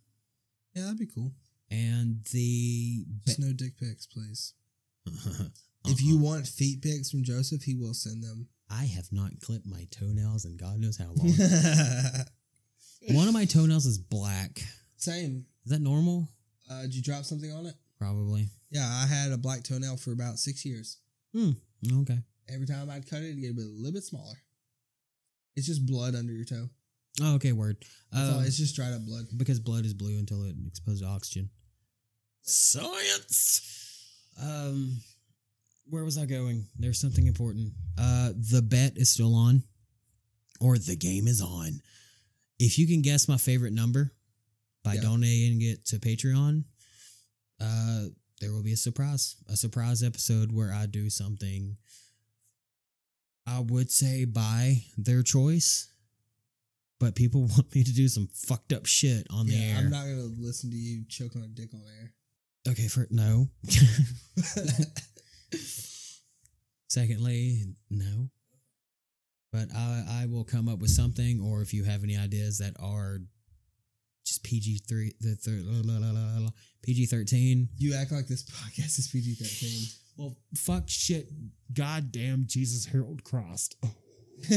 Yeah, that'd be cool. And the Just no dick pics, please. *laughs* If you want feet pics from Joseph, he will send them. I have not clipped my toenails in God knows how long. *laughs* One of my toenails is black. Same. Is that normal? Uh, did you drop something on it? Probably. Yeah, I had a black toenail for about six years. Hmm. Okay. Every time I'd cut it, it'd get a, little bit smaller. It's just blood under your toe. Oh, okay. Word. Um, It's just dried up blood. because blood is blue until it exposed to oxygen. Science. Um, where was I going? There's something important. Uh, the bet is still on, or the game is on. If you can guess my favorite number by Yeah. donating it to Patreon, uh, there will be a surprise, a surprise episode where I do something. I would say by their choice, but people *laughs* want me to do some fucked up shit on the air. I'm not gonna listen to you choke on a dick on air. Okay, for no. *laughs* Secondly, no. But I I will come up with something, or if you have any ideas that are just PG three the thir- PG thirteen. you act like this podcast is PG thirteen. Well, fuck shit. Goddamn Jesus Harold Crossed. *laughs*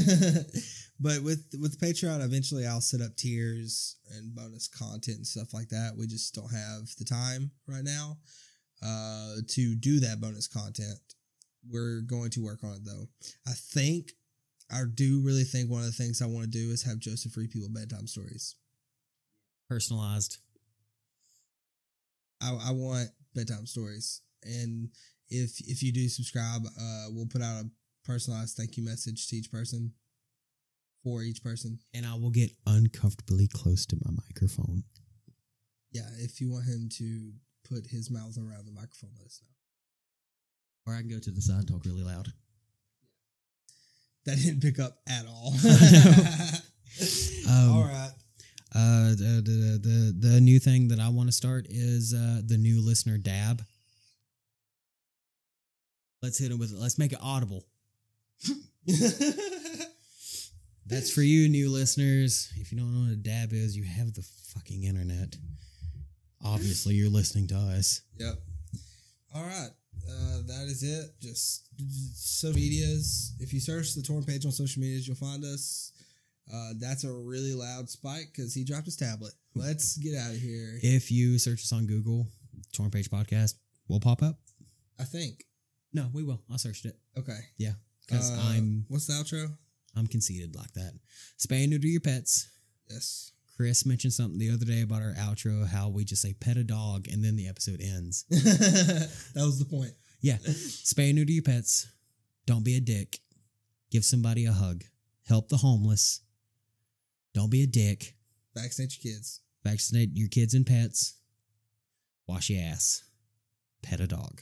but with with Patreon, eventually I'll set up tiers and bonus content and stuff like that. We just don't have the time right now uh, to do that bonus content. We're going to work on it though. I think I do really think one of the things I want to do is have Joseph read people bedtime stories. Personalized. I, I want bedtime stories, and if if you do subscribe, uh, we'll put out a personalized thank you message to each person for each person. And I will get uncomfortably close to my microphone. Yeah, if you want him to put his mouth around the microphone, let us know. Or I can go to the side and talk really loud. That didn't pick up at all. *laughs* *laughs* Um, all right. Uh, the, the the the new thing that I want to start is uh the new listener dab. Let's hit him with it. Let's make it audible. *laughs* That's for you, new listeners. If you don't know what a dab is, you have the fucking internet. Obviously, you're listening to us. yep. All right. Uh, that is it. Just social medias. If you search the Torn page on social medias, you'll find us. Uh, that's a really loud spike because he dropped his tablet. Let's get out of here. If you search us on Google, Torn Page Podcast, will pop up. I think. No, we will. I searched it Okay. Yeah. Because Uh, I'm What's the outro? I'm conceited like that. Spay and neuter your pets. Yes. Chris mentioned something the other day about our outro, how we just say pet a dog and then the episode ends. *laughs* that was the point. Yeah. Spay and neuter your pets. Don't be a dick. Give somebody a hug. Help the homeless. Don't be a dick. Vaccinate your kids. Vaccinate your kids and pets. Wash your ass. Pet a dog.